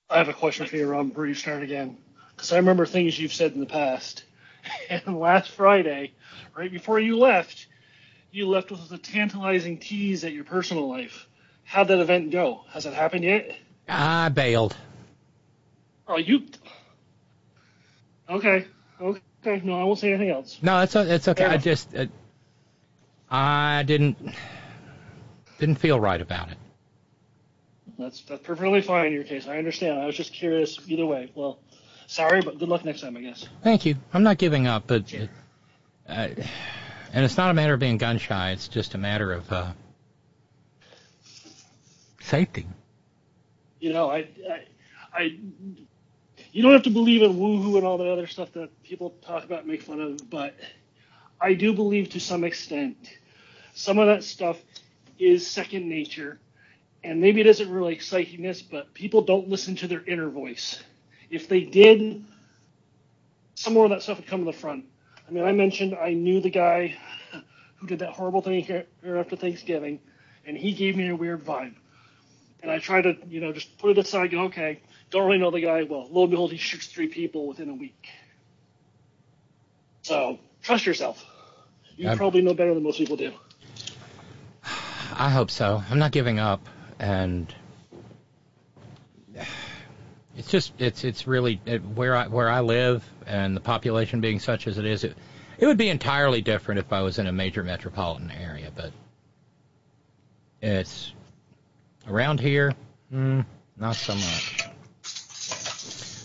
I have a question for you, Rob, before you start again. Because I remember things you've said in the past. And last Friday, right before you left, you left with a tantalizing tease at your personal life. How'd that event go? Has it happened yet? I bailed. Oh, you. Okay. Okay. Okay, no, I won't say anything else. No, it's it's okay. I just uh, I didn't didn't feel right about it. That's that's perfectly fine in your case. I understand. I was just curious either way. Well, sorry, but good luck next time, I guess. Thank you. I'm not giving up, but uh, and it's not a matter of being gun shy. It's just a matter of uh, safety. You know, I, I, I, you don't have to believe in woohoo and all the other stuff that people talk about and make fun of, but I do believe to some extent some of that stuff is second nature. And maybe it isn't really psychiness, but people don't listen to their inner voice. If they did, some more of that stuff would come to the front. I mean, I mentioned I knew the guy who did that horrible thing here after Thanksgiving, and he gave me a weird vibe. And I tried to, you know, just put it aside, go, okay, don't really know the guy. Well, lo and behold, he shoots three people within a week. So trust yourself. You I'm- probably know better than most people do. I hope so. I'm not giving up, and it's just it's it's really it, where I where I live and the population being such as it is. It, it would be entirely different if I was in a major metropolitan area, but it's around here, mm, not so much.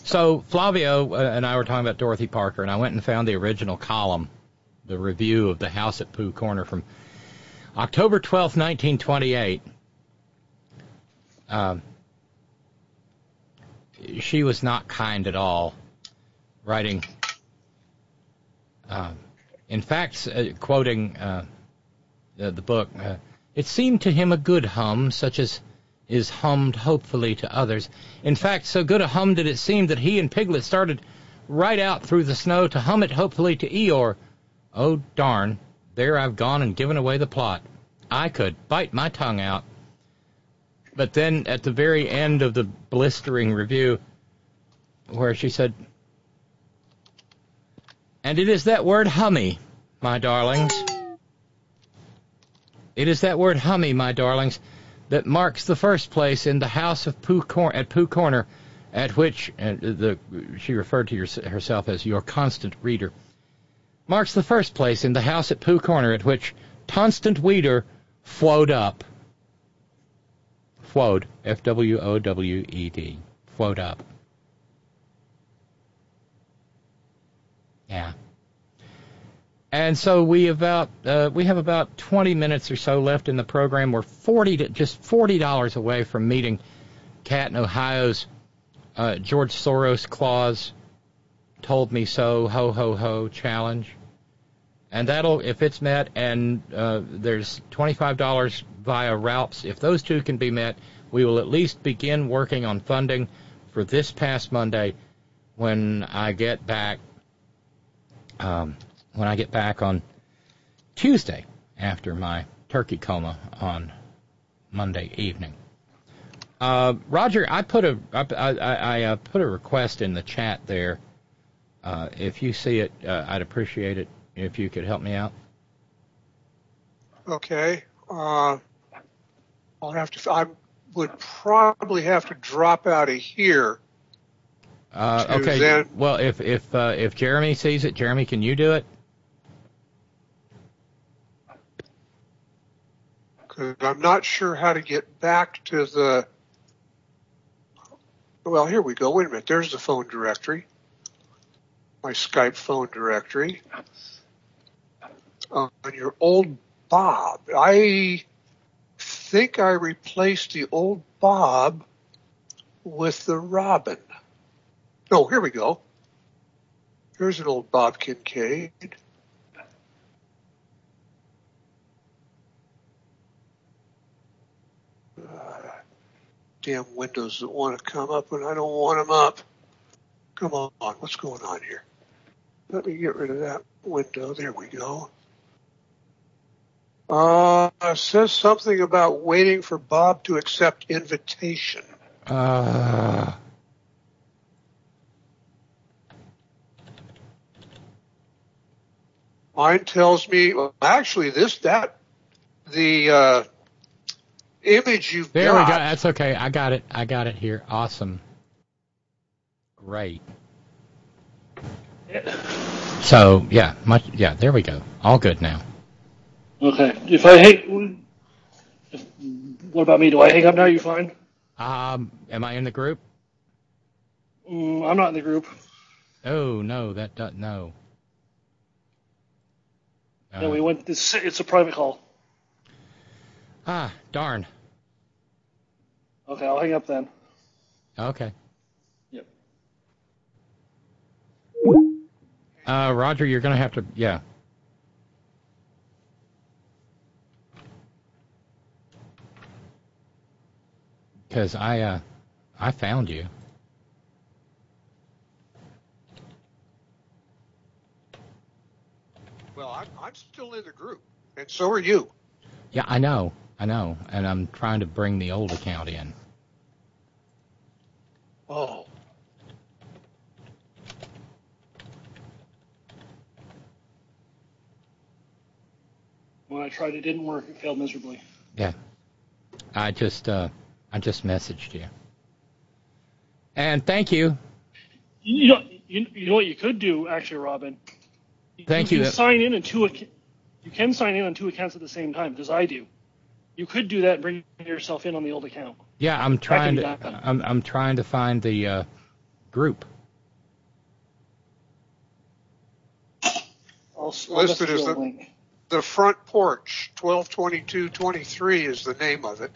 So Flavio uh, and I were talking about Dorothy Parker, and I went and found the original column, the review of the house at Pooh Corner from October 12th, 1928. Um, she was not kind at all, writing. Uh, in fact, uh, quoting uh, the, the book, uh, it seemed to him a good hum, such as is hummed hopefully to others. In fact, so good a hum did it seem that he and Piglet started right out through the snow to hum it hopefully to Eeyore. Oh, darn, there I've gone and given away the plot. I could bite my tongue out. But then at the very end of the blistering review, where she said, And it is that word hummy, my darlings. It is that word hummy, my darlings, that marks the first place in the house of Pooh Cor- at Pooh Corner, at which uh, the she referred to your, herself as your constant reader. Marks the first place in the house at Pooh Corner at which Constant Weeder flowed up. Flowed, F W O W E D, flowed up. Yeah. And so we about uh, we have about 20 minutes or so left in the program. We're 40 to, just 40 dollars away from meeting Cat in Ohio's uh, George Soros clause told me so ho ho ho challenge, and that'll if it's met and uh, there's $25 via Ralphs. If those two can be met, we will at least begin working on funding for this past Monday when I get back. Um, when I get back on Tuesday after my turkey coma on Monday evening. Uh, Roger, I put a I, I, I uh, put a request in the chat there. Uh, if you see it, uh, I'd appreciate it if you could help me out. Okay. Uh, I'll have to. I would probably have to drop out of here. Uh, okay. then- Well, if if uh, if Jeremy sees it, Jeremy, can you do it? I'm not sure how to get back to the. Well, here we go. Wait a minute. There's the phone directory. My Skype phone directory. Uh, on your old Bob. I think I replaced the old Bob with the Robyn. No, here we go. Here's an old Bob Kincaid. Damn windows that want to come up, and I don't want them up. Come on, what's going on here? Let me get rid of that window. There we go. Uh, says something about waiting for Bob to accept invitation. Uh, Mine tells me, well, actually, this, that, the, uh, image you've There got. we go. That's okay. I got it. I got it here. Awesome. Great. So yeah, much yeah. There we go. All good now. Okay. If I hang, if, what about me? Do I hang up now? You fine? Um, am I in the group? Mm, I'm not in the group. Oh no, that do, no. no, we went. This, it's a private call. Ah, darn. Okay, I'll hang up then. Okay. Yep. Uh, Roger, you're gonna have to yeah. Because I uh, I found you. Well, I'm, I'm still in the group, and so are you. Yeah, I know, I know, and I'm trying to bring the old account in. Oh. When I tried, it didn't work. It failed miserably. Yeah. I just uh, I just messaged you. And thank you. You know, you, you know what you could do, actually, Robyn. Thank you. you. Can sign in on two. You can sign in on two accounts at the same time, because I do. You could do that and bring yourself in on the old account. Yeah, I'm trying to. I'm I'm trying to find the uh, group. I'll, I'll Listed as the, the front porch. 122223 is the name of it.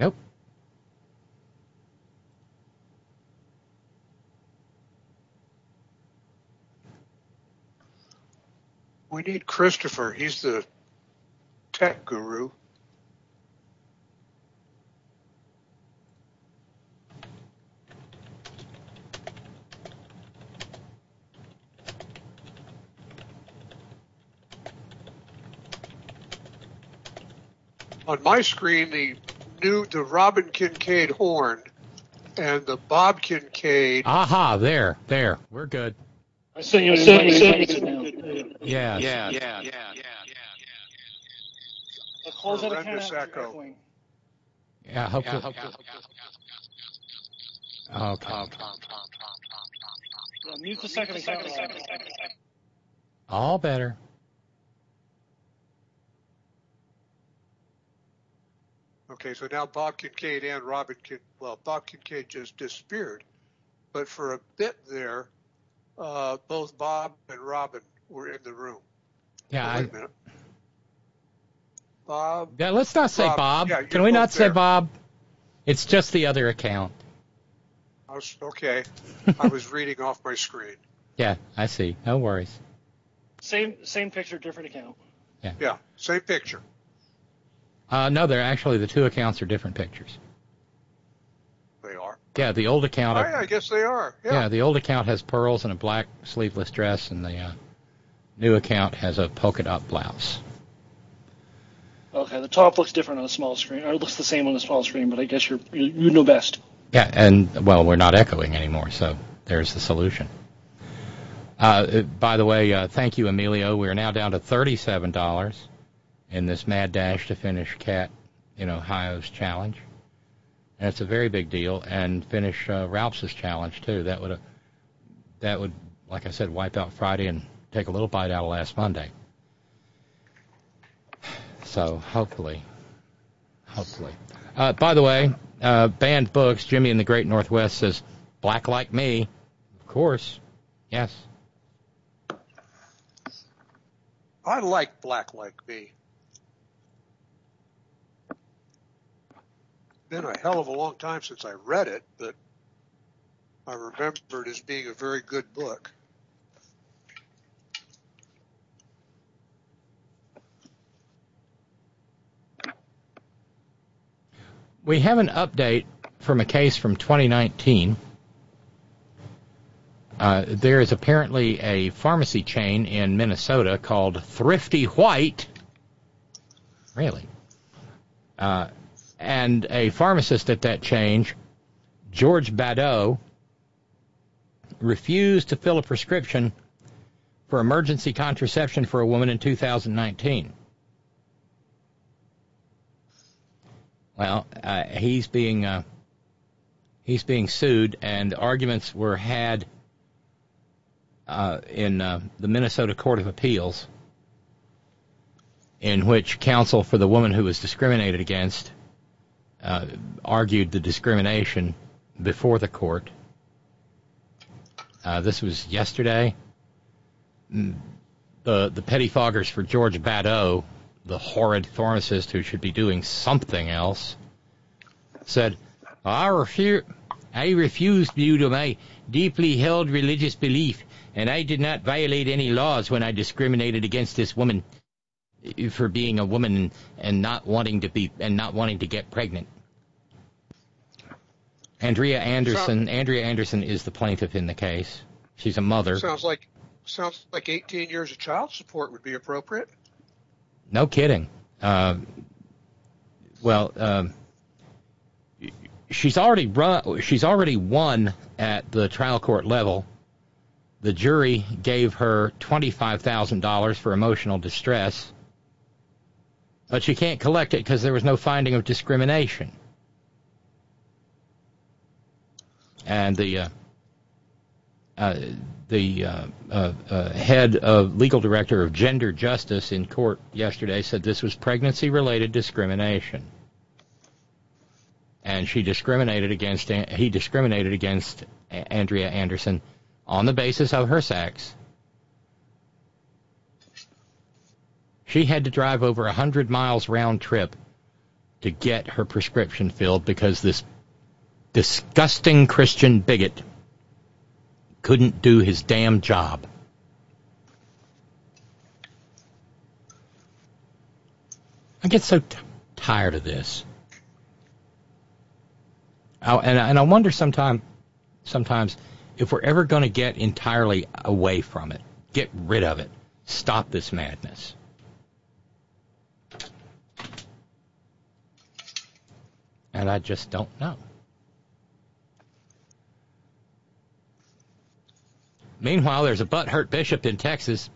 Nope. We need Christopher. He's the tech guru. On my screen, the new the Robyn Kincaid horn and the Bob Kincaid. Aha, there, there. We're good. I sent you an I sent invite. you- You can sit down. Yeah. Yeah, yeah, yeah, yeah. I'll close that account Horrendous out. echo. Echoing. Yeah, hopefully. Okay. Oh, yeah, mute the second account. All better. Okay, so now Bob Kincaid and Robyn Kin well, Bob Kincaid just disappeared, but for a bit there, uh, both Bob and Robyn were in the room. Yeah, Oh, wait a minute. Bob. yeah. Let's not say Rob, Bob. yeah, Can we both not say. Bob? It's just the other account. I was, okay, I was reading off my screen. Yeah, I see. No worries. Same same picture, different account. Yeah. Yeah, same picture. Uh, no, they're actually the two accounts are different pictures. They are. Yeah, the old account. I, I guess they are. yeah. Yeah. the old account has pearls and a black sleeveless dress, and the uh, new account has a polka dot blouse. Okay, the top looks different on a small screen, or it looks the same on the small screen, but I guess you're you, you know best. Yeah, and well, we're not echoing anymore, so there's the solution. Uh, by the way, uh, thank you, Emilio. We are now down to thirty-seven dollars in this mad dash to finish Cat in Ohio's challenge, and it's a very big deal. And finish uh, Ralph's challenge too. That would, uh, that would, like I said, wipe out Friday and take a little bite out of last Monday. So hopefully, hopefully. Uh, by the way, uh, banned books. Jimmy in the Great Northwest says, "Black like me." Of course, yes. I like Black Like Me. Been a hell of a long time since I read it, but I remember it as being a very good book. We have an update from a case from 2019. Uh, there is apparently a pharmacy chain in Minnesota called Thrifty White. Really? Uh, and a pharmacist at that change, George Badeau, refused to fill a prescription for emergency contraception for a woman in 2019. Well, uh, he's being uh, he's being sued, and arguments were had uh, in uh, the Minnesota Court of Appeals, in which counsel for the woman who was discriminated against argued the discrimination before the court. Uh, this was yesterday. The pettifoggers for George Badeau the horrid pharmacist who should be doing something else, said, I refused due to my deeply held religious belief, and I did not violate any laws when I discriminated against this woman for being a woman and not wanting to be and not wanting to get pregnant. Andrea Anderson. Andrea Anderson is the plaintiff in the case. She's a mother. Sounds like sounds like 18 years of child support would be appropriate. No kidding. Uh, well, um, she's already run. She's already won at the trial court level. The jury gave her twenty-five thousand dollars for emotional distress, but she can't collect it because there was no finding of discrimination. And the uh, uh, the uh, uh, uh, head of legal director of gender justice in court yesterday said this was pregnancy related discrimination. And she discriminated against, he discriminated against Andrea Anderson on the basis of her sex. She had to drive over a hundred miles round trip to get her prescription filled because this disgusting Christian bigot couldn't do his damn job. I get so t- tired of this. Oh, I, and, and I wonder sometime, sometimes if we're ever going to get entirely away from it, get rid of it, stop this madness. And I just don't know. Meanwhile, there's a butthurt bishop in Texas.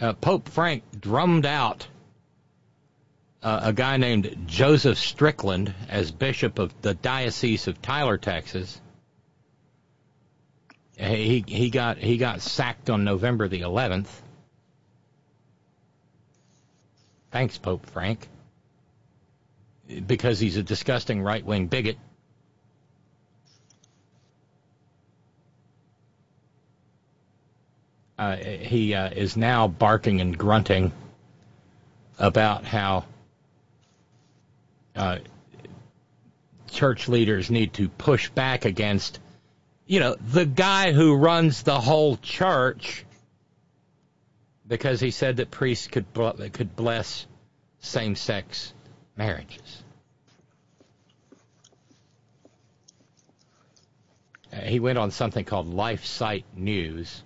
Uh, Pope Frank drummed out uh, a guy named Joseph Strickland as bishop of the Diocese of Tyler, Texas. He he got he got sacked on November the 11th. Thanks, Pope Frank, because he's a disgusting right wing bigot uh, he uh, is now barking and grunting about how uh, church leaders need to push back against, you know, the guy who runs the whole church because he said that priests could could bless same-sex marriages. He went on something called LifeSite News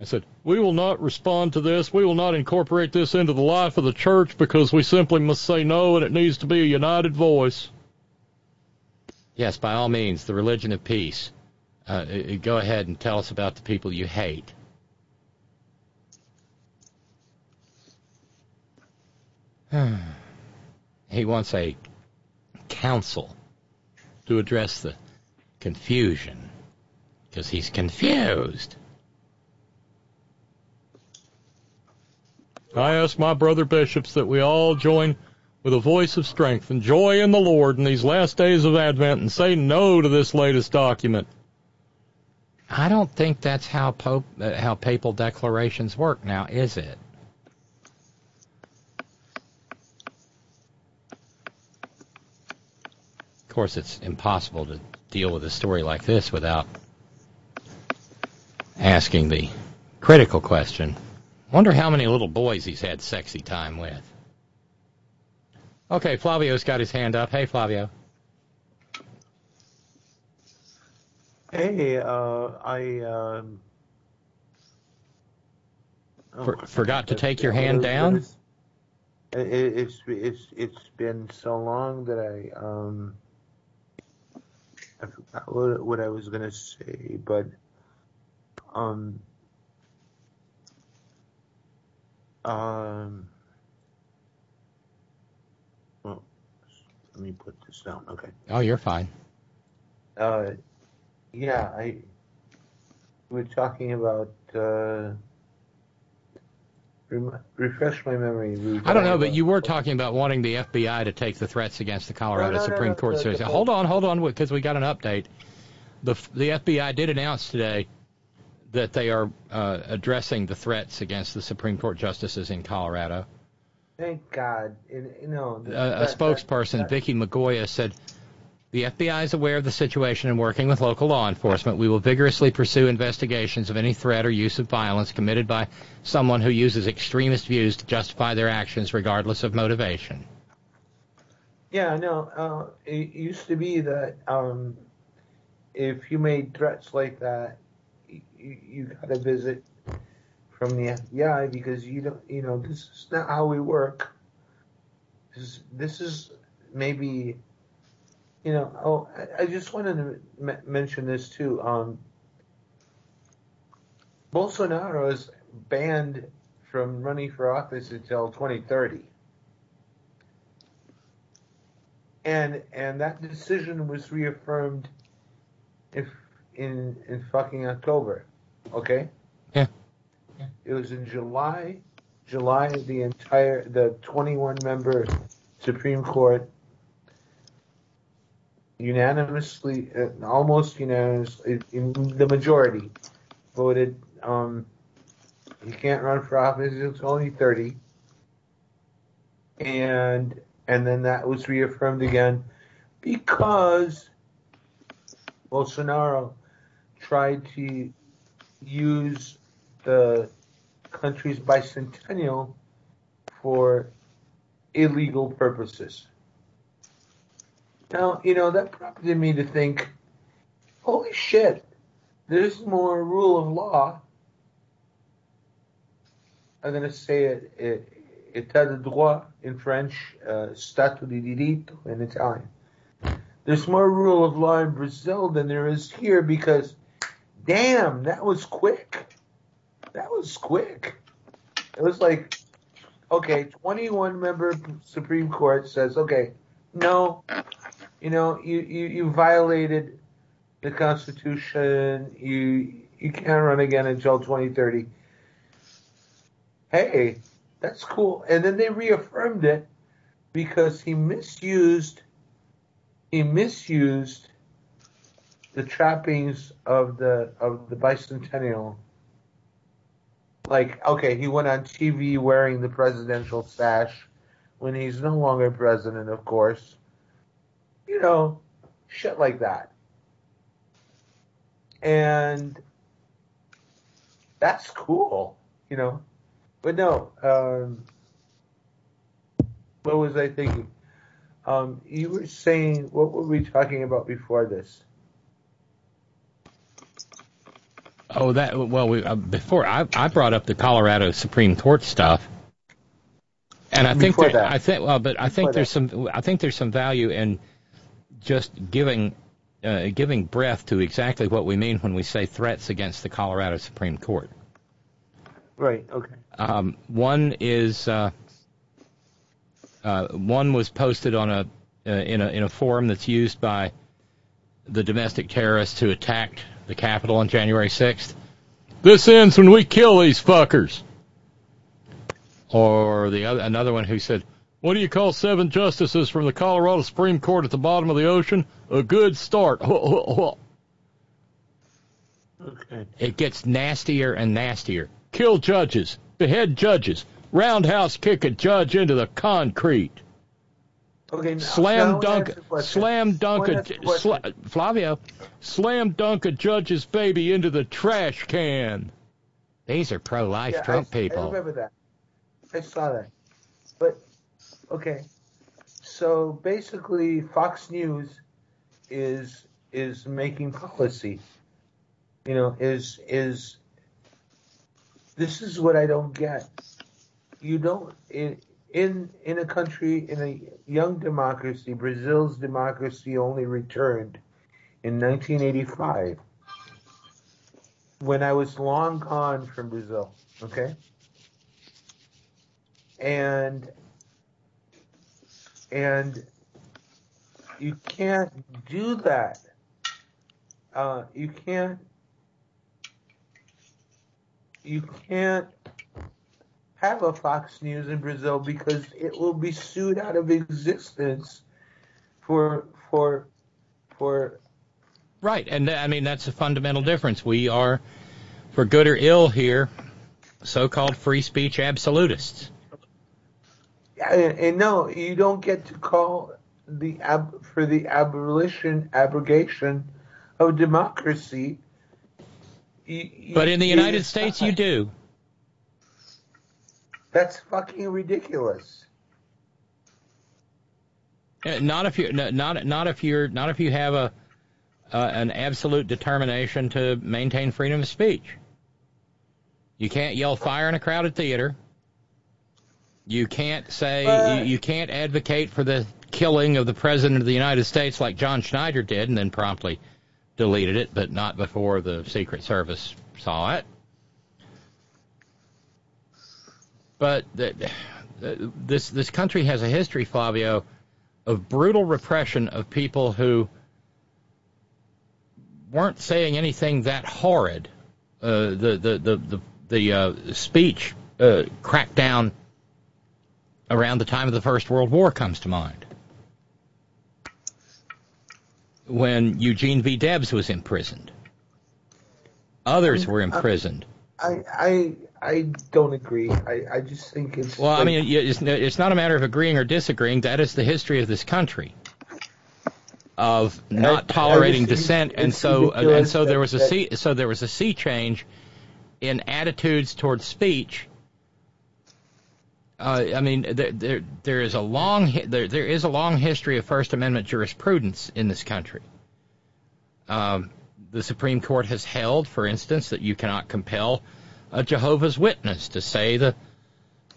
I said, We will not respond to this. We will not incorporate this into the life of the church because we simply must say no and it needs to be a united voice. Yes, by all means, the religion of peace. Uh, uh go ahead and tell us about the people you hate. he wants a council to address the confusion because he's confused. I ask my brother bishops that we all join with a voice of strength and joy in the Lord in these last days of Advent and say no to this latest document. I don't think that's how Pope, uh, how papal declarations work now, is it? Of course, it's impossible to deal with a story like this without asking the critical question. Wonder how many little boys he's had sexy time with. Okay, Flavio's got his hand up. Hey, Flavio. Hey, uh, I um, oh, For, forgot to take your hand down? gonna It, it- it's it's it's been so long that I um I forgot what, what I was gonna say, but um um well, let me put this down. Okay. Oh, you're fine. Uh, yeah, I We're talking about uh, rem- refresh my memory. I don't know, but you were talking about wanting the FBI to take the threats against the Colorado No, no, no, Supreme no, Court the- seriously. Hold on, hold on, because we got an update. The the FBI did announce today that they are uh, addressing the threats against the Supreme Court justices in Colorado. Thank God. And, you know, A, a spokesperson, that- Vikki Migoya, said the FBI is aware of the situation and working with local law enforcement. We will vigorously pursue investigations of any threat or use of violence committed by someone who uses extremist views to justify their actions, regardless of motivation. Yeah, no. Uh, it used to be that um, if you made threats like that, you, you got a visit from the FBI because you don't, you know, this is not how we work. This this is maybe, you know. Oh, I, just wanted to m- mention this too. Um, Bolsonaro is banned from running for office until 2030. and and that decision was reaffirmed if in in fucking October, okay? Yeah. It was in July, July the entire the 21 member Supreme Court unanimously, uh, almost unanimously, in the majority voted um he can't run for office. It's only 30, and and then that was reaffirmed again because Bolsonaro tried to use the country's bicentennial for illegal purposes. Now, you know, that prompted me to think, holy shit, there's more rule of law. I'm going to say it, état de droit in French, uh, stato di diritto in Italian. There's more rule of law in Brazil than there is here because, damn, that was quick. That was quick. It was like, okay, 21 member Supreme Court says, okay, no, you know, you, you, you violated the Constitution. You you can't run again until 2030. Hey, that's cool. And then they reaffirmed it because he misused he misused the trappings of the of the bicentennial. Like, okay, he went on TV wearing the presidential sash when he's no longer president, of course. You know, shit like that. And that's cool, you know. But no, um, what was I thinking? Um, you were saying, what were we talking about before this? Oh, that well, we, uh, before I, I brought up the Colorado Supreme Court stuff, and I think there, that. I think well, but I Before think there's some I think there's some value in just giving uh, giving breath to exactly what we mean when we say threats against the Colorado Supreme Court. Right. Okay. Um, one is uh, uh, one was posted on a uh, in a in a forum that's used by the domestic terrorists who attacked the Capitol on January 6th. This ends when we kill these fuckers. Or the other another one who said, "What do you call seven justices from the Colorado Supreme Court at the bottom of the ocean? A good start." Okay. It gets nastier and nastier. Kill judges, behead judges, roundhouse kick a judge into the concrete. Okay, now, Slam now dunk, answer the slam dunk One a answer the question. sla, Flavio, slam dunk a judge's baby into the trash can. These are pro-life Yeah, Trump I, I people. remember that. I saw that. Okay, so basically, Fox News is is making policy. You know, is is this is what I don't get. You don't in in in a country in a young democracy, Brazil's democracy only returned in 1985 when I was long gone from Brazil. Okay. And and you can't do that. Uh, you can't. You can't have a Fox News in Brazil because it will be sued out of existence for for for Right, and I mean that's a fundamental difference. We are, for good or ill, here, so-called free speech absolutists. And, and no, you don't get to call the ab, for the abolition abrogation of democracy. You- you- But in the United. States, you do. That's fucking ridiculous. Uh, Not if you not not if you're not if you have a uh, an absolute determination to maintain freedom of speech. You can't yell fire in a crowded theater. You can't say you, you can't advocate for the killing of the president of the United States like John Schneider did, and then promptly deleted it, but not before the Secret Service saw it. But the, the, this this country has a history, Flavio, of brutal repression of people who weren't saying anything that horrid. Uh, the the the the, the uh, speech uh, crackdown around the time of the First World War comes to mind, when Eugene V. Debs was imprisoned. Others were imprisoned. I I I don't agree. I, I just think it's Well, I mean, it's it's not a matter of agreeing or disagreeing. That is the history of this country of not I tolerating just dissent, and so and so there was a sea so there was a sea change in attitudes towards speech. Uh, I mean, there, there there is a long there there is a long history of First Amendment jurisprudence in this country. Um, the Supreme Court has held, for instance, that you cannot compel a Jehovah's Witness to say the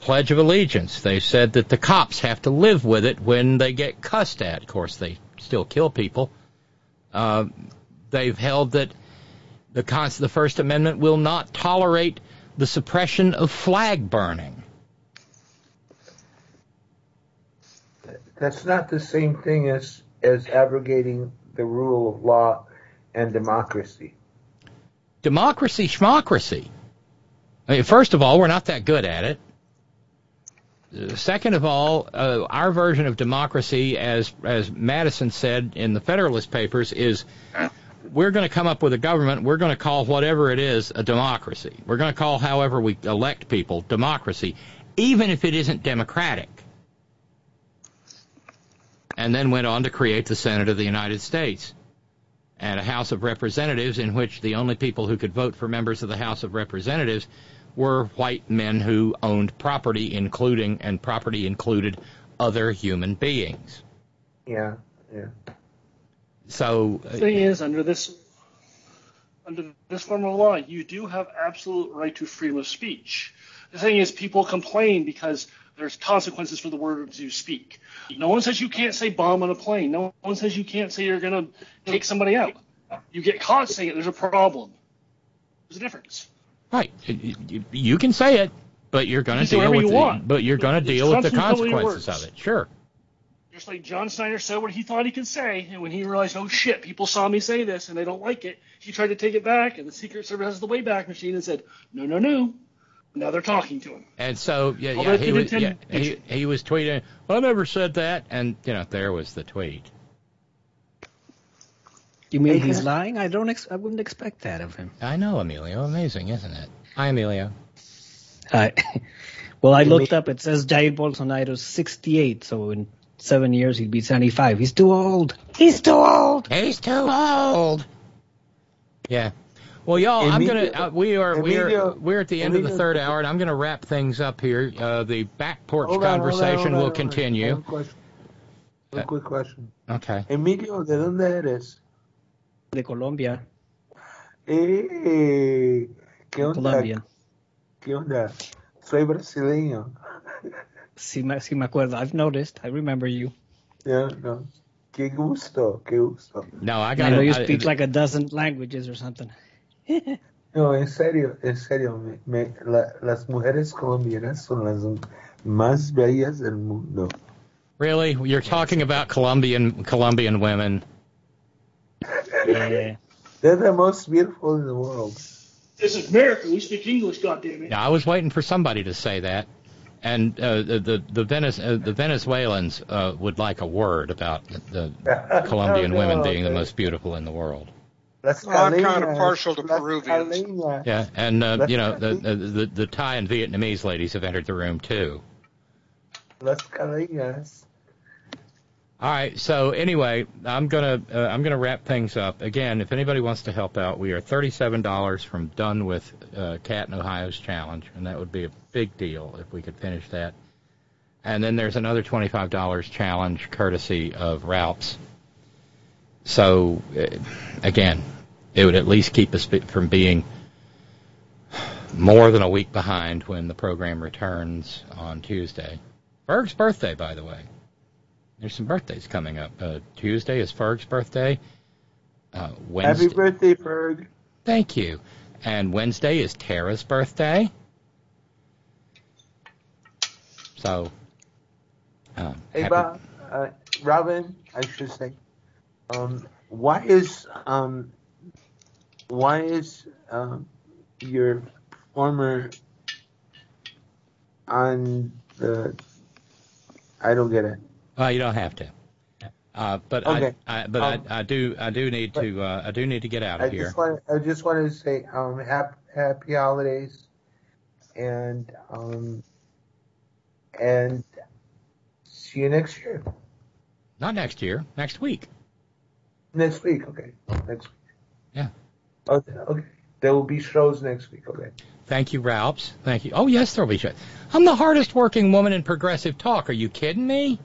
Pledge of Allegiance. They said that the cops have to live with it when they get cussed at. Of course, they still kill people. Uh, they've held that the, the First Amendment will not tolerate the suppression of flag burning. That's not the same thing as as abrogating the rule of law and democracy. Democracy, schmocracy. I mean, first of all, we're not that good at it. Uh, Second of all, uh, our version of democracy, as as Madison said in the Federalist Papers, is we're going to come up with a government. We're going to call whatever it is a democracy. We're going to call however we elect people democracy, even if it isn't democratic. And then went on to create the Senate of the United States and a House of Representatives in which the only people who could vote for members of the House of Representatives were white men who owned property, including and property included other human beings. Yeah, yeah. So uh, The thing is, under this under this form of law, you do have absolute right to freedom of speech. The thing is, people complain because there's consequences for the words you speak. No one says you can't say bomb on a plane. No one says you can't say you're going to take somebody out. You get caught saying it, there's a problem. There's a difference. right, you- can say it, but you're going to deal with you the, but you're going to deal with the consequences of it. Sure. Just like John Schneider said what he thought he could say, and when he realized, oh shit, people saw me say this and they don't like it, he tried to take it back, and the Secret Service has the Wayback Machine and said, no, no, no. Now they're talking to him. And so yeah, yeah, he was yeah, he, he was tweeting. I never said that, and you know there was the tweet. You mean he's lying? I don't. Ex- I wouldn't expect that of him. I know, Emilio. Amazing, isn't it? Hi, Emilio. I, well, I looked up. It says Jair Bolsonaro's 68, so in seven years, he'd be 75. He's too old. He's too old. He's too old. Yeah. Well, y'all, I'm gonna. Uh, we are we are we're at the end of the third hour, and I'm gonna wrap things up here. Uh, the back porch Hold on, hold on, conversation hold on, will hold on. Continue. a question. Uh, quick question. Okay. Emilio, ¿de dónde eres? De Colombia. Eh, ¿qué onda? Colombian. ¿Qué onda? Soy brasileño. Sí, me, sí me acuerdo. I've noticed. I remember you. Yeah, no. Qué gusto, qué gusto. No, I I got know you I- speak like a dozen languages or something. No, en serio, en serio. Me, me- la- las mujeres colombianas son las más bellas del mundo. Really, you're talking about Colombian Colombian women. Yeah. They're the most beautiful in the world. This is America. We speak English, goddammit. Yeah, I was waiting for somebody to say that. And uh, the the the, Venez, uh, the Venezuelans uh, would like a word about the, the Colombian No, women no, being the most beautiful in the world. Las I'm kind of partial to las Peruvians. caleñas. Yeah, and uh, you know the, the the the Thai and Vietnamese ladies have entered the room too. Las caleñas. All right. So anyway, I'm gonna uh, I'm gonna wrap things up. Again, if anybody wants to help out, we are thirty-seven dollars from done with uh, Cat in Ohio's challenge, and that would be a big deal if we could finish that. And then there's another twenty-five dollars challenge courtesy of Ralph's. So uh, again, it would at least keep us from being more than a week behind when the program returns on Tuesday. Ferg's birthday, by the way. There's some birthdays coming up. Uh, Tuesday is Ferg's birthday. Uh, Wednesday. Happy birthday, Ferg. Thank you. And Wednesday is Tara's birthday. So. Uh, Hey, happy- Bob, uh, Robyn, I should say. Um, why is um, why is um, your former on the? I don't get it. Well, you don't have to. Uh, but Okay. I, I, but Um, I, I do, I do need to, uh, I do need to get out I of here. just want I just wanted to say um, happy, happy holidays, and um, and see you next year. Not next year, next week. Next week, okay. Next week. Yeah. Okay. okay. There will be shows next week. Okay. Thank you, Ralphs. Thank you. Oh yes, there'll be shows. I'm the hardest working woman in progressive talk. Are you kidding me?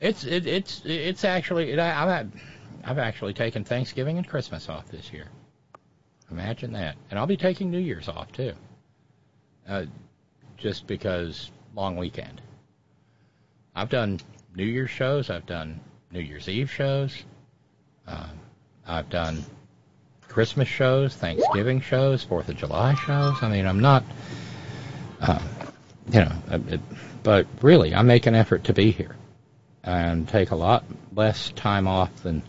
It's it, it's it's actually it, I, I've I've actually taken Thanksgiving and Christmas off this year. Imagine that, and I'll be taking New Year's off too. Uh, just because long weekend. I've done New Year's shows. I've done New Year's Eve shows. Uh, I've done Christmas shows, Thanksgiving shows, Fourth of July shows. I mean, I'm not, uh, you know, uh, it, but really, I make an effort to be here and take a lot less time off than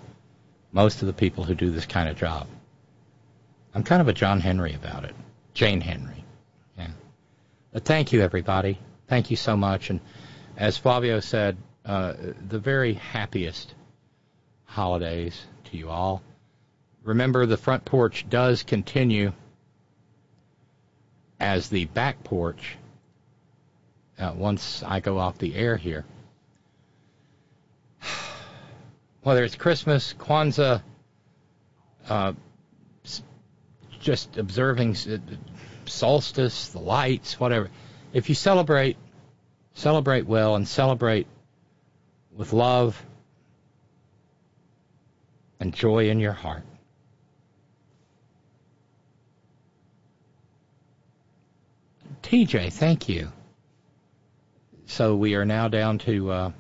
most of the people who do this kind of job. I'm kind of a John Henry about it, Jane Henry. Yeah. But thank you, everybody. Thank you so much. And as Flavio said, uh, the very happiest holidays to you all. Remember, the front porch does continue as the back porch uh, once I go off the air here. Whether it's Christmas, Kwanzaa, uh, just observing uh, solstice, the lights, whatever. If you celebrate, celebrate well and celebrate with love and joy in your heart. TJ, thank you. So we are now down to, uh,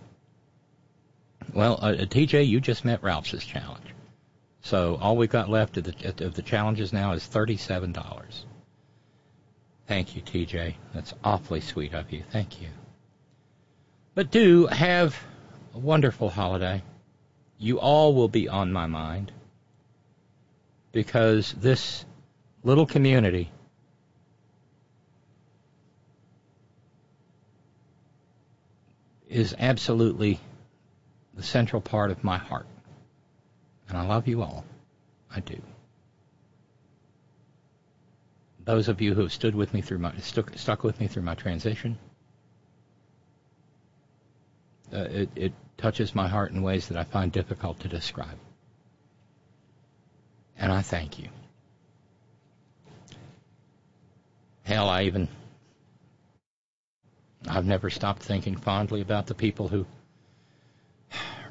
well, uh, TJ, you just met Ralph's challenge. So all we've got left of the, of the challenges now is $37. Thank you, TJ. That's awfully sweet of you. Thank you. But do have a wonderful holiday. You all will be on my mind because this little community is absolutely the central part of my heart. And I love you all. I do. Those of you who have stood with me through my stuck, stuck with me through my transition, uh, it, it touches my heart in ways that I find difficult to describe. And I thank you. Hell, I even I've never stopped thinking fondly about the people who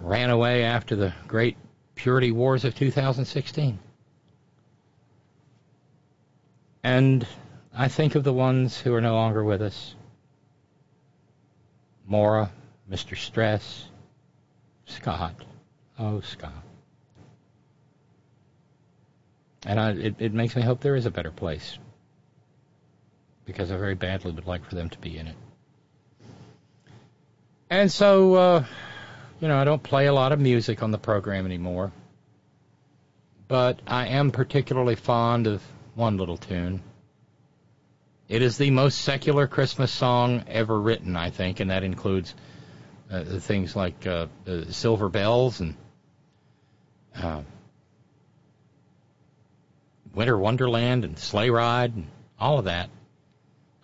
ran away after the great purity wars of 2016. And I think of the ones who are no longer with us. Maura, Mr. Stress, Scott. Oh, Scott. And I, it, it makes me hope there is a better place. Because I very badly would like for them to be in it. And so, uh, you know, I don't play a lot of music on the program anymore. But I am particularly fond of one little tune. It is the most secular Christmas song ever written, I think, and that includes uh, things like uh, uh, Silver Bells and uh, Winter Wonderland and Sleigh Ride and all of that.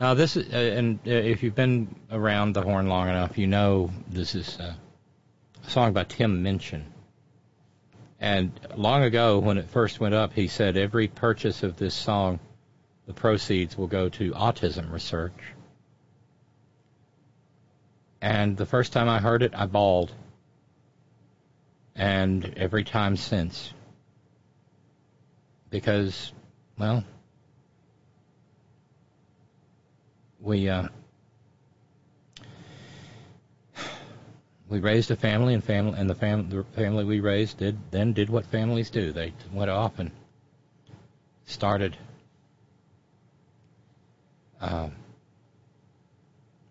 Now, this is, uh, and uh, if you've been around the horn long enough, you know this is a song by Tim Minchin. And long ago, when it first went up, he said every purchase of this song, the proceeds will go to autism research. And the first time I heard it, I bawled. And every time since. Because, well, we uh, we raised a family, and family and the family the family we raised did then did what families do. They went off and started uh,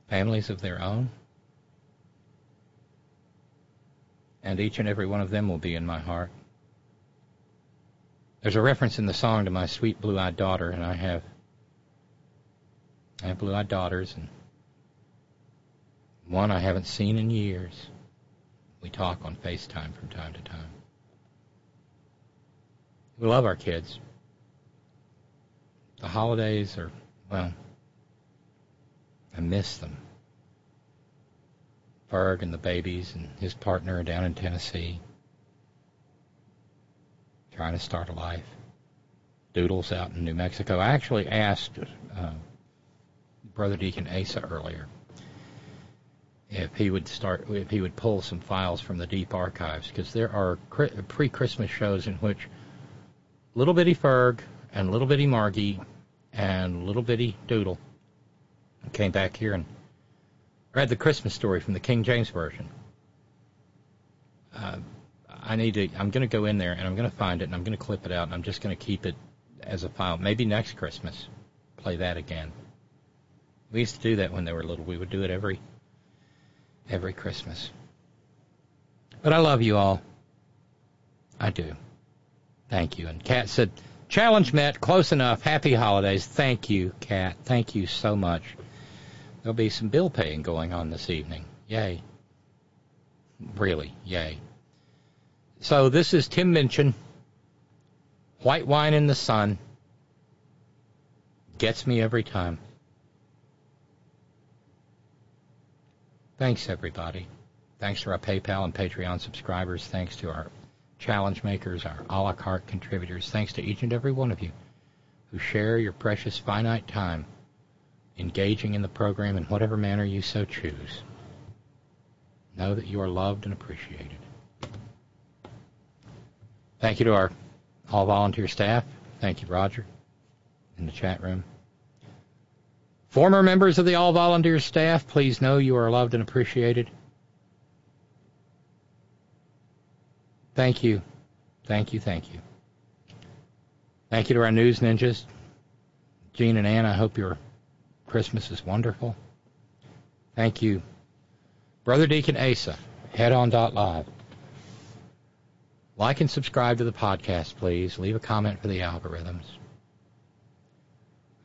families of their own, and each and every one of them will be in my heart. There's a reference in the song to my sweet blue-eyed daughter, and I have I have blue-eyed daughters, and one I haven't seen in years. We talk on FaceTime from time to time. We love our kids. The holidays are, well, I miss them. Ferg and the babies and his partner down in Tennessee trying to start a life. Doodles out in New Mexico. I actually asked uh, Brother Deacon Asa earlier if he would start if he would pull some files from the deep archives because there are pre-Christmas shows in which little bitty Ferg and little bitty Margie and little bitty Doodle came back here and read the Christmas story from the King James version. Uh, I need to. I'm going to go in there and I'm going to find it and I'm going to clip it out and I'm just going to keep it as a file. Maybe next Christmas, play that again. We used to do that when they were little. We would do it every every Christmas. But I love you all. I do. Thank you. And Kat said, challenge met, close enough. Happy holidays. Thank you, Kat. Thank you so much. There'll be some bill paying going on this evening. Yay. Really, yay. So this is Tim Minchin. White wine in the sun. Gets me every time. Thanks, everybody. Thanks to our PayPal and Patreon subscribers. Thanks to our challenge makers, our a la carte contributors. Thanks to each and every one of you who share your precious finite time engaging in the program in whatever manner you so choose. Know that you are loved and appreciated. Thank you to our all volunteer staff. Thank you, Roger, in the chat room. Former members of the all volunteer staff, please know you are loved and appreciated. Thank you. Thank you. Thank you. Thank you to our news ninjas. Gene and Ann, I hope your Christmas is wonderful. Thank you. Brother Deacon Asa, headon.live. Like and subscribe to the podcast, please. Leave a comment for the algorithms.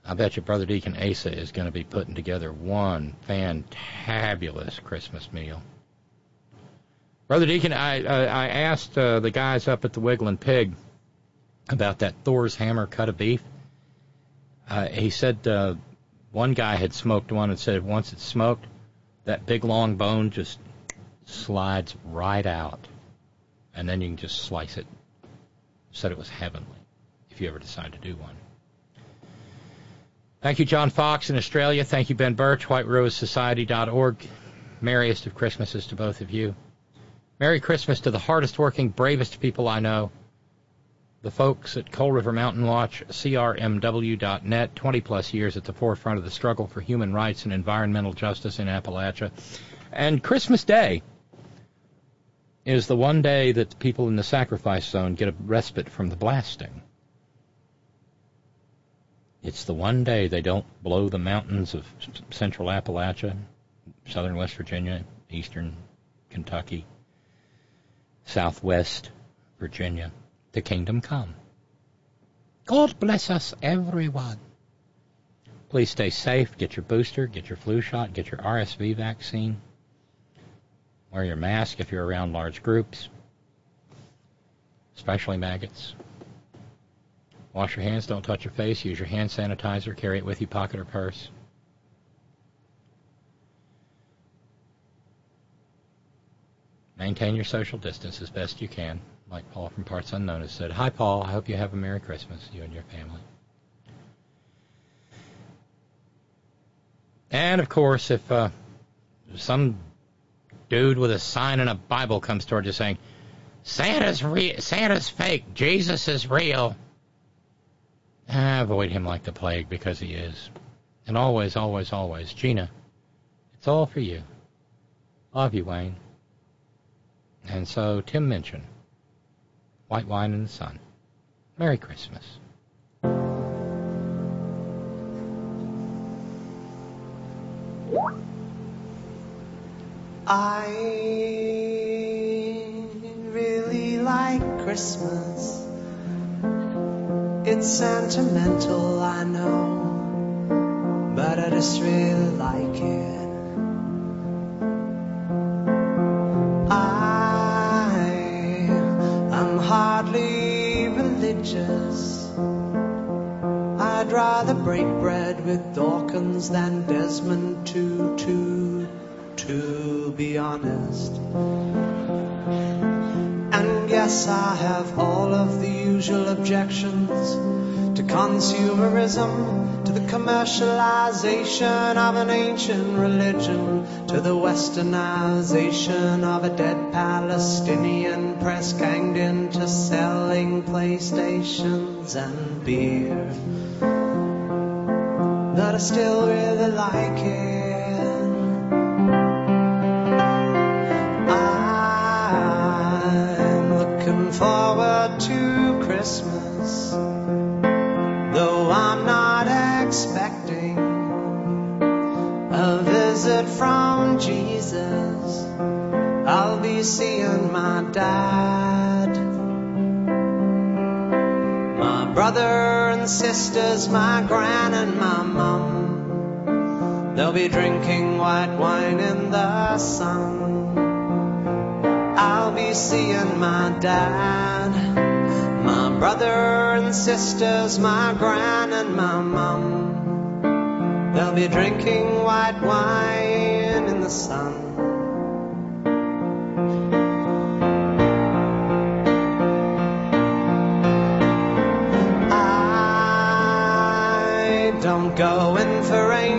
I bet you Brother Deacon Asa is going to be putting together one fantabulous Christmas meal. Brother Deacon, I I, I asked uh, the guys up at the Wiggling Pig about that Thor's hammer cut of beef. Uh, he said uh, one guy had smoked one and said once it's smoked, that big long bone just slides right out, and then you can just slice it. Said it was heavenly if you ever decide to do one. Thank you, John Fox in Australia. Thank you, Ben Birch, WhiteRoseSociety.org. Merriest of Christmases to both of you. Merry Christmas to the hardest working, bravest people I know. The folks at Coal River Mountain Watch, CRMW.net, 20 plus years at the forefront of the struggle for human rights and environmental justice in Appalachia. And Christmas Day is the one day that the people in the sacrifice zone get a respite from the blasting. It's the one day they don't blow the mountains of central Appalachia, southern West Virginia, eastern Kentucky, southwest Virginia, the kingdom come. God bless us, everyone. Please stay safe. Get your booster, get your flu shot, get your RSV vaccine. Wear your mask if you're around large groups, especially maggots. Wash your hands, don't touch your face, use your hand sanitizer, carry it with you, pocket or purse. Maintain your social distance as best you can, like Paul from Parts Unknown has said. Hi, Paul. I hope you have a Merry Christmas, you and your family. And of course, if uh, some dude with a sign and a Bible comes toward you saying, "Santa's re- Santa's fake, Jesus is real," Ah, avoid him like the plague because he is. And always, always, always, Gina, it's all for you. Love you, Wayne. And so Tim Minchin, White Wine in the Sun. Merry Christmas. I really like Christmas. It's sentimental, I know, but I just really like it. I'd rather break bread with Dawkins than Desmond Tutu, to be honest. And yes, I have all of the usual objections to consumerism, the commercialization of an ancient religion, to the westernization of a dead Palestinian press ganged into selling PlayStations and beer. But I still really like it. Seeing my dad, my brother and sisters, my gran and my mum. They'll be drinking white wine in the sun. I'll be seeing my dad, my brother and sisters, my gran and my mum. They'll be drinking white wine in the sun.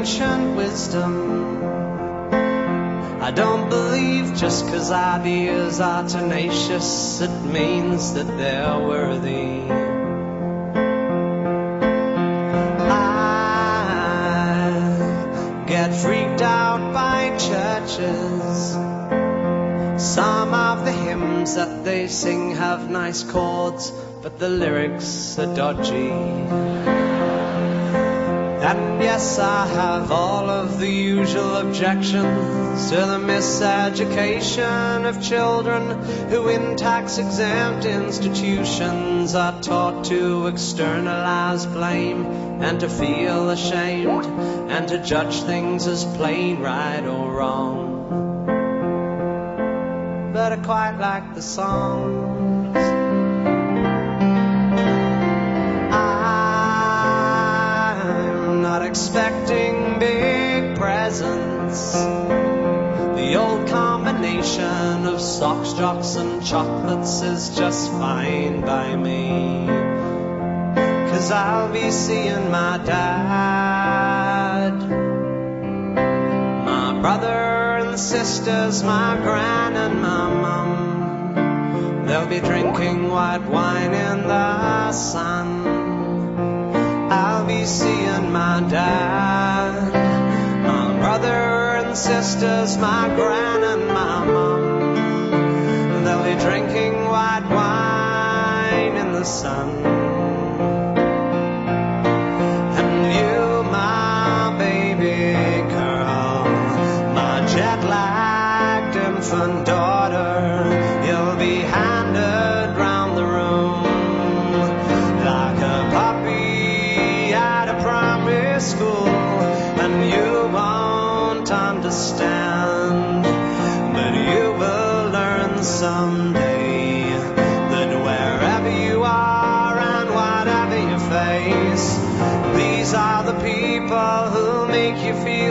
Ancient wisdom. I don't believe just 'cause ideas are tenacious, it means that they're worthy. I get freaked out by churches. Some of the hymns that they sing have nice chords, but the lyrics are dodgy. And yes, I have all of the usual objections to the miseducation of children who, in tax exempt institutions, are taught to externalize blame and to feel ashamed and to judge things as plain right or wrong. But I quite like the songs. Not expecting big presents. The old combination of socks, jocks, and chocolates is just fine by me. Cause I'll be seeing my dad, my brother and sisters, my gran and my mum. They'll be drinking white wine in the sun. Seeing my dad, my brother and sisters, my gran and my mum. They'll be drinking white wine in the sun.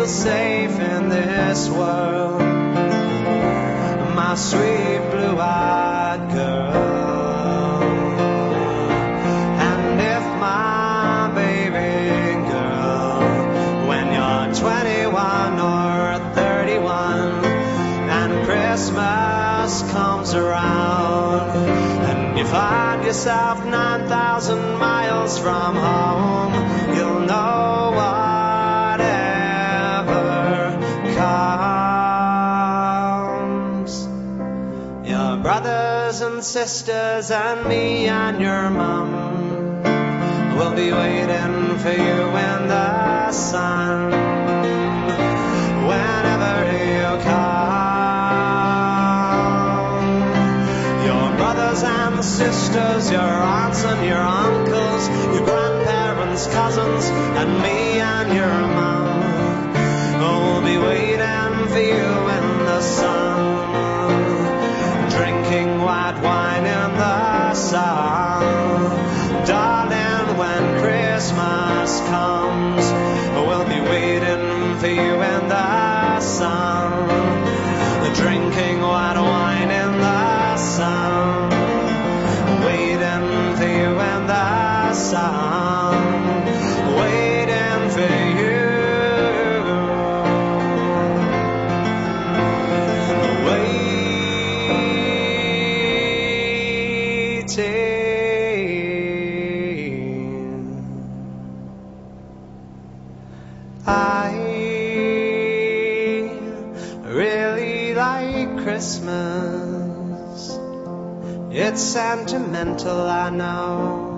Feel safe in this world. My sweet blue-eyed girl. And if my baby girl, when you're 21 or 31, and Christmas comes around, and you find yourself 9,000 miles from home, you'll know brothers and sisters and me and your mum. Will be waiting for you in the sun. Whenever you come. Your brothers and sisters, your aunts and your uncles, your grandparents, cousins, and me and your mum. Will be waiting for you It's sentimental, I know.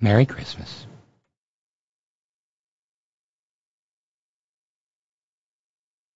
Merry Christmas.